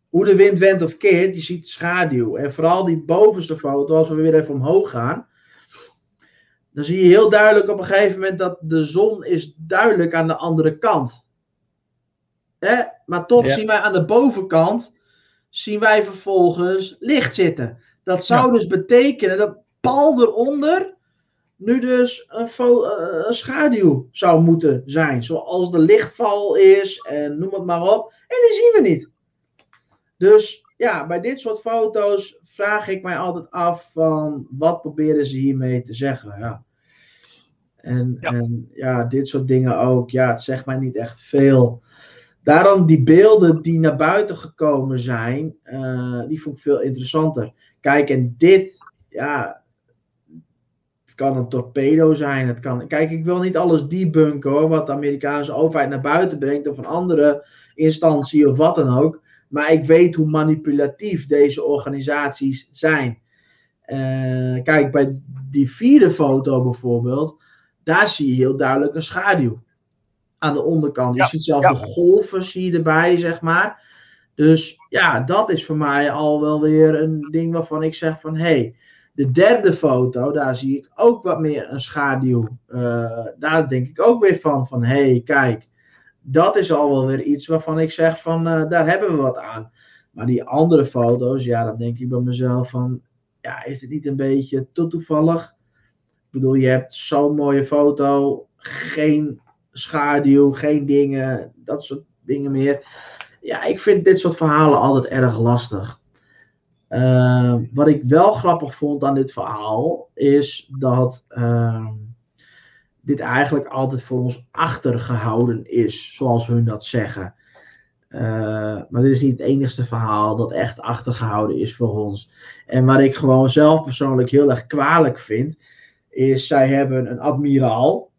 Hoe de wind wendt of keert, je ziet schaduw. En vooral die bovenste foto, als we weer even omhoog gaan, dan zie je heel duidelijk op een gegeven moment dat de zon is duidelijk aan de andere kant. Hè? Maar toch Ja. zien wij aan de bovenkant, zien wij vervolgens licht zitten. Dat zou dus betekenen dat pal eronder nu dus een, eh, een schaduw zou moeten zijn. Zoals de lichtval is en noem het maar op. En die zien we niet. Dus ja, bij dit soort foto's vraag ik mij altijd af van wat proberen ze hiermee te zeggen. Ja. En, Ja. en ja, dit soort dingen ook. Ja, het zegt mij niet echt veel. Daarom die beelden die naar buiten gekomen zijn, eh, die vond ik veel interessanter. Kijk, en dit, ja, het kan een torpedo zijn. Het kan, kijk, ik wil niet alles debunken hoor, wat de Amerikaanse overheid naar buiten brengt of een andere instantie of wat dan ook. Maar ik weet hoe manipulatief deze organisaties zijn. Eh, kijk, bij die vierde foto bijvoorbeeld, daar zie je heel duidelijk een schaduw aan de onderkant. Je Ja, ziet zelfs ja. de golven zie je erbij, zeg maar. Dus ja, dat is voor mij al wel weer een ding waarvan ik zeg van hé, hey, de derde foto, daar zie ik ook wat meer een schaduw. Eh, daar denk ik ook weer van, van hé, hey, kijk, dat is al wel weer iets waarvan ik zeg van eh, daar hebben we wat aan. Maar die andere foto's, ja, dan denk ik bij mezelf van, ja, is het niet een beetje te toevallig? Ik bedoel, je hebt zo'n mooie foto, geen schaduw, geen dingen, dat soort dingen meer. Ja, ik vind dit soort verhalen altijd erg lastig. Uh, wat ik wel grappig vond aan dit verhaal is dat uh, dit eigenlijk altijd voor ons achtergehouden is, zoals hun dat zeggen. Uh, maar dit is niet het enigste verhaal dat echt achtergehouden is voor ons. En wat ik gewoon zelf persoonlijk heel erg kwalijk vind, is zij hebben een admiraal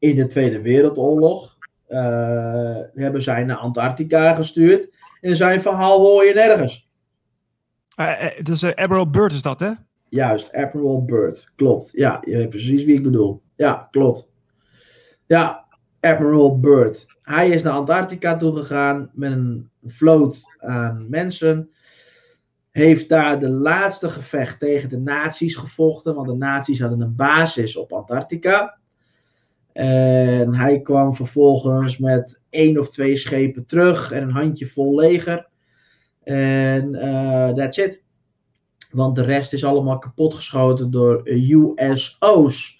in de Tweede Wereldoorlog. Uh, hebben zij naar Antarctica gestuurd. En zijn verhaal hoor je nergens. Uh, uh, dus Admiral Byrd is dat, hè? Juist, Admiral Byrd. Klopt. Ja, je weet precies wie ik bedoel. Ja, klopt. Ja, Admiral Byrd. Hij is naar Antarctica toegegaan met een vloot aan mensen. Heeft daar de laatste gevecht tegen de nazi's gevochten. Want de nazi's hadden een basis op Antarctica. En hij kwam vervolgens met één of twee schepen terug en een handjevol leger. En uh, that's it. Want de rest is allemaal kapotgeschoten door USO's.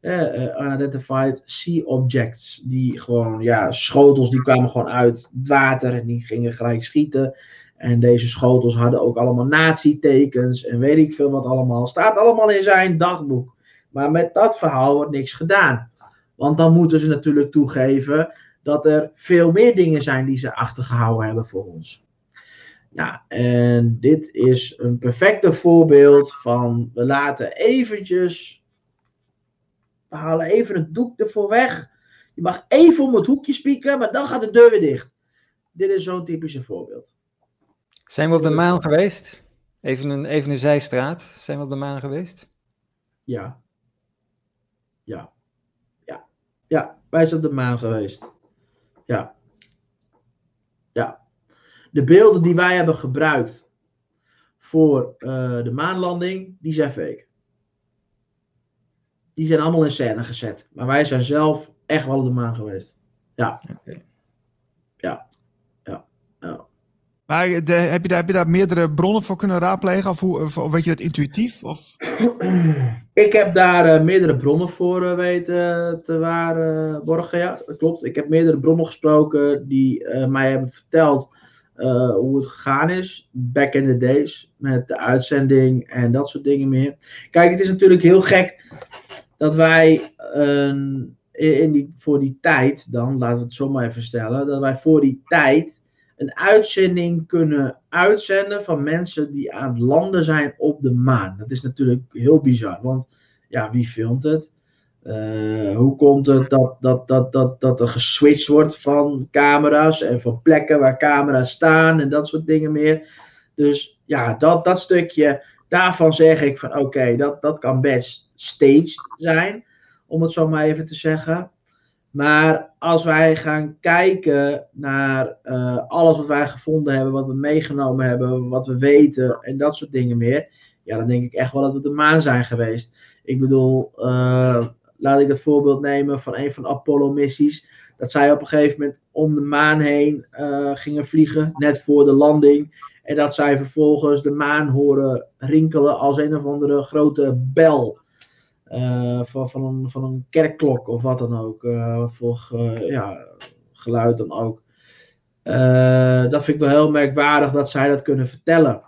Uh, uh, unidentified Sea Objects. Die gewoon, ja, schotels die kwamen gewoon uit water en die gingen gelijk schieten. En deze schotels hadden ook allemaal nazi-tekens en weet ik veel wat allemaal. Staat allemaal in zijn dagboek. Maar met dat verhaal wordt niks gedaan. Want dan moeten ze natuurlijk toegeven dat er veel meer dingen zijn die ze achtergehouden hebben voor ons. Ja, en dit is een perfecte voorbeeld van we laten eventjes, we halen even het doek ervoor weg. Je mag even om het hoekje spieken, maar dan gaat de deur weer dicht. Dit is zo'n typische voorbeeld. Zijn we op de maan geweest? Even een, even een zijstraat. Zijn we op de maan geweest? Ja. Ja. Ja. Ja, wij zijn op de maan geweest. Ja. Ja. De beelden die wij hebben gebruikt voor uh, de maanlanding, die zijn fake. Die zijn allemaal in scène gezet. Maar wij zijn zelf echt wel op de maan geweest. Ja. Ja. Ja. ja. Maar heb, je daar, heb je daar meerdere bronnen voor kunnen raadplegen? Of, hoe, of, weet je dat intuïtief? Of? Ik heb daar uh, meerdere bronnen voor uh, weten te waarborgen. ja, dat klopt. Ik heb meerdere bronnen gesproken die uh, mij hebben verteld hoe het gegaan is. Back in the days. Met de uitzending en dat soort dingen meer. Kijk, het is natuurlijk heel gek dat wij in die, voor die tijd, dan laten we het zo maar even stellen, dat wij voor die tijd een uitzending kunnen uitzenden van mensen die aan het landen zijn op de maan. Dat is natuurlijk heel bizar, want ja, wie filmt het? Uh, hoe komt het dat, dat, dat, dat, dat er geswitcht wordt van camera's en van plekken waar camera's staan en dat soort dingen meer? Dus ja, dat, dat stukje, daarvan zeg ik van oké, dat, dat kan best staged zijn, om het zo maar even te zeggen. Maar als wij gaan kijken naar uh, alles wat wij gevonden hebben, wat we meegenomen hebben, wat we weten en dat soort dingen meer, ja, dan denk ik echt wel dat we de maan zijn geweest. Ik bedoel, uh, laat ik het voorbeeld nemen van een van de Apollo-missies. Dat zij op een gegeven moment om de maan heen uh, gingen vliegen, net voor de landing. En dat zij vervolgens de maan horen rinkelen als een of andere grote bel. Uh, van, van, een, van een kerkklok of wat dan ook. Uh, wat voor uh, ja, geluid dan ook. dat vind ik wel heel merkwaardig dat zij dat kunnen vertellen.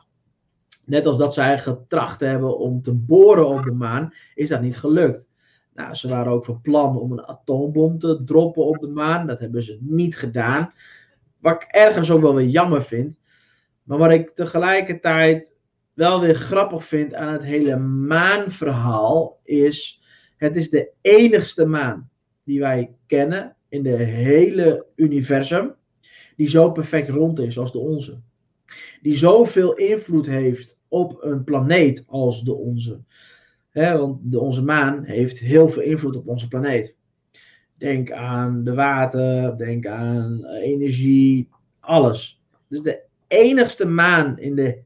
Net als dat zij getracht hebben om te boren op de maan, is dat niet gelukt. Nou, ze waren ook van plan om een atoombom te droppen op de maan. Dat hebben ze niet gedaan. Wat ik ergens ook wel weer jammer vind. Maar wat ik tegelijkertijd wel weer grappig vind aan het hele maanverhaal is, het is de enigste maan die wij kennen in de hele universum, die zo perfect rond is als de onze. Die zoveel invloed heeft op een planeet als de onze. want de, onze maan heeft heel veel invloed op onze planeet. Denk aan de water, denk aan energie, alles. Dus de enigste maan in de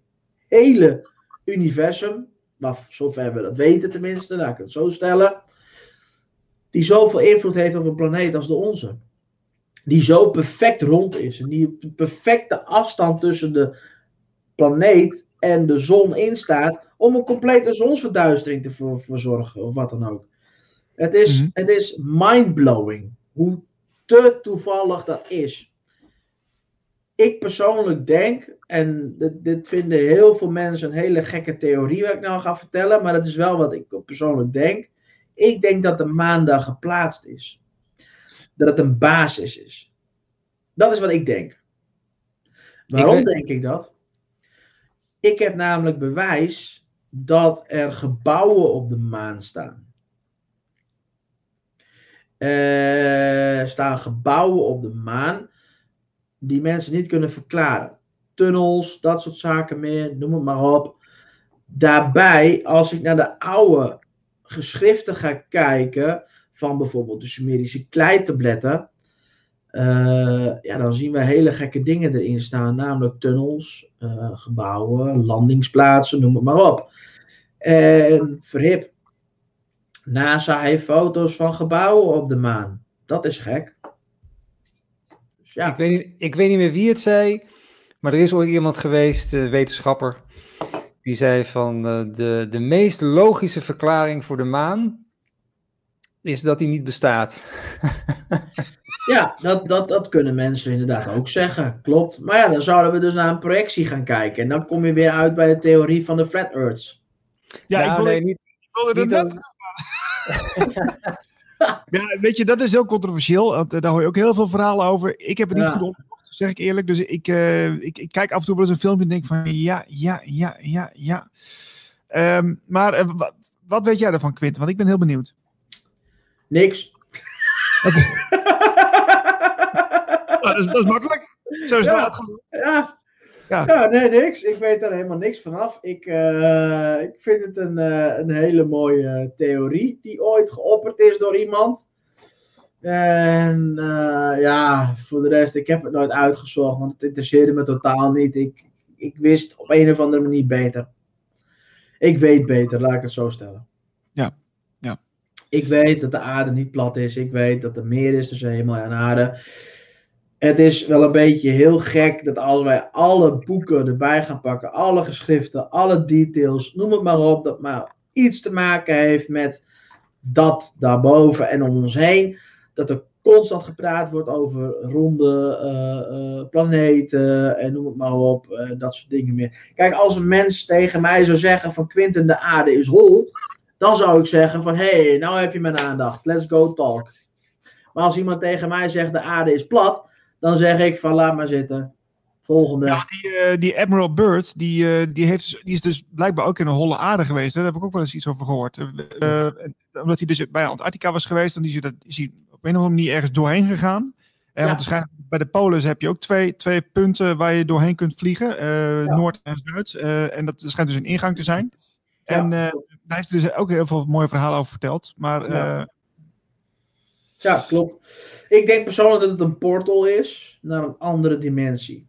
hele universum, maar zover we dat weten tenminste, laat ik het zo stellen, die zoveel invloed heeft op een planeet als de onze. Die zo perfect rond is en die de perfecte afstand tussen de planeet en de zon instaat om een complete zonsverduistering te verzorgen of wat dan ook. Het is, mm -hmm. het is mindblowing hoe te toevallig dat is ik persoonlijk denk, en dit, dit, vinden heel veel mensen een hele gekke theorie wat ik nou ga vertellen, maar dat is wel wat ik persoonlijk denk. Ik denk dat de maan daar geplaatst is. Dat het een basis is. Dat is wat ik denk. Waarom ik denk ik dat? Ik heb namelijk bewijs dat er gebouwen op de maan staan. Er staan gebouwen op de maan die mensen niet kunnen verklaren. Tunnels, dat soort zaken meer, noem het maar op. Daarbij, als ik naar de oude geschriften ga kijken, van bijvoorbeeld de Sumerische kleitabletten, uh, ja, dan zien we hele gekke dingen erin staan, namelijk tunnels, uh, gebouwen, landingsplaatsen, noem het maar op. En verhip, NASA heeft foto's van gebouwen op de maan. Dat is gek. Ja. Ik, weet niet, ik weet niet meer wie het zei, maar er is ooit iemand geweest, uh, wetenschapper, die zei van uh, de, de meest logische verklaring voor de maan is dat die niet bestaat. ja, dat, dat, dat kunnen mensen inderdaad ook zeggen, klopt. Maar ja, dan zouden we dus naar een projectie gaan kijken en dan kom je weer uit bij de theorie van de flat earths. Ja, nou, ik wil, nee, niet, ik wil er net... Ja, weet je, dat is heel controversieel. Want eh, daar hoor je ook heel veel verhalen over. Ik heb het niet Ja. goed onderzocht, zeg ik eerlijk. Dus ik, eh, ik, ik kijk af en toe wel eens een filmpje en denk van ja, ja, ja, ja, ja. Ehm, maar eh, wa- wat weet jij ervan, Quint? Want ik ben heel benieuwd. Niks. Nou, dat, is, dat is makkelijk. Zo is Ja. Ja. Ja. Ja. nee, niks. Ik weet daar helemaal niks vanaf. Ik, eh, ik vind het een, eh, een hele mooie theorie die ooit geopperd is door iemand. En eh, ja, voor de rest, ik heb het nooit uitgezocht, want het interesseerde me totaal niet. Ik, ik wist op een of andere manier beter. Ik weet beter, laat ik het zo stellen. Ja, ja. Ik weet dat de aarde niet plat is. Ik weet dat er meer is tussen hemel en aarde. Het is wel een beetje heel gek dat als wij alle boeken erbij gaan pakken, alle geschriften, alle details, noem het maar op, dat maar iets te maken heeft met dat daarboven en om ons heen, dat er constant gepraat wordt over ronde eh, eh, planeten en noem het maar op, eh, dat soort dingen meer. Kijk, als een mens tegen mij zou zeggen van Quinten, de aarde is hol, dan zou ik zeggen van hé, hey, nou heb je mijn aandacht, let's go talk. Maar als iemand tegen mij zegt de aarde is plat, dan zeg ik van laat maar zitten. Volgende. Ja, die, eh, die Admiral Byrd, die, eh, die, heeft, dus- die is dus blijkbaar ook in een holle aarde geweest. Hè? Daar heb ik ook wel eens iets over gehoord. Eh, omdat hij dus bij Antarctica was geweest, dan is hij, dat, is hij op een of andere manier ergens doorheen gegaan. Ja. Want waarschijnlijk bij de Polen heb je ook twee, twee punten waar je doorheen kunt vliegen. Ja. Noord en Zuid. En dat schijnt dus een ingang te zijn. Ja. En daar heeft hij dus ook heel veel mooie verhalen over verteld. Maar Ja, klopt. Ik denk persoonlijk dat het een portal is naar een andere dimensie.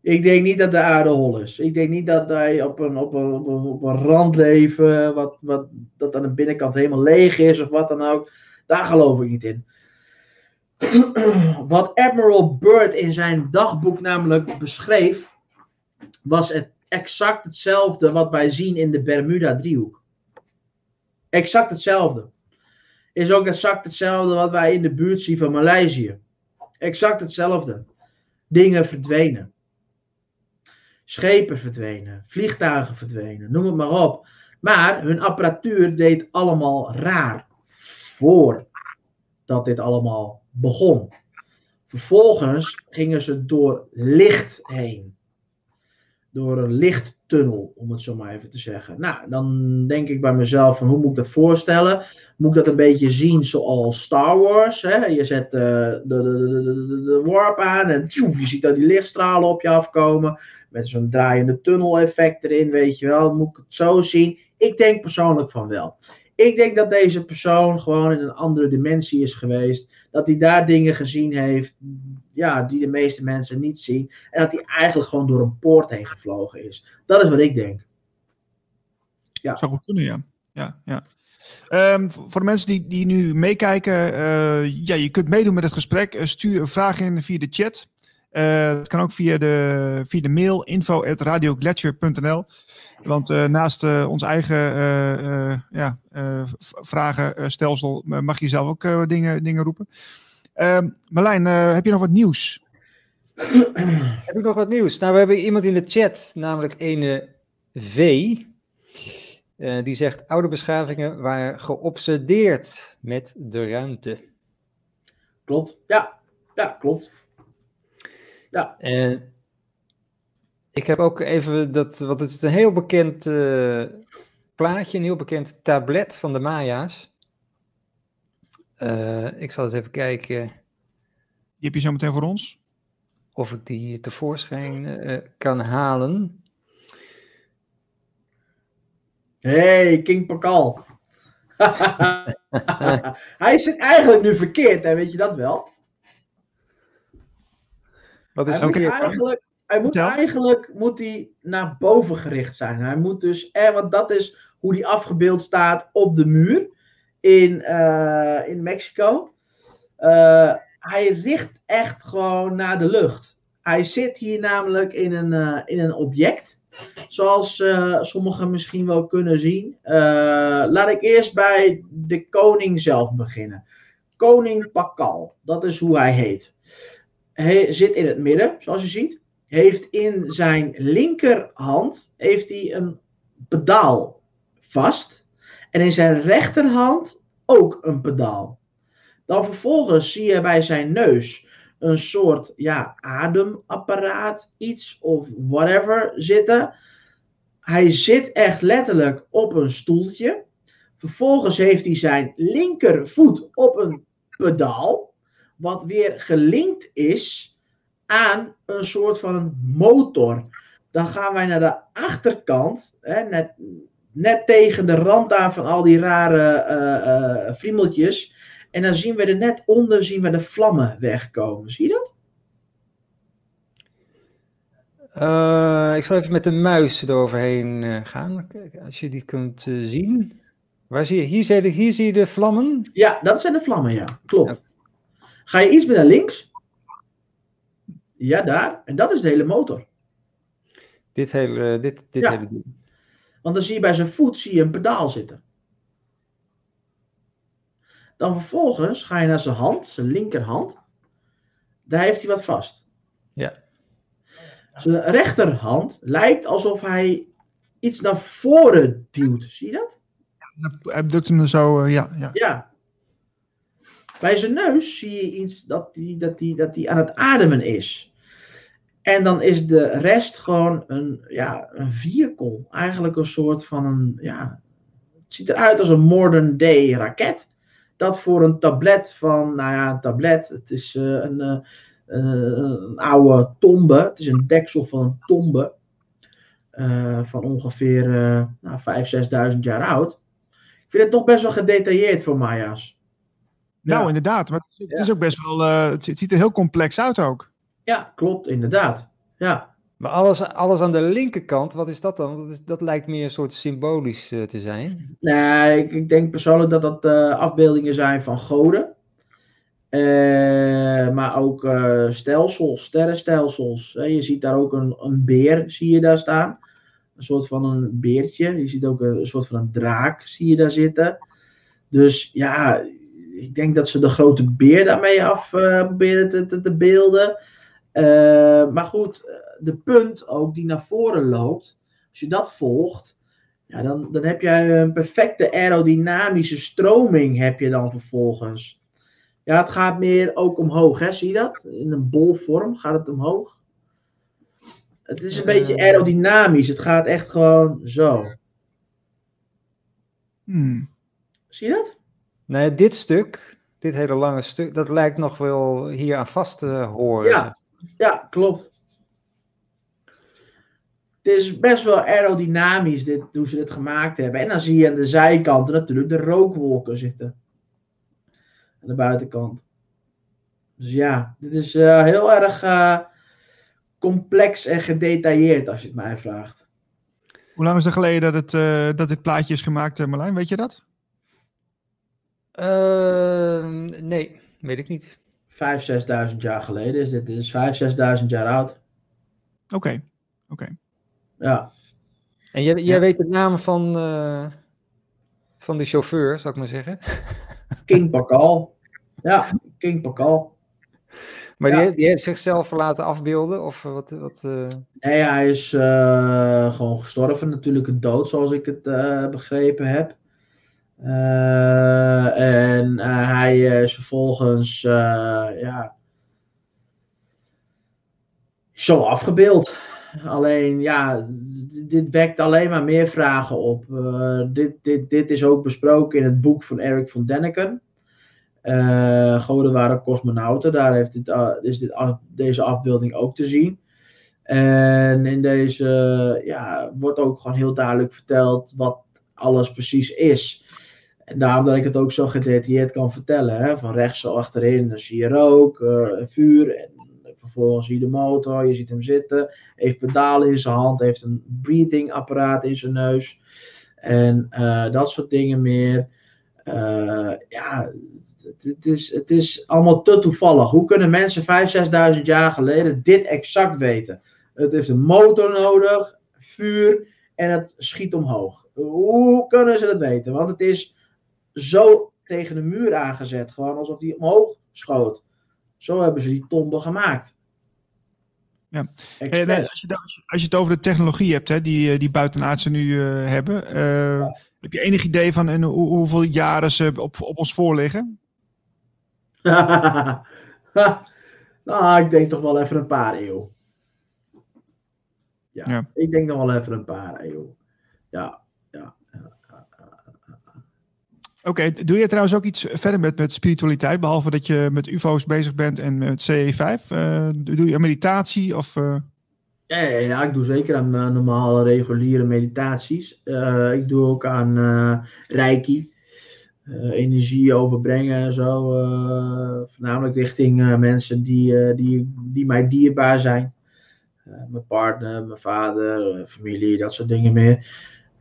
Ik denk niet dat de aarde hol is. Ik denk niet dat wij op een, op een, op een, rand leven, wat, wat, dat aan de binnenkant helemaal leeg is of wat dan ook. Daar geloof ik niet in. Wat Admiral Byrd in zijn dagboek namelijk beschreef, was het exact hetzelfde wat wij zien in de Bermuda-driehoek. Exact hetzelfde is ook exact hetzelfde wat wij in de buurt zien van Maleisië. Exact hetzelfde. Dingen verdwenen. Schepen verdwenen. Vliegtuigen verdwenen. Noem het maar op. Maar hun apparatuur deed allemaal raar. Voordat dit allemaal begon. Vervolgens gingen ze door licht heen. Door een lichttunnel, om het zo maar even te zeggen. Nou, dan denk ik bij mezelf: van hoe moet ik dat voorstellen? Moet ik dat een beetje zien zoals Star Wars. Hè? Je zet eh, de, de, de, de, warp aan en je ziet dan die lichtstralen op je afkomen. Met zo'n draaiende tunnel effect erin, weet je wel. Moet ik het zo zien? Ik denk persoonlijk van wel. Ik denk dat deze persoon gewoon in een andere dimensie is geweest. Dat hij daar dingen gezien heeft ja, die de meeste mensen niet zien. En dat hij eigenlijk gewoon door een poort heen gevlogen is. Dat is wat ik denk. Ja. Zou goed kunnen, ja. ja, ja. Ehm, voor de mensen die, die nu meekijken, eh, ja, je kunt meedoen met het gesprek. Eh, stuur een vraag in via de chat. Dat kan ook via de, via de mail info.radioglacier.nl. Want naast ons eigen ja, vragenstelsel mag je zelf ook dingen, dingen roepen. Ehm, Marlijn, heb je nog wat nieuws? Heb ik nog wat nieuws? Nou, we hebben iemand in de chat, namelijk ene V. eh, die zegt, oude beschavingen waren geobsedeerd met de ruimte. Klopt. Ja, ja klopt. En ik heb ook even dat, want het is een heel bekend eh, plaatje, een heel bekend tablet van de Maya's. Eh, ik zal eens even kijken Die heb je zo meteen voor ons. of ik die tevoorschijn eh, kan halen. Hey, King Pakal. Hij zit eigenlijk nu verkeerd, hè? weet je dat wel? Wat is Hij moet eigenlijk, hij moet eigenlijk moet hij naar boven gericht zijn. Hij moet dus, eh, want dat is hoe die afgebeeld staat op de muur in, eh, in Mexico. Eh, hij richt echt gewoon naar de lucht. Hij zit hier namelijk in een, eh, in een object. Zoals eh, sommigen misschien wel kunnen zien. Eh, laat ik eerst bij de koning zelf beginnen. Koning Pakal, dat is hoe hij heet. Hij zit in het midden, zoals je ziet. Heeft in zijn linkerhand heeft hij een pedaal vast. En in zijn rechterhand ook een pedaal. Dan vervolgens zie je bij zijn neus een soort ja, ademapparaat, iets of whatever zitten. Hij zit echt letterlijk op een stoeltje. Vervolgens heeft hij zijn linkervoet op een pedaal, wat weer gelinkt is aan een soort van motor. Dan gaan wij naar de achterkant, hè, net, net tegen de rand daar van al die rare uh, uh, friemeltjes. En dan zien we er net onder zien we de vlammen wegkomen. Zie je dat? Uh, ik zal even met de muis eroverheen uh, gaan. Als je die kunt uh, zien. Waar zie je? Hier, zie je, hier zie je de vlammen? Ja, dat zijn de vlammen, ja. Klopt. Ja. Ga je iets meer naar links? Ja, daar. En dat is de hele motor. Dit hele, dit, dit Ja. hele ding. Want dan zie je bij zijn voet zie je een pedaal zitten. Dan vervolgens ga je naar zijn hand, zijn linkerhand. Daar heeft hij wat vast. Ja. Zijn rechterhand lijkt alsof hij iets naar voren duwt. Zie je dat? Hij drukt hem er zo, eh, ja, ja. Ja. Bij zijn neus zie je iets dat die, dat die, dat die aan het ademen is. En dan is de rest gewoon een, ja, een vierkel. Eigenlijk een soort van een. Ja, het ziet eruit als een modern day raket. Dat voor een tablet van. Nou ja, een tablet. Het is eh, een, eh, een oude tombe. Het is een deksel van een tombe. eh, van ongeveer eh nou, 5.000, 6.000 jaar oud. Ik vind het toch best wel gedetailleerd voor Maya's. Ja. Nou, inderdaad. Maar het is, het is ook best wel, eh, het, het ziet er heel complex uit ook. Ja, klopt, inderdaad. Ja, Maar alles, alles aan de linkerkant, wat is dat dan? Dat, is, dat lijkt meer een soort symbolisch eh, te zijn. nee, ik, ik denk persoonlijk dat dat eh, afbeeldingen zijn van goden. Eh, maar ook stelsels, sterrenstelsels. Je ziet daar ook een, een beer, zie je daar staan. Een soort van een beertje. Je ziet ook een, soort van een draak, zie je daar zitten. Dus ja, ik denk dat ze de grote beer daarmee af proberen te, te, te beelden. Eh, maar goed, eh, de punt ook die naar voren loopt, als je dat volgt, ja, dan, dan heb je een perfecte aerodynamische stroming heb je dan vervolgens. Ja, het gaat meer ook omhoog, hè? zie je dat? In een bolvorm gaat het omhoog. Het is een Eh. beetje aerodynamisch, het gaat echt gewoon zo. Hmm. Zie je dat? Nee, dit stuk, dit hele lange stuk, dat lijkt nog wel hier aan vast te horen. Ja. Ja, klopt. Het is best wel aerodynamisch dit, hoe ze dit gemaakt hebben. En dan zie je aan de zijkanten natuurlijk de rookwolken zitten. Aan de buitenkant. Dus ja, dit is eh, heel erg eh, complex en gedetailleerd als je het mij vraagt. Hoe lang is het geleden dat, het, eh, dat dit plaatje is gemaakt, Marlijn? Weet je dat? Ehm, nee, weet ik niet. 5.000, 6.000 jaar geleden is dit. Dit is 5.000, 6.000 jaar oud. Oké. Oké. Ja. En jij, jij Ja. weet de naam van, eh, van de chauffeur, zou ik maar zeggen. King Pakal. Ja, King Pakal. Maar Ja. die, die heeft zichzelf laten afbeelden? Of wat? wat eh, Nee, hij is eh, gewoon gestorven. Natuurlijk een dood, zoals ik het eh, begrepen heb. Eh, en eh, hij is vervolgens, eh, ja, zo afgebeeld. Alleen, ja, dit wekt alleen maar meer vragen op. Dit, dit, dit is ook besproken in het boek van Eric von Däniken. Eh goden waren cosmonauten. Daar heeft dit, is dit, deze afbeelding ook te zien. En in deze ja, wordt ook gewoon heel duidelijk verteld wat alles precies is. En daarom dat ik het ook zo gedetailleerd kan vertellen. Hè? Van rechts zo achterin, dan zie je rook, eh, vuur. En vervolgens zie je de motor, je ziet hem zitten. Heeft pedalen in zijn hand, heeft een breathing apparaat in zijn neus. En eh, dat soort dingen meer. Eh, ja, het, is, het is allemaal te toevallig. Hoe kunnen mensen 5.000, 6.000 jaar geleden dit exact weten? Het heeft een motor nodig, vuur en het schiet omhoog. Hoe kunnen ze dat weten? Want het is zo tegen de muur aangezet, gewoon alsof die omhoog schoot. Zo hebben ze die tombe gemaakt. Ja. Nee, als, je, als je- het over de technologie hebt, hè, die, eh, die buitenaardsen nu eh, hebben, eh, heb je enig idee van hoe, hoeveel jaren ze op, op ons voorliggen? nou, ik denk toch wel even een paar eeuw. Ja, Ja. ik denk nog wel even een paar eeuw. Ja, Oké, doe je trouwens ook iets verder met, met spiritualiteit, behalve dat je met UFO's bezig bent en met CE5? Eh, doe je meditatie of... eh, Ja, ja, ja, ik doe zeker aan mijn normale reguliere meditaties. Eh, ik doe ook aan eh reiki. Eh, energie overbrengen en zo. eh, voornamelijk richting eh, mensen die, eh, die, die mij dierbaar zijn. Eh, mijn partner, mijn vader, eh, familie, dat soort dingen meer.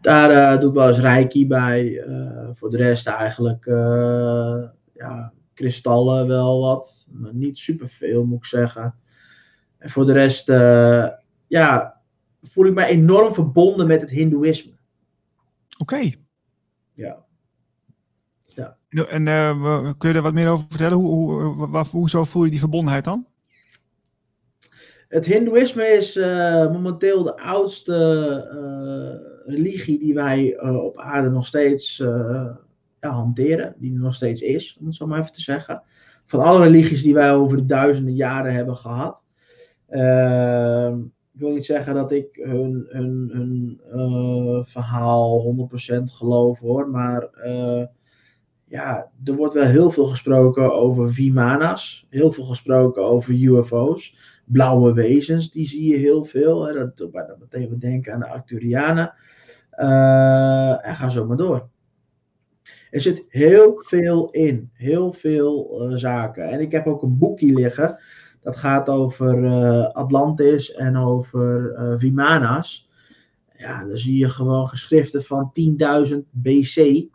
Daar eh, doe ik wel eens reiki bij. Eh, voor de rest eigenlijk eh, ja, kristallen wel wat. Maar niet superveel moet ik zeggen. En voor de rest ja, voel ik mij enorm verbonden met het Hindoeïsme. Oké. Ja. En eh, we- kun je er wat meer over vertellen? Hoe, hoe, hoezo voel je die verbondenheid dan? Het Hindoeïsme is momenteel de oudste religie die wij eh, op aarde nog steeds eh, ja, hanteren. Die er nog steeds is, om het zo maar even te zeggen. Van alle religies die wij over de duizenden jaren hebben gehad. Ehm, ik wil niet zeggen dat ik hun, hun, hun eh, verhaal 100% geloof hoor, maar ja, er wordt wel heel veel gesproken over Vimana's, heel veel gesproken over UFO's blauwe wezens, die zie je heel veel. Hè. Dat dan meteen denken aan de Arcturianen. Eh, en ga zo maar door. Er zit heel veel in. Heel veel eh, zaken. En ik heb ook een boekje liggen. Dat gaat over eh, Atlantis en over Vimana's. Ja, dan zie je gewoon geschriften van 10.000 BC.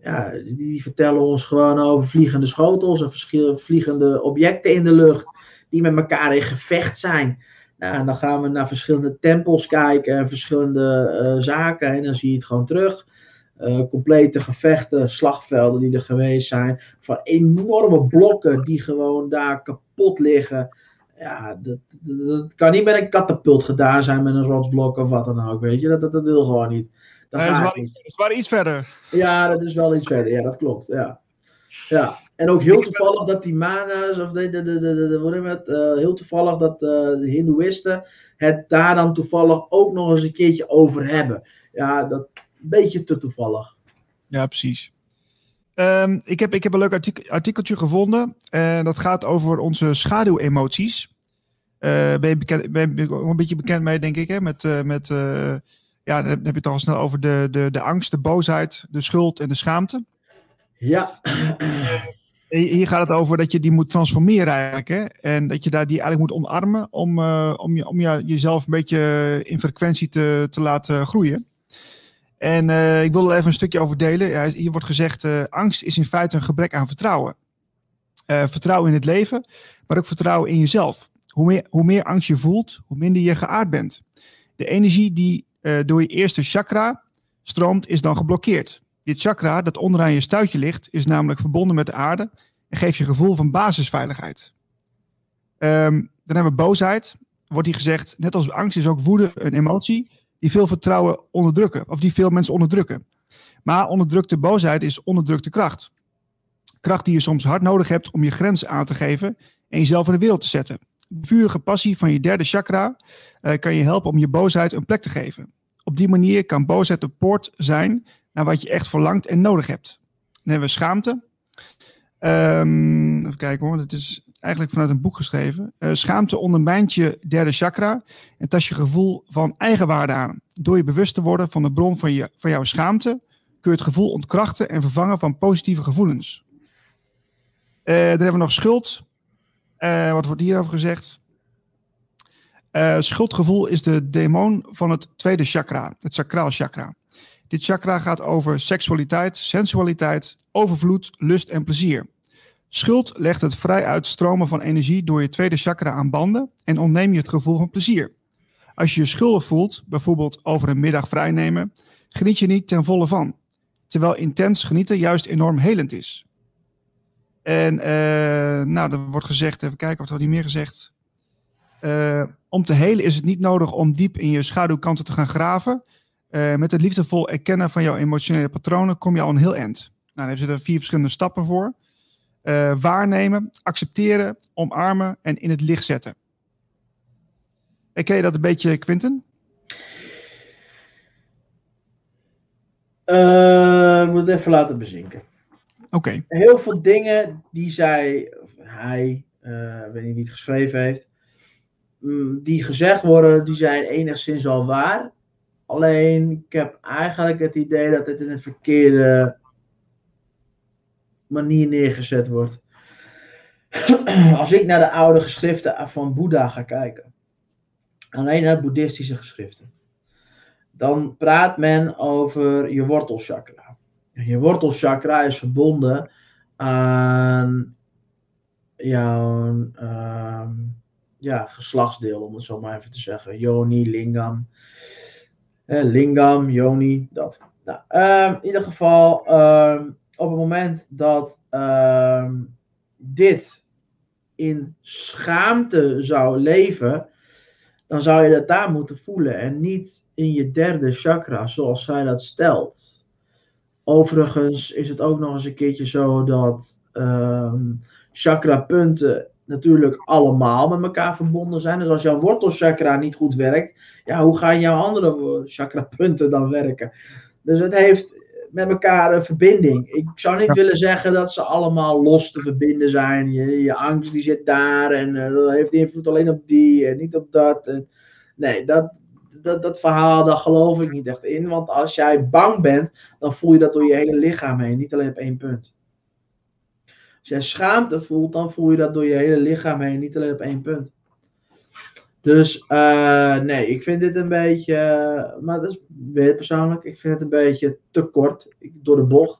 Ja, die, die vertellen ons gewoon over vliegende schotels en verschil- vliegende objecten in de lucht die met elkaar in gevecht zijn. Nou, en dan gaan we naar verschillende tempels kijken en verschillende eh, zaken en dan zie je het gewoon terug. Eh, complete gevechten, slagvelden die er geweest zijn, van enorme blokken die gewoon daar kapot liggen. Ja, dat, dat, dat kan niet met een katapult gedaan zijn, met een rotsblok of wat dan ook, weet je. Dat, dat, dat wil gewoon niet. Dat is wel niet. is wel iets verder. Ja, dat is wel iets verder. Ja, dat klopt. Ja. Ja. En ook heel toevallig dat die mana's, of de, de, de, de, het? Eh, heel toevallig dat eh, de Hindoeïsten het daar dan toevallig ook nog eens een keertje over hebben. Ja, dat een beetje te toevallig. Ja, precies. Ehm, ik, heb, ik heb een leuk artik- artikeltje gevonden. En dat gaat over onze schaduwemoties. Eh ben, je bekend, ben je een beetje bekend mee, denk ik, hè? Met, eh, met eh, ja, dan heb je het al snel over de, de, de angst, de boosheid, de schuld en de schaamte. Ja, Hier gaat het over dat je die moet transformeren eigenlijk. Hè? En dat je daar die eigenlijk moet omarmen om, eh, om, je, om je, jezelf een beetje in frequentie te, te laten groeien. En eh, ik wil er even een stukje over delen. Ja, hier wordt gezegd, eh, angst is in feite een gebrek aan vertrouwen. Vertrouwen in het leven, maar ook vertrouwen in jezelf. Hoe meer, hoe meer angst je voelt, hoe minder je geaard bent. De energie die door je eerste chakra stroomt, is dan geblokkeerd. Dit chakra, dat onderaan je stuitje ligt, is namelijk verbonden met de aarde en geeft je een gevoel van basisveiligheid. Ehm, dan hebben we boosheid. Wordt hier gezegd, net als angst is ook woede een emotie die veel vertrouwen onderdrukken, of die veel mensen onderdrukken. Maar onderdrukte boosheid is onderdrukte kracht. Kracht die je soms hard nodig hebt om je grenzen aan te geven en jezelf in de wereld te zetten. De vurige passie van je derde chakra eh, kan je helpen om je boosheid een plek te geven. Op die manier kan boosheid de poort zijn naar wat je echt verlangt en nodig hebt. Dan hebben we schaamte. Ehm, even kijken hoor, dat is eigenlijk vanuit een boek geschreven. Eh, schaamte ondermijnt je derde chakra en tast je gevoel van eigenwaarde aan. Door je bewust te worden van de bron van, je, van jouw schaamte, kun je het gevoel ontkrachten en vervangen van positieve gevoelens. Eh, dan hebben we nog schuld. Eh, wat wordt hierover gezegd? Schuldgevoel is de demon van het tweede chakra, het sacraal chakra. Dit chakra gaat over seksualiteit, sensualiteit, overvloed, lust en plezier. Schuld legt het vrij uitstromen van energie door je tweede chakra aan banden en ontneem je het gevoel van plezier. Als je je schuldig voelt, bijvoorbeeld over een middag vrijnemen, geniet je niet ten volle van. Terwijl intens genieten juist enorm helend is. En eh, nou, er wordt gezegd, even kijken of er niet meer gezegd. Eh, Om te helen is het niet nodig om diep in je schaduwkanten te gaan graven. Uh, met het liefdevol erkennen van jouw emotionele patronen kom je al een heel eind. Nou, daar hebben ze er vier verschillende stappen voor. Uh, waarnemen, accepteren, omarmen en in het licht zetten. Herken je dat een beetje, Quinten? Uh, ik moet het even laten bezinken. Oké. Heel veel dingen die zij, of hij, uh, weet niet wie het geschreven heeft, mm, die gezegd worden, die zijn enigszins wel waar. Alleen, ik heb eigenlijk het idee dat het in een verkeerde manier neergezet wordt. Als ik naar de oude geschriften van Boeddha ga kijken, alleen naar boeddhistische geschriften, dan praat men over je wortelchakra. Je wortelchakra is verbonden aan jouw uh, ja, geslachtsdeel, om het zo maar even te zeggen. Yoni, lingam. Lingam, yoni, dat. Nou, uh, in ieder geval, ehm, op het moment dat ehm, dit in schaamte zou leven, dan zou je dat daar moeten voelen en niet in je derde chakra, zoals zij dat stelt. Overigens is het ook nog eens een keertje zo dat um, chakra-punten natuurlijk allemaal met elkaar verbonden zijn. Dus als jouw wortelchakra niet goed werkt, ja, hoe gaan jouw andere chakra-punten dan werken? Dus het heeft met elkaar een verbinding. Ik zou niet willen zeggen dat ze allemaal los te verbinden zijn. Je, je angst die zit daar en uh, dat heeft invloed alleen op die en niet op dat. En, nee, dat, dat, dat verhaal, daar geloof ik niet echt in. Want als jij bang bent, dan voel je dat door je hele lichaam heen, niet alleen op één punt. Als jij schaamte voelt, dan voel je dat door je hele lichaam heen, niet alleen op één punt. Dus uh, nee, ik vind dit een beetje, maar dat is weer persoonlijk, ik vind het een beetje te kort, door de bocht.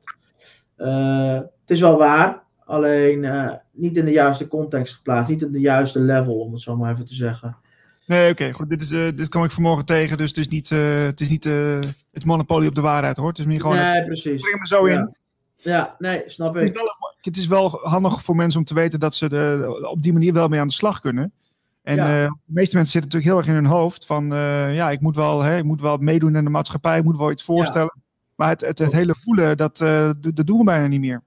Uh, het is wel waar, alleen uh, niet in de juiste context geplaatst, niet in de juiste level, om het zo maar even te zeggen. Nee, oké, goed. Dit, is, dit kwam ik vanmorgen tegen, dus het is niet, het, is niet het monopolie op de waarheid hoor. Het is meer gewoon. Nee, precies. Breng me zo ja. in. Ja, nee, snap ik. Het is, wel, het is wel handig voor mensen om te weten dat ze de, op die manier wel mee aan de slag kunnen. En Ja. uh, de meeste mensen zitten natuurlijk heel erg in hun hoofd van, uh, ja, ik moet, wel, hè, ik moet wel meedoen in de maatschappij, ik moet wel iets voorstellen. Maar het, het, het hele voelen, dat, uh, dat doen we bijna niet meer.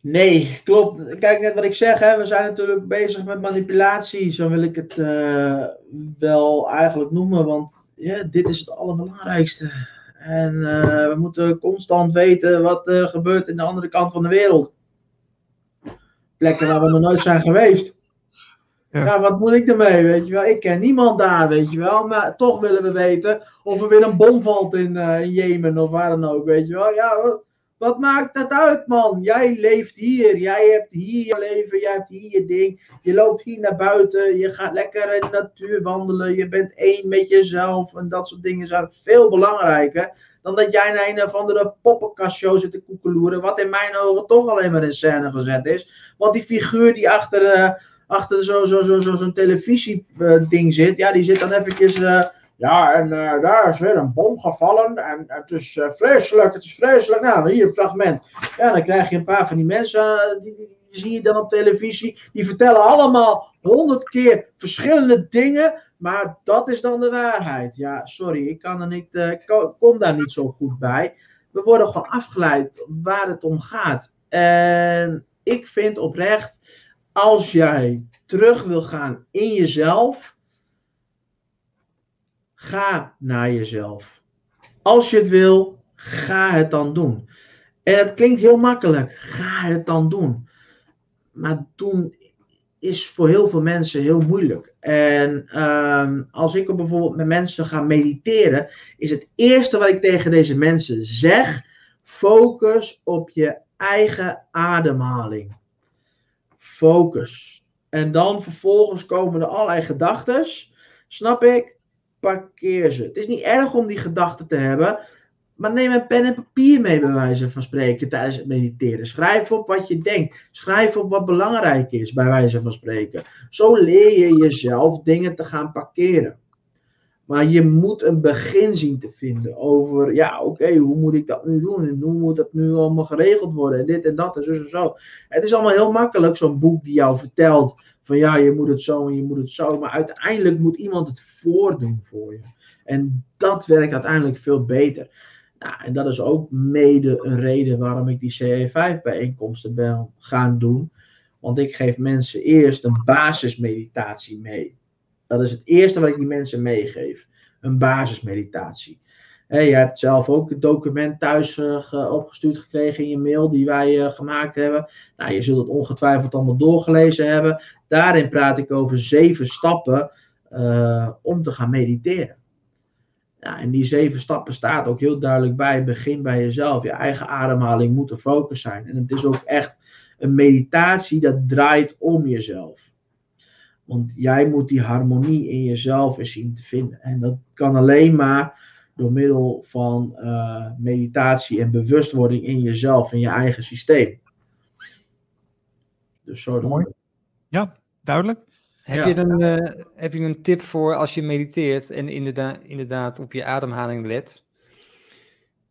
Nee, klopt. Kijk, net wat ik zeg, hè, we zijn natuurlijk bezig met manipulatie, zo wil ik het wel eigenlijk noemen, want ja, dit is het allerbelangrijkste. En uh, we moeten constant weten wat er gebeurt in de andere kant van de wereld. Plekken waar we nog nooit zijn geweest. Ja. ja. wat moet ik ermee, weet je wel? Ik ken niemand daar, weet je wel. Maar toch willen we weten of er weer een bom valt in, uh, in Jemen of waar dan ook, weet je wel. Ja, wat, wat, maakt dat uit, man? Jij leeft hier, jij hebt hier je leven, jij hebt hier je ding. Je loopt hier naar buiten, je gaat lekker in de natuur wandelen, je bent één met jezelf. En dat soort dingen zijn veel belangrijker dan dat jij naar een of andere poppenkastshow zit te koekeloeren. Wat in mijn ogen toch alleen maar in scène gezet is. Want die figuur die achter... Uh, achter zo'n zo, zo, zo, zo televisieding uh, zit, ja, die zit dan eventjes, uh, ja, en uh, daar is weer een bom gevallen en het is uh, vreselijk, het is vreselijk. Nou, hier een fragment. Ja, dan krijg je een paar van die mensen, die, die, die zie je dan op televisie, die vertellen allemaal honderd keer verschillende dingen, maar dat is dan de waarheid. Ja, sorry, ik kan er niet, ik kom daar niet zo goed bij. We worden gewoon afgeleid waar het om gaat. En ik vind oprecht als jij terug wil gaan in jezelf, ga naar jezelf. Als je het wil, ga het dan doen. En het klinkt heel makkelijk, ga het dan doen. Maar doen is voor heel veel mensen heel moeilijk. En um, als ik bijvoorbeeld met mensen ga mediteren, is het eerste wat ik tegen deze mensen zeg: focus op je eigen ademhaling focus. En dan vervolgens komen er allerlei gedachten. Snap ik? Parkeer ze. Het is niet erg om die gedachten te hebben. Maar neem een pen en papier mee, bij wijze van spreken, tijdens het mediteren. Schrijf op wat je denkt. Schrijf op wat belangrijk is, bij wijze van spreken. Zo leer je jezelf dingen te gaan parkeren. Maar je moet een begin zien te vinden over, ja, oké, hoe moet ik dat nu doen? En hoe moet dat nu allemaal geregeld worden? En dit en dat en zo en zo. Het is allemaal heel makkelijk, zo'n boek die jou vertelt van ja, je moet het zo en je moet het zo. Maar uiteindelijk moet iemand het voordoen voor je. En dat werkt uiteindelijk veel beter. Nou, en dat is ook mede een reden waarom ik die CE5 bijeenkomsten ben gaan doen. Want ik geef mensen eerst een basismeditatie mee. Dat is het eerste wat ik die mensen meegeef. Een basismeditatie. Hey, je hebt zelf ook het document thuis uh, opgestuurd gekregen in je mail die wij uh, gemaakt hebben. Nou, je zult het ongetwijfeld allemaal doorgelezen hebben. Daarin praat ik over zeven stappen uh, om te gaan mediteren. Ja, en die zeven stappen staat ook heel duidelijk bij. Begin bij jezelf. Je eigen ademhaling moet de focus zijn. En het is ook echt een meditatie dat draait om jezelf. Want jij moet die harmonie in jezelf eens zien te vinden. En dat kan alleen maar door middel van uh, meditatie en bewustwording in jezelf, in je eigen systeem. Dus zo Mooi. Ja, duidelijk. Heb, Ja. je een, eh, heb je een tip voor als je mediteert en inderdaad, inderdaad op je ademhaling let?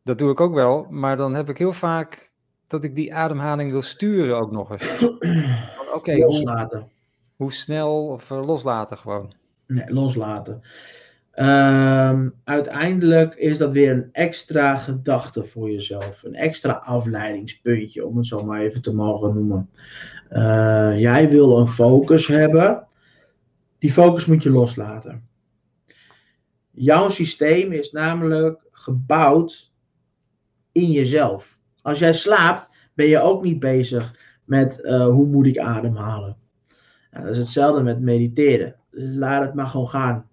Dat doe ik ook wel, maar dan heb ik heel vaak dat ik die ademhaling wil sturen ook nog eens. Oké, loslaten. Hoe snel of eh, loslaten gewoon. Nee, loslaten. Ehm, uiteindelijk is dat weer een extra gedachte voor jezelf. Een extra afleidingspuntje, om het zo maar even te mogen noemen. Eh, jij wil een focus hebben. Die focus moet je loslaten. Jouw systeem is namelijk gebouwd in jezelf. Als jij slaapt, ben je ook niet bezig met eh, hoe moet ik ademhalen. Nou, dat is hetzelfde met mediteren. Laat het maar gewoon gaan.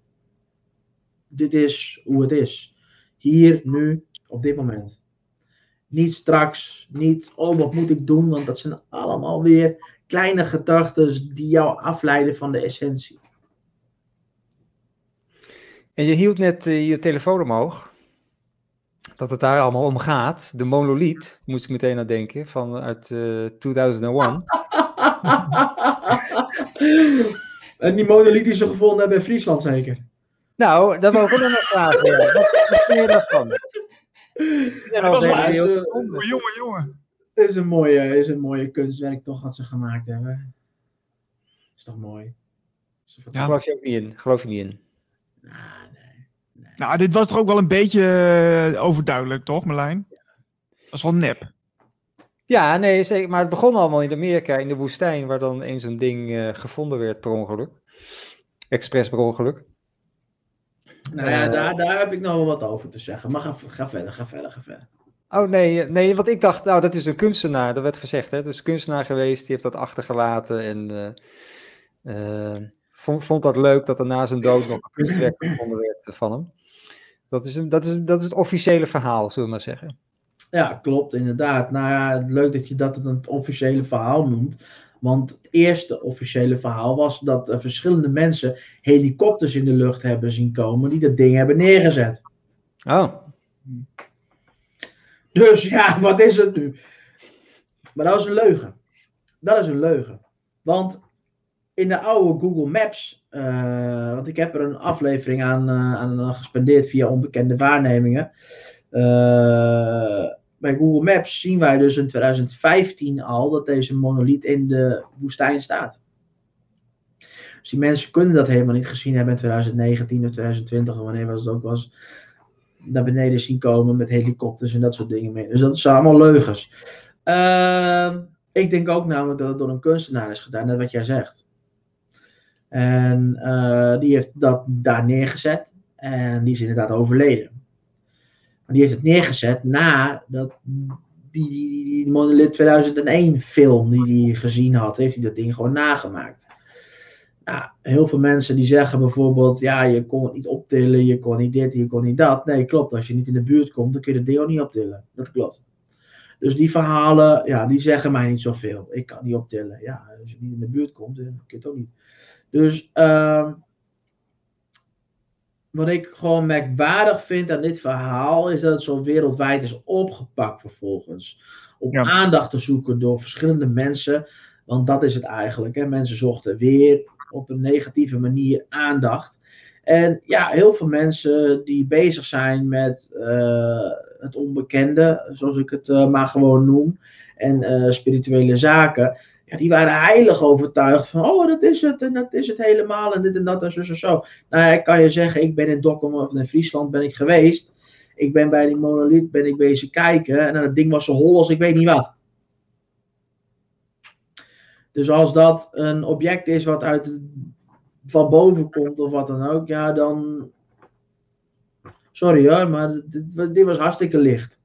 Dit is hoe het is. Hier, nu, op dit moment. Niet straks, niet, oh wat moet ik doen, want dat zijn allemaal weer kleine gedachten die jou afleiden van de essentie. En je hield net eh, je telefoon omhoog. Dat het daar allemaal om gaat. De monoliet, moest ik meteen aan denken, van uit eh 2001. en die monolith die ze gevonden hebben in Friesland zeker. Nou, daar wou ik ook nog vragen. ja. Wat, wat vind je daarvan? Eens, eh, jongen, jongen. Het is een mooie, is een mooie kunstwerk toch wat ze gemaakt hebben. Is toch mooi? Is Ja. Geloof je ook niet in? Geloof je niet in? Nou, nee. nee. Nou, dit was toch ook wel een beetje eh, overduidelijk, toch, Marlijn? Dat is wel nep. Ja, nee, zeker. Maar het begon allemaal in Amerika, in de woestijn, waar dan eens een ding eh, gevonden werd per ongeluk. Expres per ongeluk. Nou ja, Eh. daar, daar heb ik nog wel wat over te zeggen. Maar ga, ga verder, ga verder, ga verder. Oh nee, eh, nee, want ik dacht, nou, dat is een kunstenaar, dat werd gezegd, hè. Dus kunstenaar geweest, die heeft dat achtergelaten en vond, vond dat leuk dat er na zijn dood nog een kunstwerk gevonden werd van hem. Dat is, een, dat, is, dat is het officiële verhaal, zullen we maar zeggen. Ja, klopt, inderdaad. Nou ja, leuk dat je dat het een officiële verhaal noemt. Want het eerste officiële verhaal was dat er verschillende mensen helikopters in de lucht hebben zien komen die dat ding hebben neergezet. Oh, Dus ja, wat is het nu? Maar dat is een leugen. Dat is een leugen. Want in de oude Google Maps, eh, want ik heb er een aflevering aan, eh, aan gespendeerd via onbekende waarnemingen. Eh, bij Google Maps zien wij dus in 2015 al dat deze monolith in de woestijn staat. Dus die mensen kunnen dat helemaal niet gezien hebben in 2019 of 2020 of wanneer het ook was. Naar beneden zien komen met helikopters en dat soort dingen mee. Dus dat zijn allemaal leugens. Ehm, ik denk ook namelijk dat het door een kunstenaar is gedaan, net wat jij zegt. En eh, die heeft dat daar neergezet en die is inderdaad overleden. Maar die heeft het neergezet na dat die, die, die Monolith 2001 film die hij gezien had, heeft hij dat ding gewoon nagemaakt. Nou, heel veel mensen die zeggen bijvoorbeeld, ja, je kon het niet optillen, je kon niet dit, je kon niet dat. Nee, klopt. Als je niet in de buurt komt, dan kun je het ding ook niet optillen. Dat klopt. Dus die verhalen, ja, die zeggen mij niet zoveel. Ik kan niet optillen. Ja, als je niet in de buurt komt, dan kun je het ook niet. Dus, ehm, wat ik gewoon merkwaardig vind aan dit verhaal, is dat het zo wereldwijd is opgepakt vervolgens. Om Ja. aandacht te zoeken door verschillende mensen. Want dat is het eigenlijk. Hè? Mensen zochten weer op een negatieve manier aandacht. En ja, heel veel mensen die bezig zijn met uh, het onbekende, zoals ik het uh, maar gewoon noem, en uh, spirituele zaken, die waren heilig overtuigd van, oh, dat is het en dat is het helemaal en dit en dat en zo en zo. Nou, ik kan je zeggen, ik ben in Dokkum of in Friesland ben ik geweest. Ik ben bij die monolith ben ik bezig kijken en dat ding was zo hol als ik weet niet wat. Dus als dat een object is wat uit van boven komt of wat dan ook, ja, dan. Sorry hoor, maar dit was hartstikke licht.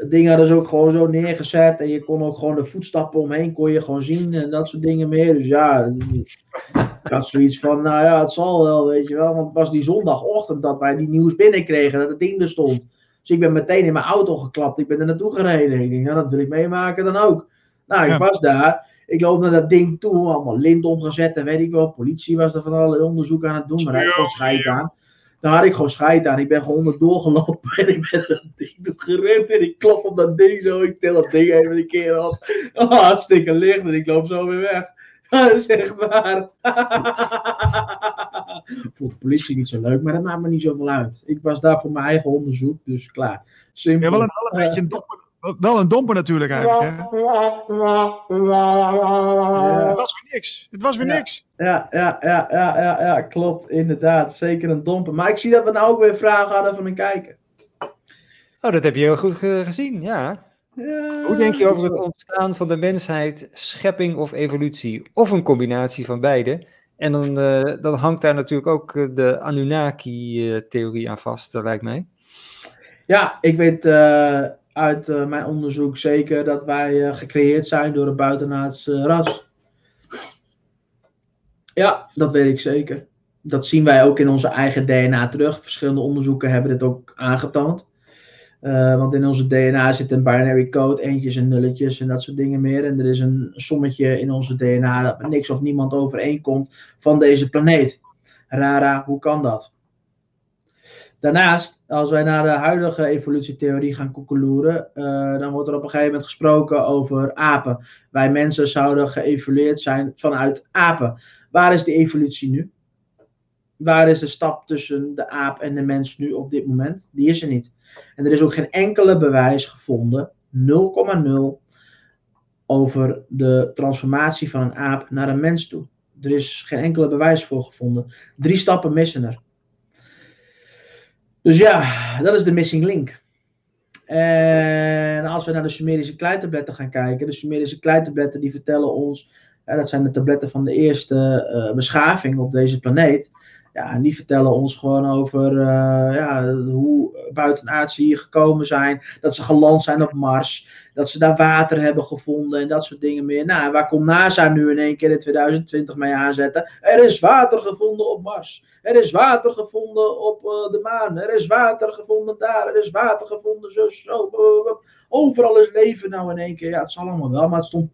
Dat ding hadden ze ook gewoon zo neergezet en je kon ook gewoon de voetstappen omheen kon je gewoon zien en dat soort dingen meer. Dus ja, ik had zoiets van, nou ja, het zal wel, weet je wel. Want het was die zondagochtend dat wij die nieuws binnenkregen, dat het ding er stond. Dus ik ben meteen in mijn auto geklapt, ik ben er naartoe gereden. Ik denk, ja, dat wil ik meemaken dan ook. Nou, ik was daar. Ik loop naar dat ding toe, allemaal lint omgezet en weet ik wel. Politie was er van alle onderzoek aan het doen, maar ik gewoon scheid aan. Daar had ik gewoon scheid aan. Ik ben gewoon onderdoor gelopen en ik ben dat ding toe gerend en ik klop op dat ding zo. Ik tel dat ding even een keer af. Oh, hartstikke licht en ik loop zo weer weg. Dat is echt waar. Vond de politie niet zo leuk, maar dat maakt me niet zoveel uit. Ik was daar voor mijn eigen onderzoek, dus klaar. Simpel. Ja, wel een, wel een beetje een wel een domper natuurlijk eigenlijk. Hè? Het was weer niks. Het was weer ja. niks. Ja, ja, ja, ja, ja, ja, klopt. Inderdaad. Zeker een domper. Maar ik zie dat we nou ook weer vragen hadden van een kijker. Oh, dat heb je heel goed gezien, ja. Ja, Hoe denk je over het ontstaan van de mensheid, schepping of evolutie? Of een combinatie van beide? En dan, uh, dan hangt daar natuurlijk ook uh, de Anunnaki-theorie aan vast, lijkt mij. Ja, ik weet uit mijn onderzoek zeker dat wij gecreëerd zijn door een buitenaards ras. Ja, dat weet ik zeker. Dat zien wij ook in onze eigen DNA terug. Verschillende onderzoeken hebben dit ook aangetoond. Uh, want in onze DNA zit een binary code, eentjes en nulletjes en dat soort dingen meer. En er is een sommetje in onze DNA dat met niks of niemand overeenkomt van deze planeet. Rara, hoe kan dat? Daarnaast, als wij naar de huidige evolutietheorie gaan koekeloeren, uh, dan wordt er op een gegeven moment gesproken over apen. Wij mensen zouden geëvolueerd zijn vanuit apen. Waar is die evolutie nu? Waar is de stap tussen de aap en de mens nu op dit moment? Die is er niet. En er is ook geen enkele bewijs gevonden, 0,0, over de transformatie van een aap naar een mens toe. Er is geen enkele bewijs voor gevonden. Drie stappen missen er. Dus ja, dat is de missing link. En als we naar de Sumerische kleitabletten gaan kijken, de Sumerische kleitabletten die vertellen ons, ja, dat zijn de tabletten van de eerste uh, beschaving op deze planeet. Ja, en die vertellen ons gewoon over uh, ja, hoe buitenaardse hier gekomen zijn. Dat ze geland zijn op Mars. Dat ze daar water hebben gevonden en dat soort dingen meer. Nou, waar komt NASA nu in één keer in 2020 mee aanzetten? Er is water gevonden op Mars. Er is water gevonden op uh, de maan. Er is water gevonden daar. Er is water gevonden zo, zo. Overal is leven nou in één keer. Ja, het zal allemaal wel, maar het stond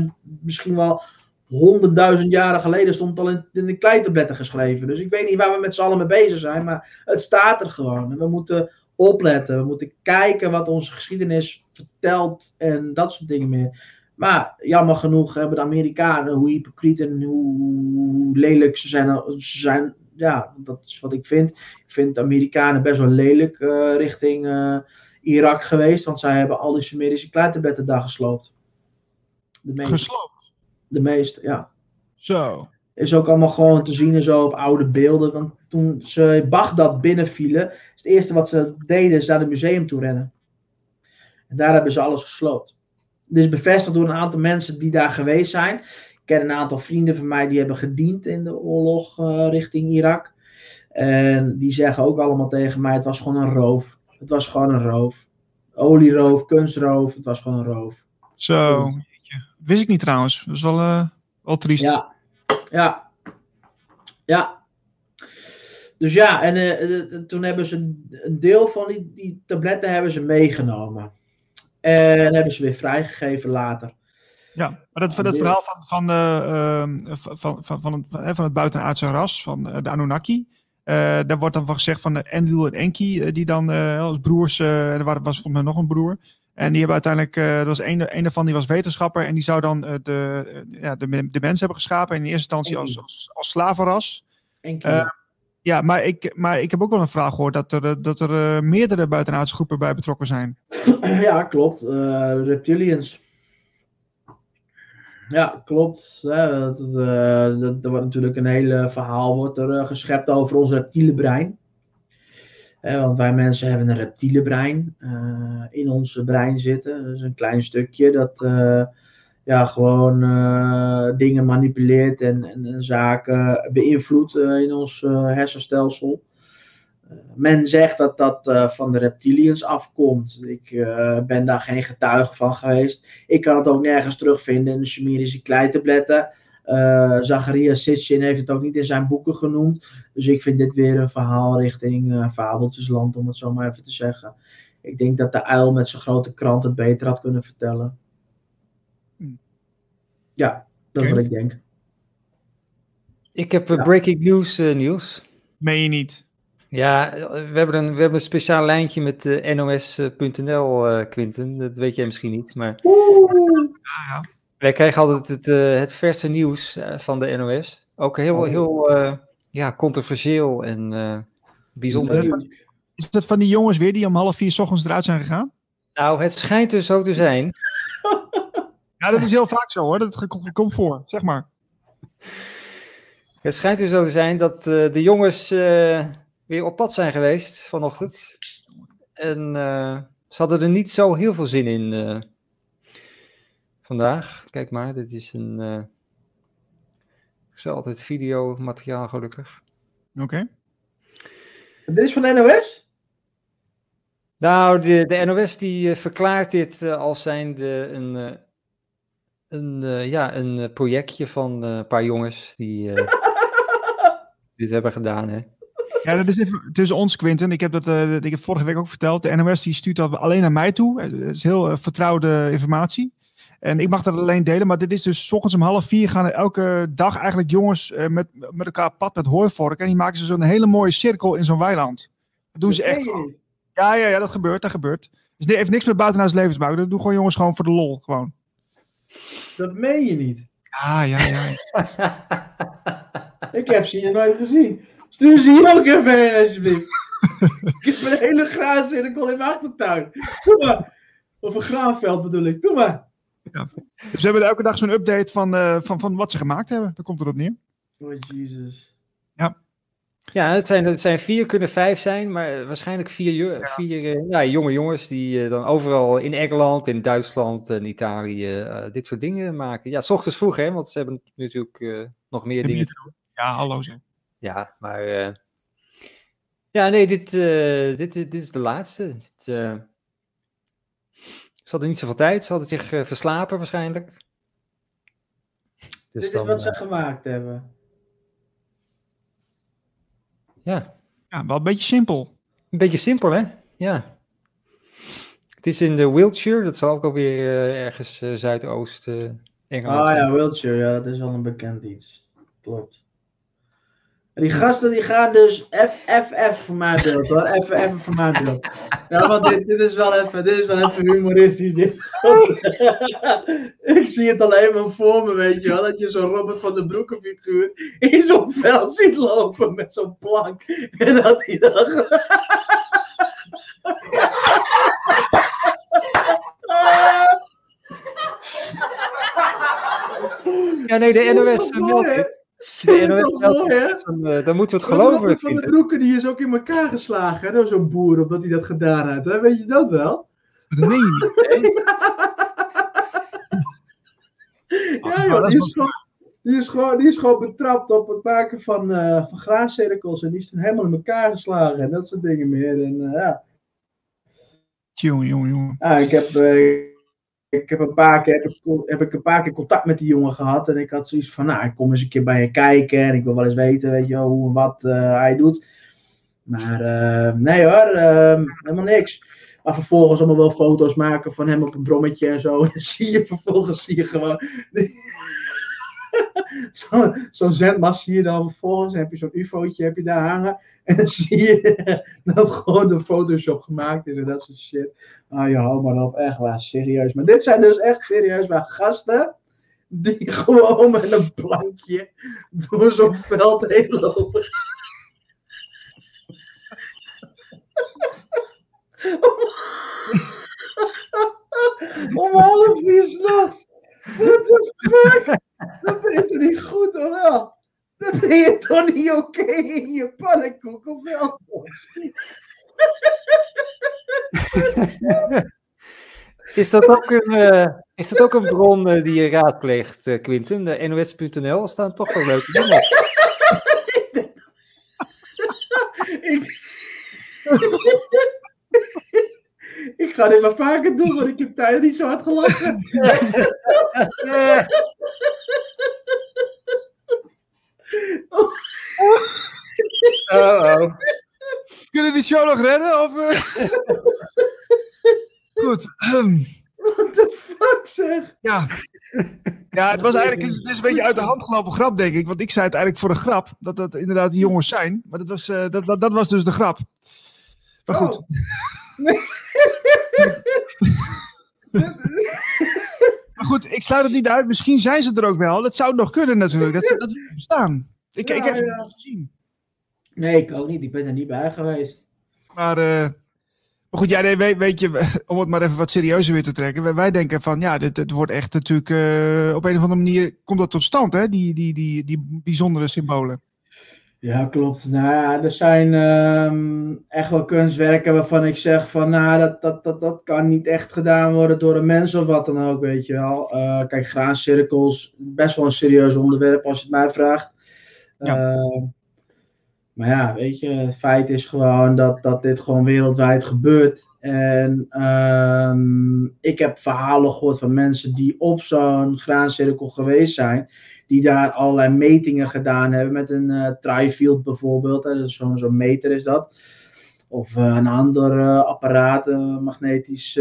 10.000, misschien wel honderdduizend jaren geleden stond het al in, de kleitabletten geschreven. Dus ik weet niet waar we met z'n allen mee bezig zijn, maar het staat er gewoon. En we moeten opletten, we moeten kijken wat onze geschiedenis vertelt en dat soort dingen meer. Maar jammer genoeg hebben de Amerikanen, hoe hypocriet en hoe lelijk ze zijn, ze zijn ja, dat is wat ik vind. Ik vind de Amerikanen best wel lelijk uh, richting uh, Irak geweest, want zij hebben al die Sumerische kleitabletten daar gesloopt. Gesloopt? De meeste, ja. Zo. Is ook allemaal gewoon te zien en zo op oude beelden. Want toen ze Bagdad binnenvielen, is het eerste wat ze deden, is naar het museum toe rennen. En daar hebben ze alles gesloopt. Dit is bevestigd door een aantal mensen die daar geweest zijn. Ik ken een aantal vrienden van mij die hebben gediend in de oorlog uh, richting Irak. En die zeggen ook allemaal tegen mij: het was gewoon een roof. Het was gewoon een roof. Olieroof, kunstroof, het was gewoon een roof. Zo. Wist ik niet trouwens. Dat is wel, uh, wel triest. Ja. Ja. Ja. Dus ja, en uh, toen hebben ze een deel van die, die tabletten hebben ze meegenomen. En hebben ze weer vrijgegeven later. Ja, maar dat, dat verhaal van, van, de, uh, van, van, van, van, het, van het buitenaardse ras, van de Anunnaki. Uh, daar wordt dan van gezegd van Enlil en Enki, die dan als broers, er was volgens mij nog een broer, en die hebben uiteindelijk, uh, dat was een, een daarvan die was wetenschapper en die zou dan uh, de, uh, ja, de, de mens hebben geschapen in eerste instantie als, als, als slavenras. Ja, maar ik, maar ik heb ook wel een vraag gehoord dat er, eh, dat er eh, meerdere buitenaardse groepen bij betrokken zijn. Ja, klopt. Eh, reptilians. Ja, klopt. Hè, dat, dat, eh, dat- er wordt natuurlijk een hele verhaal wordt er, eh, geschept over ons reptiele brein. Want wij mensen hebben een reptiele brein eh, in ons brein zitten. Is een klein stukje dat eh, ja, gewoon eh, dingen manipuleert en, en, en zaken beïnvloedt in ons hersenstelsel. Men zegt dat dat van de reptilians afkomt. Ik ben daar geen getuige van geweest. Ik kan het ook nergens terugvinden in de Sumerische kleitabletten. Eh Zacharias Sitchin heeft het ook niet in zijn boeken genoemd. Dus ik vind dit weer een verhaal richting eh, Fabeltjesland, om het zo maar even te zeggen. Ik denk dat de uil met zijn grote krant het beter had kunnen vertellen. Hmm. Ja, dat is Oké. wat ik denk. Ik heb eh, Ja. breaking news, eh, Niels. Meen je niet? Ja, we hebben een, we hebben een speciaal lijntje met eh, nos.nl, eh Quinten. Dat weet jij misschien niet, maar Ja, wij krijgen altijd het, eh, het verse nieuws eh, van de NOS. Ook heel, Oh. heel eh, ja, controversieel en bijzonder. Leuk. nieuws. Is dat van die jongens weer die om half vier 's ochtends eruit zijn gegaan? Nou, het schijnt dus zo te zijn. Ja, dat is heel vaak zo hoor. Dat komt voor, zeg maar. Het schijnt dus zo te zijn dat de jongens weer op pad zijn geweest vanochtend. En eh, ze hadden er niet zo heel veel zin in vandaag. Kijk maar, dit is een. eh is wel altijd videomateriaal, gelukkig. Oké. Dit is van de NOS? Nou, de, de NOS die eh, verklaart dit eh, als zijnde een, eh, een, eh, ja, een projectje van eh, een paar jongens die eh, dit hebben gedaan. Hè. Ja, dat is even tussen ons, Quinten. Ik heb dat eh, ik heb vorige week ook verteld. De NOS die stuurt dat alleen naar mij toe. Het is heel vertrouwde informatie. En ik mag dat alleen delen. Maar dit is dus 's ochtends om half vier gaan er elke dag eigenlijk jongens eh, met, met elkaar pad met hooivorken. En die maken ze zo'n hele mooie cirkel in zo'n weiland. Dat doen ze echt. Ja, ja, ja, dat gebeurt. Dat gebeurt. Dus dit heeft niks met buitenaards leven te maken. Dat doen gewoon jongens gewoon voor de lol. Gewoon. Dat meen je niet. Ja, ja, ja. Ik heb ze hier nooit gezien. Stuur ze hier ook even heen, alsjeblieft. ik heb een hele graancirkel in mijn achtertuin. Doe maar. Of een graanveld bedoel ik. Doe maar. Dus we hebben elke dag zo'n update van, eh, van, van wat ze gemaakt hebben. Daar komt erop neer. Oh, Jesus. Ja, het zijn, het zijn vier, kunnen vijf zijn, maar waarschijnlijk vier, vier eh, ja, jonge jongens die eh, dan overal in Engeland, in Duitsland en Italië eh, dit soort dingen maken. Ja, s ochtends vroeg hè, want ze hebben natuurlijk eh, nog meer dingen. te doen? Ja, hallo zeg. Ja, maar eh, ja, nee, dit, eh, dit, dit is de laatste. Dit, eh, ze hadden niet zoveel tijd, ze hadden zich eh, verslapen waarschijnlijk. Dus Dit is dan, wat ze eh, gemaakt hebben. ja. Ja, wel een beetje simpel. Een beetje simpel, hè? Ja. Het is in de Wiltshire, dat zal ook alweer uh, ergens uh, zuidoost uh, Engeland Ah zijn. ja, Wiltshire, ja, dat is wel een bekend iets. Klopt. Die gasten die gaan dus FFF voor mijn beeld hoor. Even voor mijn beeld. Ja, want dit, dit, is wel even, dit is wel even humoristisch. Dit. ik zie het alleen maar voor me, weet je wel. Dat je zo'n Robert van der Broeke figuur in zo'n veld ziet lopen met zo'n plank. En dat hij dan... Ja, nee, de NOS meldt De NOS. Dan, dan moeten we het geloven. Van der Broeke die is ook in elkaar geslagen, hè, door zo'n boer, omdat hij dat gedaan heeft. Hè? Weet je dat wel? Niet. ja, joh, die is, gewoon, die, is gewoon, die is gewoon betrapt op het maken van, uh, van graancirkels. En die is toen helemaal in elkaar geslagen en dat soort dingen meer. En, uh, ja. Jongen, jongen, jongen. Ja, ik heb, uh, ik heb, een paar keer, heb, ik, een paar keer contact met die jongen gehad. En ik had zoiets van, nou, ik kom eens een keer bij je kijken. En ik wil wel eens weten, weet je hoe wat uh, hij doet. Maar uh, nee hoor, uh, helemaal niks. Maar vervolgens allemaal wel foto's maken van hem op een brommetje en zo. En dan zie je vervolgens zie je gewoon. Zo'n zo zendmast zie je dan vervolgens, heb je zo'n ufootje, heb je daar hangen. En dan zie je dat gewoon de Photoshop gemaakt is en dat soort shit. Ah, je hou maar op, echt waar, serieus. Maar dit zijn dus echt serieus waar gasten die gewoon met een plankje door zo'n veld heen lopen. Om half vier s'nachts. What the fuck? Dan ben je toch niet goed, of wel? Dan ben je toch niet oké in je pannenkoek, of wel? Is dat ook een, eh, is dat ook een bron eh, die je raadpleegt, eh, Quinten? De NOS.nl staan toch wel leuke dingen ik... ik ga dit maar vaker doen, want ik heb tijd niet zo hard gelachen. Oh, oh. Kunnen we die show nog redden? Of, eh? Goed. What the fuck zeg? Ja. Ja, het was eigenlijk het is een beetje uit de hand gelopen grap, denk ik. Want ik zei het eigenlijk voor de grap. Dat dat inderdaad die jongens zijn. Maar dat was, eh, dat, dat, dat was dus de grap. Maar goed. Maar goed, ik sluit het niet uit. Misschien zijn ze er ook wel. Dat zou nog kunnen natuurlijk. Dat ze dat bestaan. Ik, ik heb het ja. niet gezien. Nee, ik ook niet. Ik ben er niet bij geweest. Maar, eh, maar goed, ja, nee, weet, weet je, om het maar even wat serieuzer weer te trekken. Wij, wij denken van, ja, dit, dit wordt echt natuurlijk, eh, op een of andere manier komt dat tot stand, hè? Die, die, die, die bijzondere symbolen. Ja, klopt. Nou ja, er zijn ehm, echt wel kunstwerken waarvan ik zeg van, nou, dat, dat, dat, dat kan niet echt gedaan worden door een mens of wat dan ook, weet je wel. Eh, kijk, graancirkels, best wel een serieus onderwerp als je het mij vraagt. Ja. Ehm, maar ja, weet je, het feit is gewoon dat, dat dit gewoon wereldwijd gebeurt. En ehm, ik heb verhalen gehoord van mensen die op zo'n graancirkel geweest zijn die daar allerlei metingen gedaan hebben met een eh trifield bijvoorbeeld. dus Zo'n meter is dat. Of eh, een ander eh, apparaat, magnetisch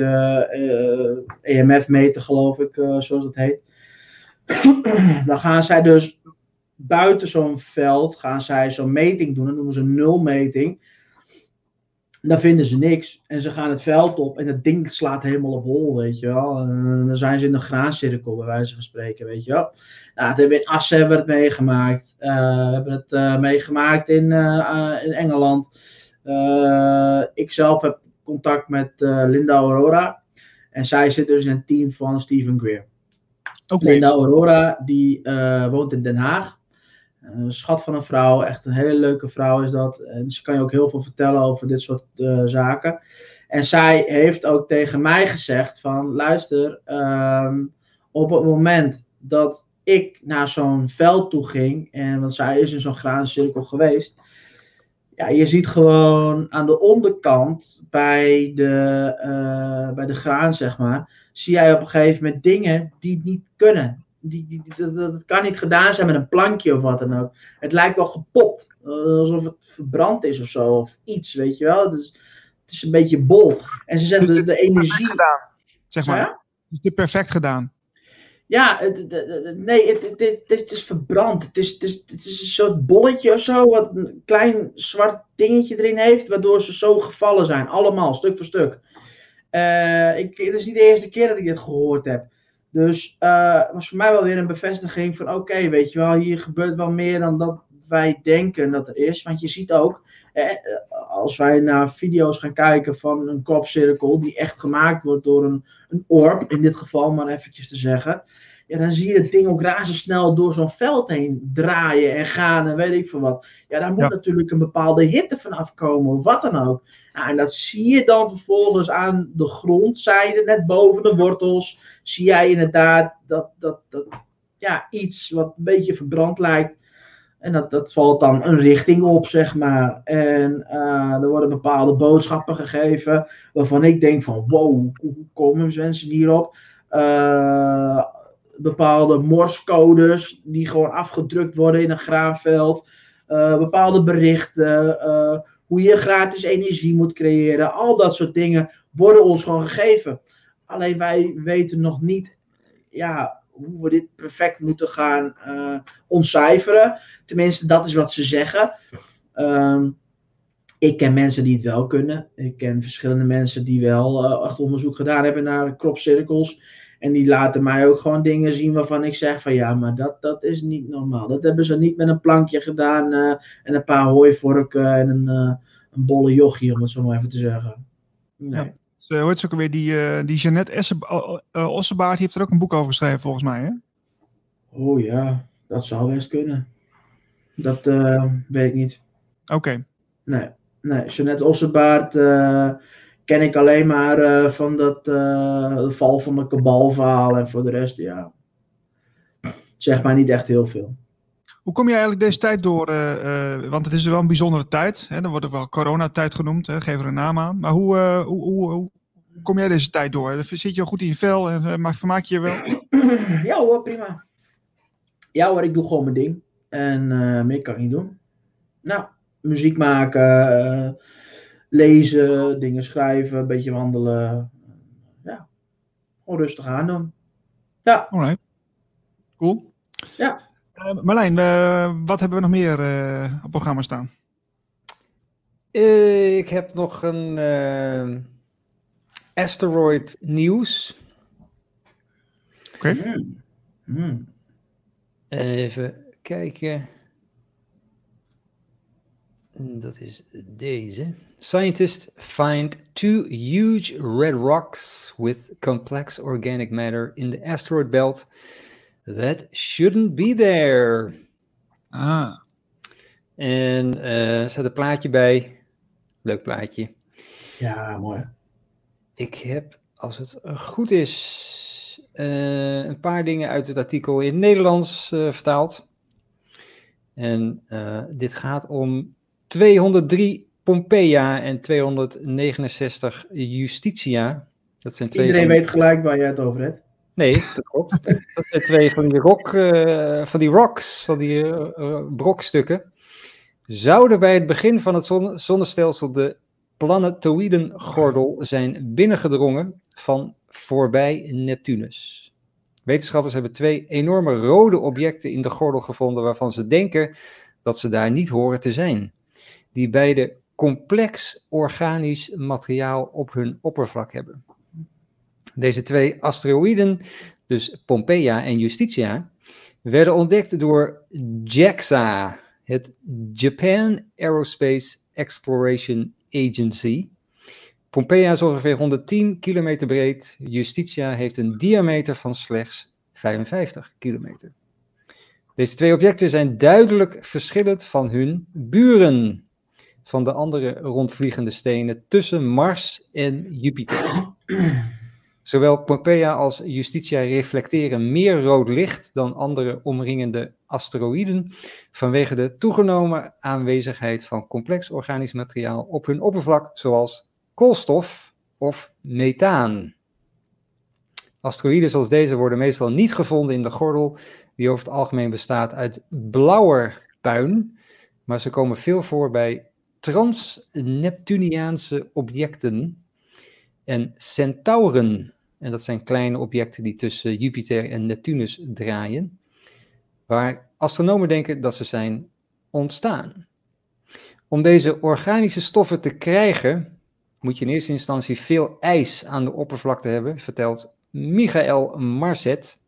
EMF-meter geloof ik, zoals het heet. Dan gaan zij dus buiten zo'n veld, gaan zij zo'n meting doen. Dat noemen ze een nulmeting. Dan vinden ze niks. En ze gaan het veld op en het ding slaat helemaal op hol, weet je wel. En dan zijn ze in een graancirkel, bij wijze van spreken, weet je wel. Nou, het hebben we in Assen hebben we het meegemaakt. Eh, we hebben het eh, meegemaakt in, eh, in Engeland. Ik zelf heb contact met Linda Aurora. En zij zit dus in het team van Steven Greer. Oké. Linda Aurora, die woont in Den Haag. Een schat van een vrouw, echt een hele leuke vrouw is dat. En ze kan je ook heel veel vertellen over dit soort zaken. En zij heeft ook tegen mij gezegd van, luister, ehm, op het moment dat ik naar zo'n veld toe ging, en want zij is in zo'n graancirkel geweest, ja, je ziet gewoon aan de onderkant bij de, eh, bij de graan, zeg maar, zie jij op een gegeven moment dingen die niet kunnen. Die, die, die- dat, dat kan niet gedaan zijn met een plankje of wat dan ook. Het lijkt wel gepopt, alsof het verbrand is of zo, of iets, weet je wel. Dus, het is een beetje bol. En ze zeggen Dus de, de energie. gedaan, zeg maar. Ja? Is perfect gedaan. Ja, nee, het, het, is- verbrand. Het is, het, is, het is een soort bolletje of zo, wat een klein zwart dingetje erin heeft, waardoor ze zo gevallen zijn. Allemaal, stuk voor stuk. Eh, ik, het is niet de eerste keer dat ik dit gehoord heb. Dus eh, het was voor mij wel weer een bevestiging van: oké, weet je wel, hier gebeurt wel meer dan dat wij denken dat er is. Want je ziet ook, als wij naar video's gaan kijken van een kopcirkel, die echt gemaakt wordt door een, een orb, in dit geval maar eventjes te zeggen. Ja, dan zie je het ding ook razendsnel door zo'n veld heen draaien en gaan en weet ik veel wat. Ja, daar moet Ja. natuurlijk een bepaalde hitte van afkomen of wat dan ook. En dat zie je dan vervolgens aan de grondzijde, net boven de wortels, zie jij inderdaad dat, dat, dat ja, iets wat een beetje verbrand lijkt. En dat, dat valt dan een richting op, zeg maar. En eh, er worden bepaalde boodschappen gegeven waarvan ik denk van wow, hoe komen mensen hierop? Eh, bepaalde morscodes die gewoon afgedrukt worden in een graafveld. Eh, bepaalde berichten, hoe je gratis energie moet creëren. Al dat soort dingen worden ons gewoon gegeven. Alleen wij weten nog niet ja, hoe we dit perfect moeten gaan eh, ontcijferen. Tenminste, dat is wat ze zeggen. Ehm, ik ken mensen die het wel kunnen. Ik ken verschillende mensen die wel eh, echt onderzoek gedaan hebben naar kropcirkels. En die laten mij ook gewoon dingen zien waarvan ik zeg van ja, maar dat, dat is niet normaal. Dat hebben ze niet met een plankje gedaan eh, en een paar hooivorken en een, een bolle jochie, om het zo maar even te zeggen. Nee. Eh, hoe heet ze ook alweer? Die, eh, die Jeannette Esse- eh, Ossebaard die heeft er ook een boek over geschreven, volgens mij. Hè? Oh ja, dat zou best kunnen. Dat weet ik niet. Oké. Nee, nee. Jeanette Ossebaard ken ik alleen maar van dat de val van de kabalverhaal. En voor de rest, ja. Zeg maar niet echt heel veel. Hoe kom je eigenlijk deze tijd door? eh, eh, want het is wel een bijzondere tijd. Hè? Dan wordt het wel coronatijd genoemd. Hè? Geef er een naam aan. Maar hoe, eh, hoe, hoe, hoe kom jij deze tijd door? Zit je goed in je vel en maak- vermaak je je wel? Ja hoor, prima. Ja hoor, ik doe gewoon mijn ding. En meer kan ik niet doen. Nou, muziek maken, lezen, dingen schrijven, een beetje wandelen. Ja, gewoon rustig aan doen. Ja, Alright. Cool. Ja. Eh, Marlijn, eh, wat hebben we nog meer eh, op programma staan? Ik heb nog een asteroid nieuws. Oké. Even kijken. Dat is deze. Scientists find two huge red rocks with complex organic matter in the asteroid belt that shouldn't be there. Ah, En eh, er staat een plaatje bij. Leuk plaatje. Ja, mooi. Ik heb, als het goed is, eh, een paar dingen uit het artikel in het Nederlands eh, vertaald. En eh, dit gaat om 203 Pompeia en 269 Justitia. Dat zijn twee Iedereen van weet gelijk waar jij het over hebt. Nee, dat klopt. dat zijn twee van die, rock, eh, van die rocks, van die eh, eh, brokstukken. Zouden bij het begin van het zon- zonnestelsel de planetoïdengordel zijn binnengedrongen van voorbij Neptunus. Wetenschappers hebben twee enorme rode objecten in de gordel gevonden waarvan ze denken dat ze daar niet horen te zijn. Die beide complex organisch materiaal op hun oppervlak hebben. Deze twee asteroïden, dus Pompeia en Justitia, werden ontdekt door JAXA, het Japan Aerospace Exploration Agency. Pompeia is ongeveer 110 kilometer breed. Justitia heeft een diameter van slechts 55 kilometer. Deze twee objecten zijn duidelijk verschillend van hun buren, van de andere rondvliegende stenen tussen Mars en Jupiter. Zowel Pompeia als Justitia reflecteren meer rood licht dan andere omringende asteroïden vanwege de toegenomen aanwezigheid van complex organisch materiaal op hun oppervlak, zoals koolstof of methaan. Asteroïden zoals deze worden meestal niet gevonden in de gordel, die over het algemeen bestaat uit blauwerpuin, maar ze komen veel voor bij trans-Neptuniaanse objecten en centauren. En dat zijn kleine objecten die tussen Jupiter en Neptunus draaien, waar astronomen denken dat ze zijn ontstaan. Om deze organische stoffen te krijgen, moet je in eerste instantie veel ijs aan de oppervlakte hebben, vertelt Michael Marset,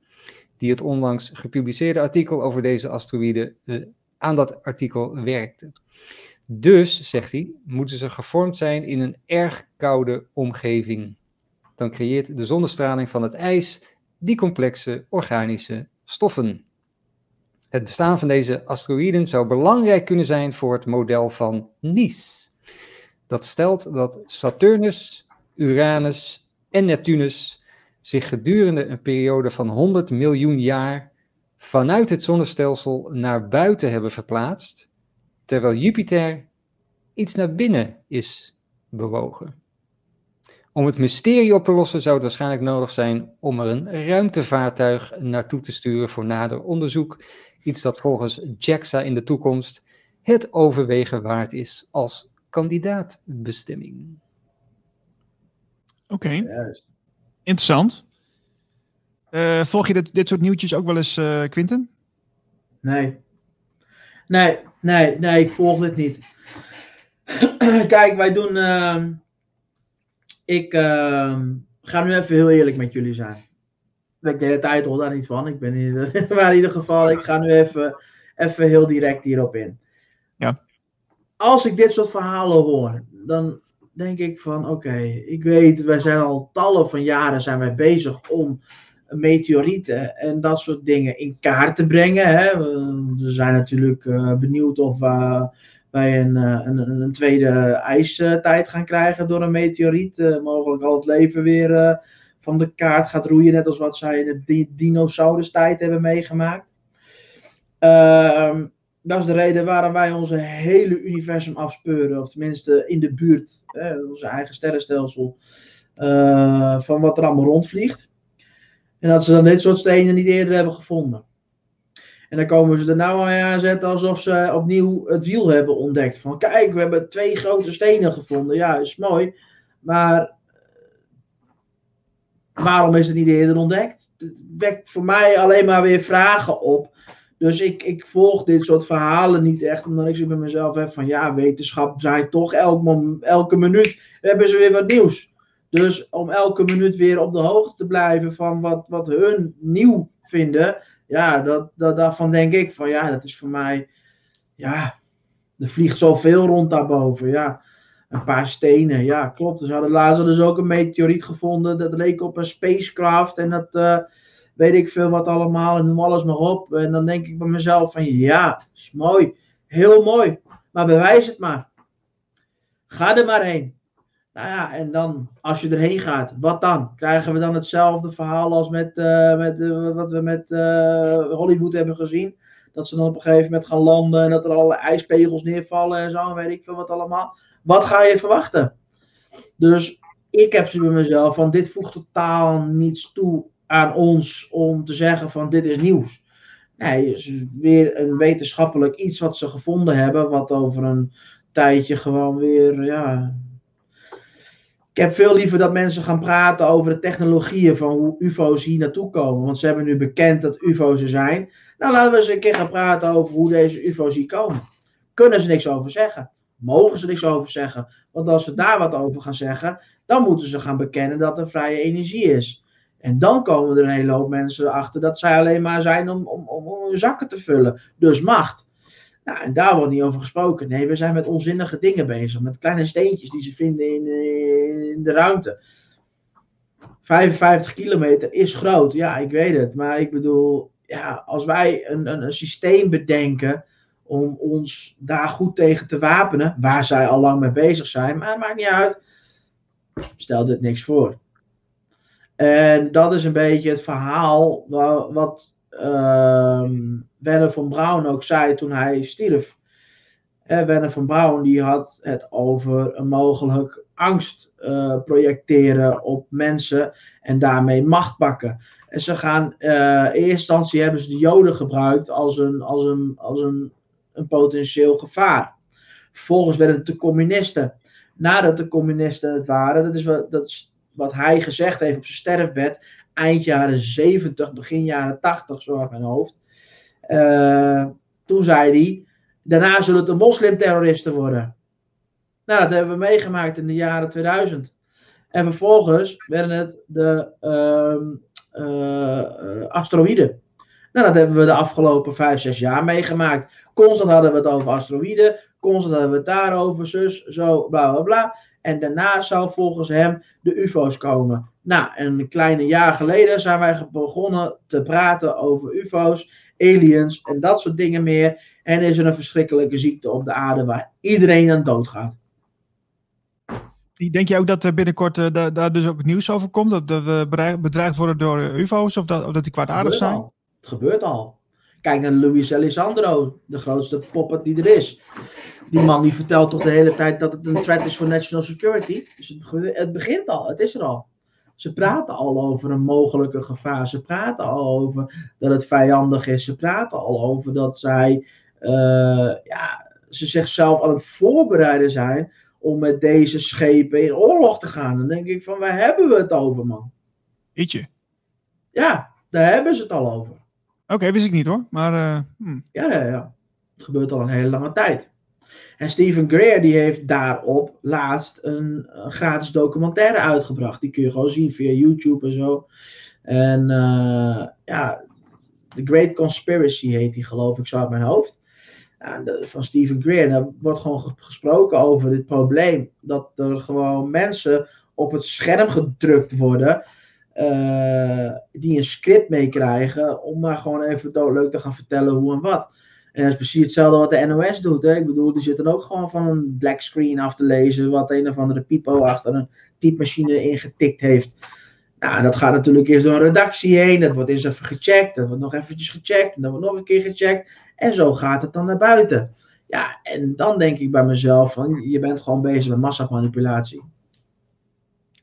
die het onlangs gepubliceerde artikel over deze asteroïden eh, aan dat artikel werkte. Dus, zegt hij, moeten ze gevormd zijn in een erg koude omgeving. Dan creëert de zonnestraling van het ijs die complexe organische stoffen. Het bestaan van deze asteroïden zou belangrijk kunnen zijn voor het model van Nice. Dat stelt dat Saturnus, Uranus en Neptunus zich gedurende een periode van 100 miljoen jaar vanuit het zonnestelsel naar buiten hebben verplaatst, terwijl Jupiter iets naar binnen is bewogen. Om het mysterie op te lossen zou het waarschijnlijk nodig zijn om er een ruimtevaartuig naartoe te sturen voor nader onderzoek. Iets dat volgens JAXA in de toekomst het overwegen waard is als kandidaatbestemming. oké. Interessant. Eh, volg je dit, dit soort nieuwtjes ook wel eens, eh Quinten? Nee. Nee, nee, nee, ik volg dit niet. Kijk, wij doen. ehm, ik ehm, ga nu even heel eerlijk met jullie zijn. Ik de hele tijd hoor daar niet van. Ik ben in, maar in ieder geval, ik ga nu even, even heel direct hierop in. Ja. Als ik dit soort verhalen hoor, dan denk ik van oké, ik weet, wij zijn al tallen van jaren zijn wij bezig om meteorieten en dat soort dingen in kaart te brengen. Hè. We zijn natuurlijk uh, benieuwd of uh, wij een, een, een, tweede ijstijd gaan krijgen door een meteoriet. Uh, mogelijk al het leven weer van de kaart gaat roeien, net als wat zij in de dinosaurus-tijd hebben meegemaakt. Ehm, dat is de reden waarom wij onze hele universum afspeuren, of tenminste in de buurt, onze eigen sterrenstelsel, van wat er allemaal rondvliegt. En dat ze dan dit soort stenen niet eerder hebben gevonden. En dan komen ze er nou aan zetten alsof ze opnieuw het wiel hebben ontdekt. Van kijk, we hebben twee grote stenen gevonden. Ja, is mooi. Maar eh, waarom is het niet eerder ontdekt? Het wekt voor mij alleen maar weer vragen op. Dus ik, ik volg dit soort verhalen niet echt, omdat ik zo bij mezelf heb van ja, wetenschap draait toch elke, elke minuut. Hebben ze weer wat nieuws. Dus om elke minuut weer op de hoogte te blijven van wat, wat hun nieuw vinden, ja, dat, dat, daarvan denk ik van ja, dat is voor mij, ja, er vliegt zoveel rond daarboven, ja. Een paar stenen, ja, klopt. Ze hadden laatst dus ook een meteoriet gevonden, dat leek op een spacecraft en dat uh, weet ik veel wat allemaal en noem alles maar op. En dan denk ik bij mezelf van ja, is mooi, heel mooi, maar bewijs het maar. Ga er maar heen. Nou ja, en dan, als je erheen gaat, wat dan? Krijgen we dan hetzelfde verhaal als met, uh, met uh, wat we met uh, Hollywood hebben gezien? Dat ze dan op een gegeven moment gaan landen en dat er alle ijspegels neervallen en zo, weet ik veel wat allemaal. Wat ga je verwachten? Dus ik heb ze bij mezelf van dit voegt totaal niets toe aan ons om te zeggen van dit is nieuws. Nee, is weer een wetenschappelijk iets wat ze gevonden hebben, wat over een tijdje gewoon weer, ja, ik heb veel liever dat mensen gaan praten over de technologieën van hoe UFO's hier naartoe komen. Want ze hebben nu bekend dat UFO's er zijn. Nou, laten we eens een keer gaan praten over hoe deze UFO's hier komen. Kunnen ze niks over zeggen? Mogen ze niks over zeggen? Want als ze daar wat over gaan zeggen, dan moeten ze gaan bekennen dat er vrije energie is. En dan komen er een hele hoop mensen achter dat zij alleen maar zijn om, om, om hun zakken te vullen. Dus macht. Nou, en daar wordt niet over gesproken. Nee, we zijn met onzinnige dingen bezig. Met kleine steentjes die ze vinden in, eh, de ruimte. 55 kilometer is groot. Ja, ik weet het. Maar ik bedoel, ja, als wij een, een, een systeem bedenken om ons daar goed tegen te wapenen, waar zij al lang mee bezig zijn, maar het maakt niet uit. Stel dit niks voor. En dat is een beetje het verhaal wat uh, Werner van Braun ook zei toen hij stierf. Eh, Werner van Braun die had het over een mogelijk angst uh, projecteren op mensen en daarmee macht pakken. En ze gaan, uh, in eerste instantie hebben ze de Joden gebruikt als een, als een, als een, een potentieel gevaar. Vervolgens werden het de communisten. Nadat de communisten het waren, dat is wat, dat is wat hij gezegd heeft op zijn sterfbed, eind jaren 70, begin jaren 80, zo mijn hoofd. Uh, toen zei hij, daarna zullen het de moslimterroristen worden. Nou, dat hebben we meegemaakt in de jaren 2000. En vervolgens werden het de uh, uh, asteroïden. Nou, dat hebben we de afgelopen 5, 6 jaar meegemaakt. Constant hadden we het over asteroïden. Constant hadden we het daarover, zus, zo, bla bla bla. En daarna zou volgens hem de UFO's komen. Nou, een kleine jaar geleden zijn wij begonnen te praten over UFO's, aliens en dat soort dingen meer. En is er een verschrikkelijke ziekte op de aarde waar iedereen aan doodgaat. Denk je ook dat er binnenkort uh, daar dus ook nieuws over komt? Dat, we bedreigd worden door UFO's of dat, of dat die kwaadaardig zijn? Al. Het gebeurt al. Kijk naar Luis Alessandro, de grootste poppet die er is. Die man die vertelt toch de hele tijd dat het een threat is voor national security. Dus het, het begint al, het is er al. Ze praten al over een mogelijke gevaar. Ze praten al over dat het vijandig is. Ze praten al over dat zij uh, ja, ze zichzelf aan het voorbereiden zijn om met deze schepen in oorlog te gaan. Dan denk ik van, waar hebben we het over, man? Ietsje. Ja, daar hebben ze het al over. Oké, wist ik niet hoor. Maar, uh, ja, ja, ja. Het gebeurt al een hele lange tijd. En Stephen Greer die heeft daarop laatst een, een, gratis documentaire uitgebracht. Die kun je gewoon zien via YouTube en zo. En uh, ja, The Great Conspiracy heet die geloof ik zo uit mijn hoofd. Van Stephen Greer. Daar wordt gewoon gesproken over dit probleem. Dat er gewoon mensen op het scherm gedrukt worden. Uh, die een script meekrijgen. Om maar gewoon even doodleuk te gaan vertellen hoe en wat. En dat is precies hetzelfde wat de NOS doet. Hè? Ik bedoel, die zitten ook gewoon van een black screen af te lezen. Wat een of andere pipo achter een typemachine ingetikt heeft. Nou, dat gaat natuurlijk eerst door een redactie heen. Dat wordt eerst even gecheckt. Dat wordt nog eventjes gecheckt. En dan wordt nog een keer gecheckt. En zo gaat het dan naar buiten. Ja, en dan denk ik bij mezelf van, je bent gewoon bezig met massamanipulatie.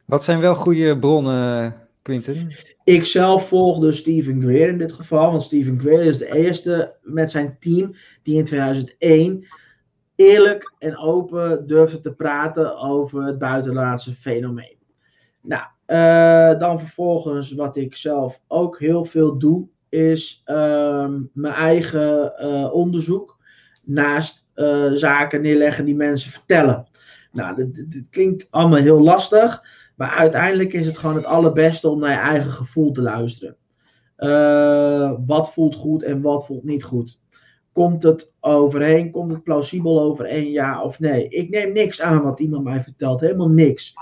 Wat zijn wel goede bronnen, Quinten? Ik zelf volgde Steven Greer in dit geval. Want Steven Greer is de eerste met zijn team die in 2001 eerlijk en open durfde te praten over het buitenlandse fenomeen. Nou, uh, dan vervolgens wat ik zelf ook heel veel doe, is uh, mijn eigen uh, onderzoek naast uh, zaken neerleggen die mensen vertellen. Nou, dit, dit, klinkt allemaal heel lastig, maar uiteindelijk is het gewoon het allerbeste om naar je eigen gevoel te luisteren. wat voelt goed en wat voelt niet goed? Komt het overheen? Komt het plausibel overeen? Ja of nee? Ik neem niks aan wat iemand mij vertelt, helemaal niks.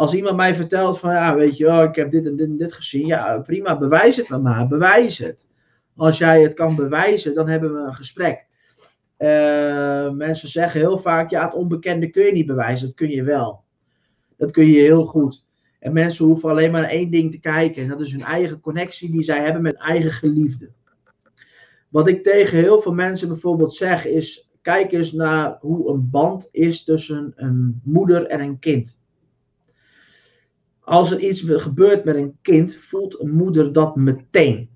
Als iemand mij vertelt van, ja, weet je wel, ik heb dit en dit en dit gezien. Ja, prima, bewijs het maar maar, bewijs het. Als jij het kan bewijzen, dan hebben we een gesprek. Uh, mensen zeggen heel vaak, ja, het onbekende kun je niet bewijzen. Dat kun je wel. Dat kun je heel goed. En mensen hoeven alleen maar één ding te kijken. En dat is hun eigen connectie die zij hebben met eigen geliefde. Wat ik tegen heel veel mensen bijvoorbeeld zeg is, kijk eens naar hoe een band is tussen een moeder en een kind. Als er iets gebeurt met een kind, voelt een moeder dat meteen.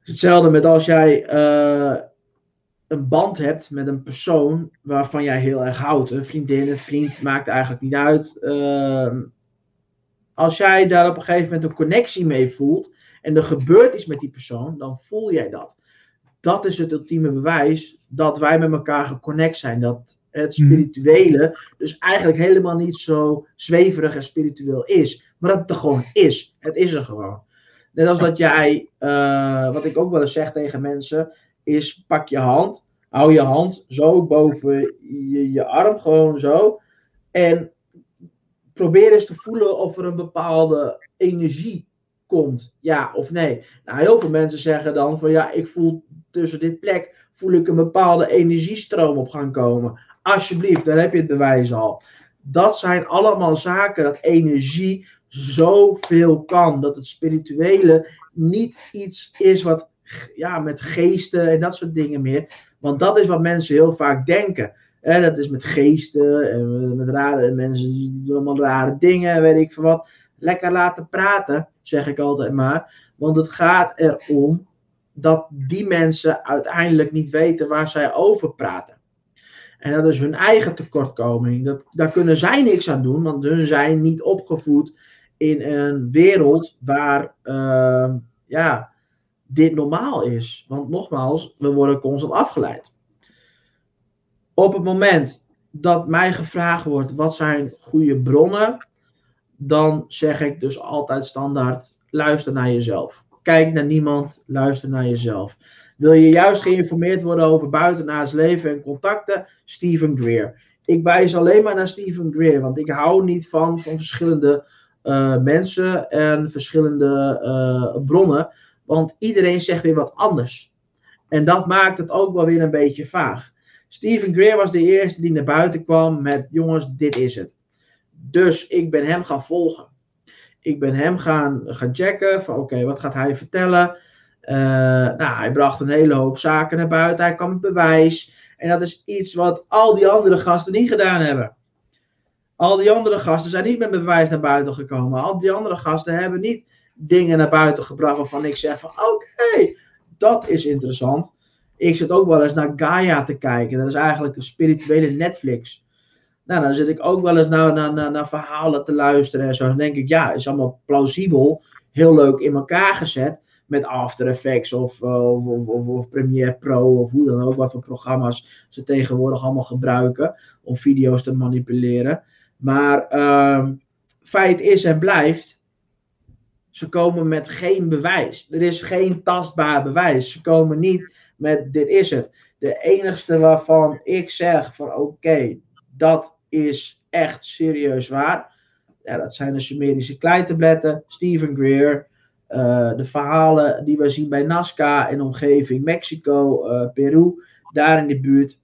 hetzelfde met als jij uh, een band hebt met een persoon waarvan jij heel erg houdt. Een vriendin, een vriend, maakt eigenlijk niet uit. Uh, als jij daar op een gegeven moment een connectie mee voelt en er gebeurt iets met die persoon, dan voel jij dat. Dat is het ultieme bewijs dat wij met elkaar geconnect zijn. Dat het mhm. spirituele dus eigenlijk helemaal niet zo zweverig en spiritueel is. Maar dat het er gewoon is. Het is er gewoon. Net als dat jij, uh, wat ik ook wel eens zeg tegen mensen, is pak je hand, hou je hand zo boven je, je arm, gewoon zo. En probeer eens te voelen of er een bepaalde energie komt. Ja of nee. Nou, heel veel mensen zeggen dan van ja, ik voel tussen dit plek, voel ik een bepaalde energiestroom op gaan komen. Alsjeblieft, daar heb je het bewijs al. Dat zijn allemaal zaken dat energie zoveel kan. Dat het spirituele niet iets is wat ja, met geesten en dat soort dingen meer. Want dat is wat mensen heel vaak denken. En dat is met geesten en met rare mensen die doen allemaal rare dingen, weet ik veel wat. Lekker laten praten, zeg ik altijd maar. Want het gaat erom dat die mensen uiteindelijk niet weten waar zij over praten. En dat is hun eigen tekortkoming. Dat, daar kunnen zij niks aan doen, want hun zijn niet opgevoed in een wereld waar uh, ja, dit normaal is. Want nogmaals, we worden constant afgeleid. Op het moment dat mij gevraagd wordt wat zijn goede bronnen, dan zeg ik dus altijd standaard: luister naar jezelf. Kijk naar niemand, luister naar jezelf. Wil je juist geïnformeerd worden over buitenaards leven en contacten? Stephen Greer. Ik wijs alleen maar naar Stephen Greer, want ik hou niet van, van verschillende uh, mensen en verschillende uh, bronnen, want iedereen zegt weer wat anders. En dat maakt het ook wel weer een beetje vaag. Stephen Greer was de eerste die naar buiten kwam met: jongens, dit is het. Dus ik ben hem gaan volgen. Ik ben hem gaan, gaan checken van oké, wat gaat hij vertellen? Uh, nou, hij bracht een hele hoop zaken naar buiten. Hij kwam met bewijs. En dat is iets wat al die andere gasten niet gedaan hebben. Al die andere gasten zijn niet met bewijs naar buiten gekomen. Al die andere gasten hebben niet dingen naar buiten gebracht waarvan ik zeg van oké, dat is interessant. Ik zit ook wel eens naar Gaia te kijken. Dat is eigenlijk een spirituele Netflix. Nou, dan zit ik ook wel eens naar, naar, naar, naar verhalen te luisteren en zo. Dan denk ik, ja, is allemaal plausibel. Heel leuk in elkaar gezet met After Effects of, uh, of, of, of, Premiere Pro of hoe dan ook, wat voor programma's ze tegenwoordig allemaal gebruiken om video's te manipuleren. Maar uh, feit is en blijft, ze komen met geen bewijs. Er is geen tastbaar bewijs. Ze komen niet met dit is het. De enigste waarvan ik zeg van oké, dat is echt serieus waar. Ja, dat zijn de Sumerische kleitabletten, Stephen Greer, uh, de verhalen die we zien bij Nazca in omgeving Mexico, uh, Peru, daar in de buurt,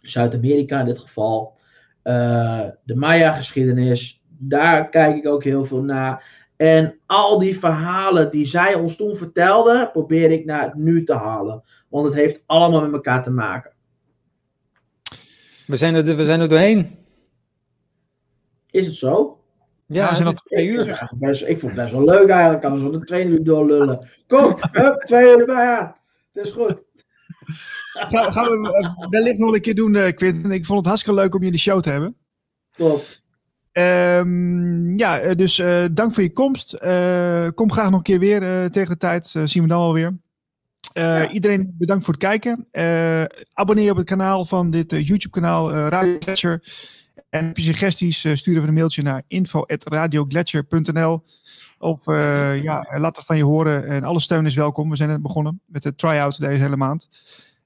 Zuid-Amerika in dit geval, uh, de Maya-geschiedenis, daar kijk ik ook heel veel naar. En al die verhalen die zij ons toen vertelden, probeer ik naar het nu te halen. Want het heeft allemaal met elkaar te maken. We zijn er, we zijn er doorheen. Is het zo? Ja, we zijn nog twee uur. Ik, best, ik vond het best wel leuk eigenlijk. Ik kan zo de twee uur doorlullen. Kom, hup, twee uur erbij aan. Het is goed. Gaan, gaan we wellicht nog een keer doen, uh, Quinten. Ik vond het hartstikke leuk om je in de show te hebben. Top. Um, ja, eh, dus uh, dank voor je komst. Uh, kom graag nog een keer weer tegen de tijd. zien we dan alweer. Ja. Iedereen bedankt voor het kijken. abonneer op het kanaal van dit YouTube-kanaal Radio. En heb je suggesties, stuur even een mailtje naar info.radiogletscher.nl. Of ja, laat het van je horen. En alle steun is welkom. We zijn net begonnen met de try-out deze hele maand.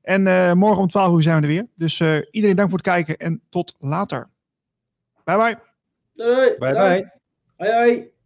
En morgen om 12 uur zijn we er weer. Dus iedereen dank voor het kijken en tot later. Bye bye. Doei. Bye bye. Hoi hoi.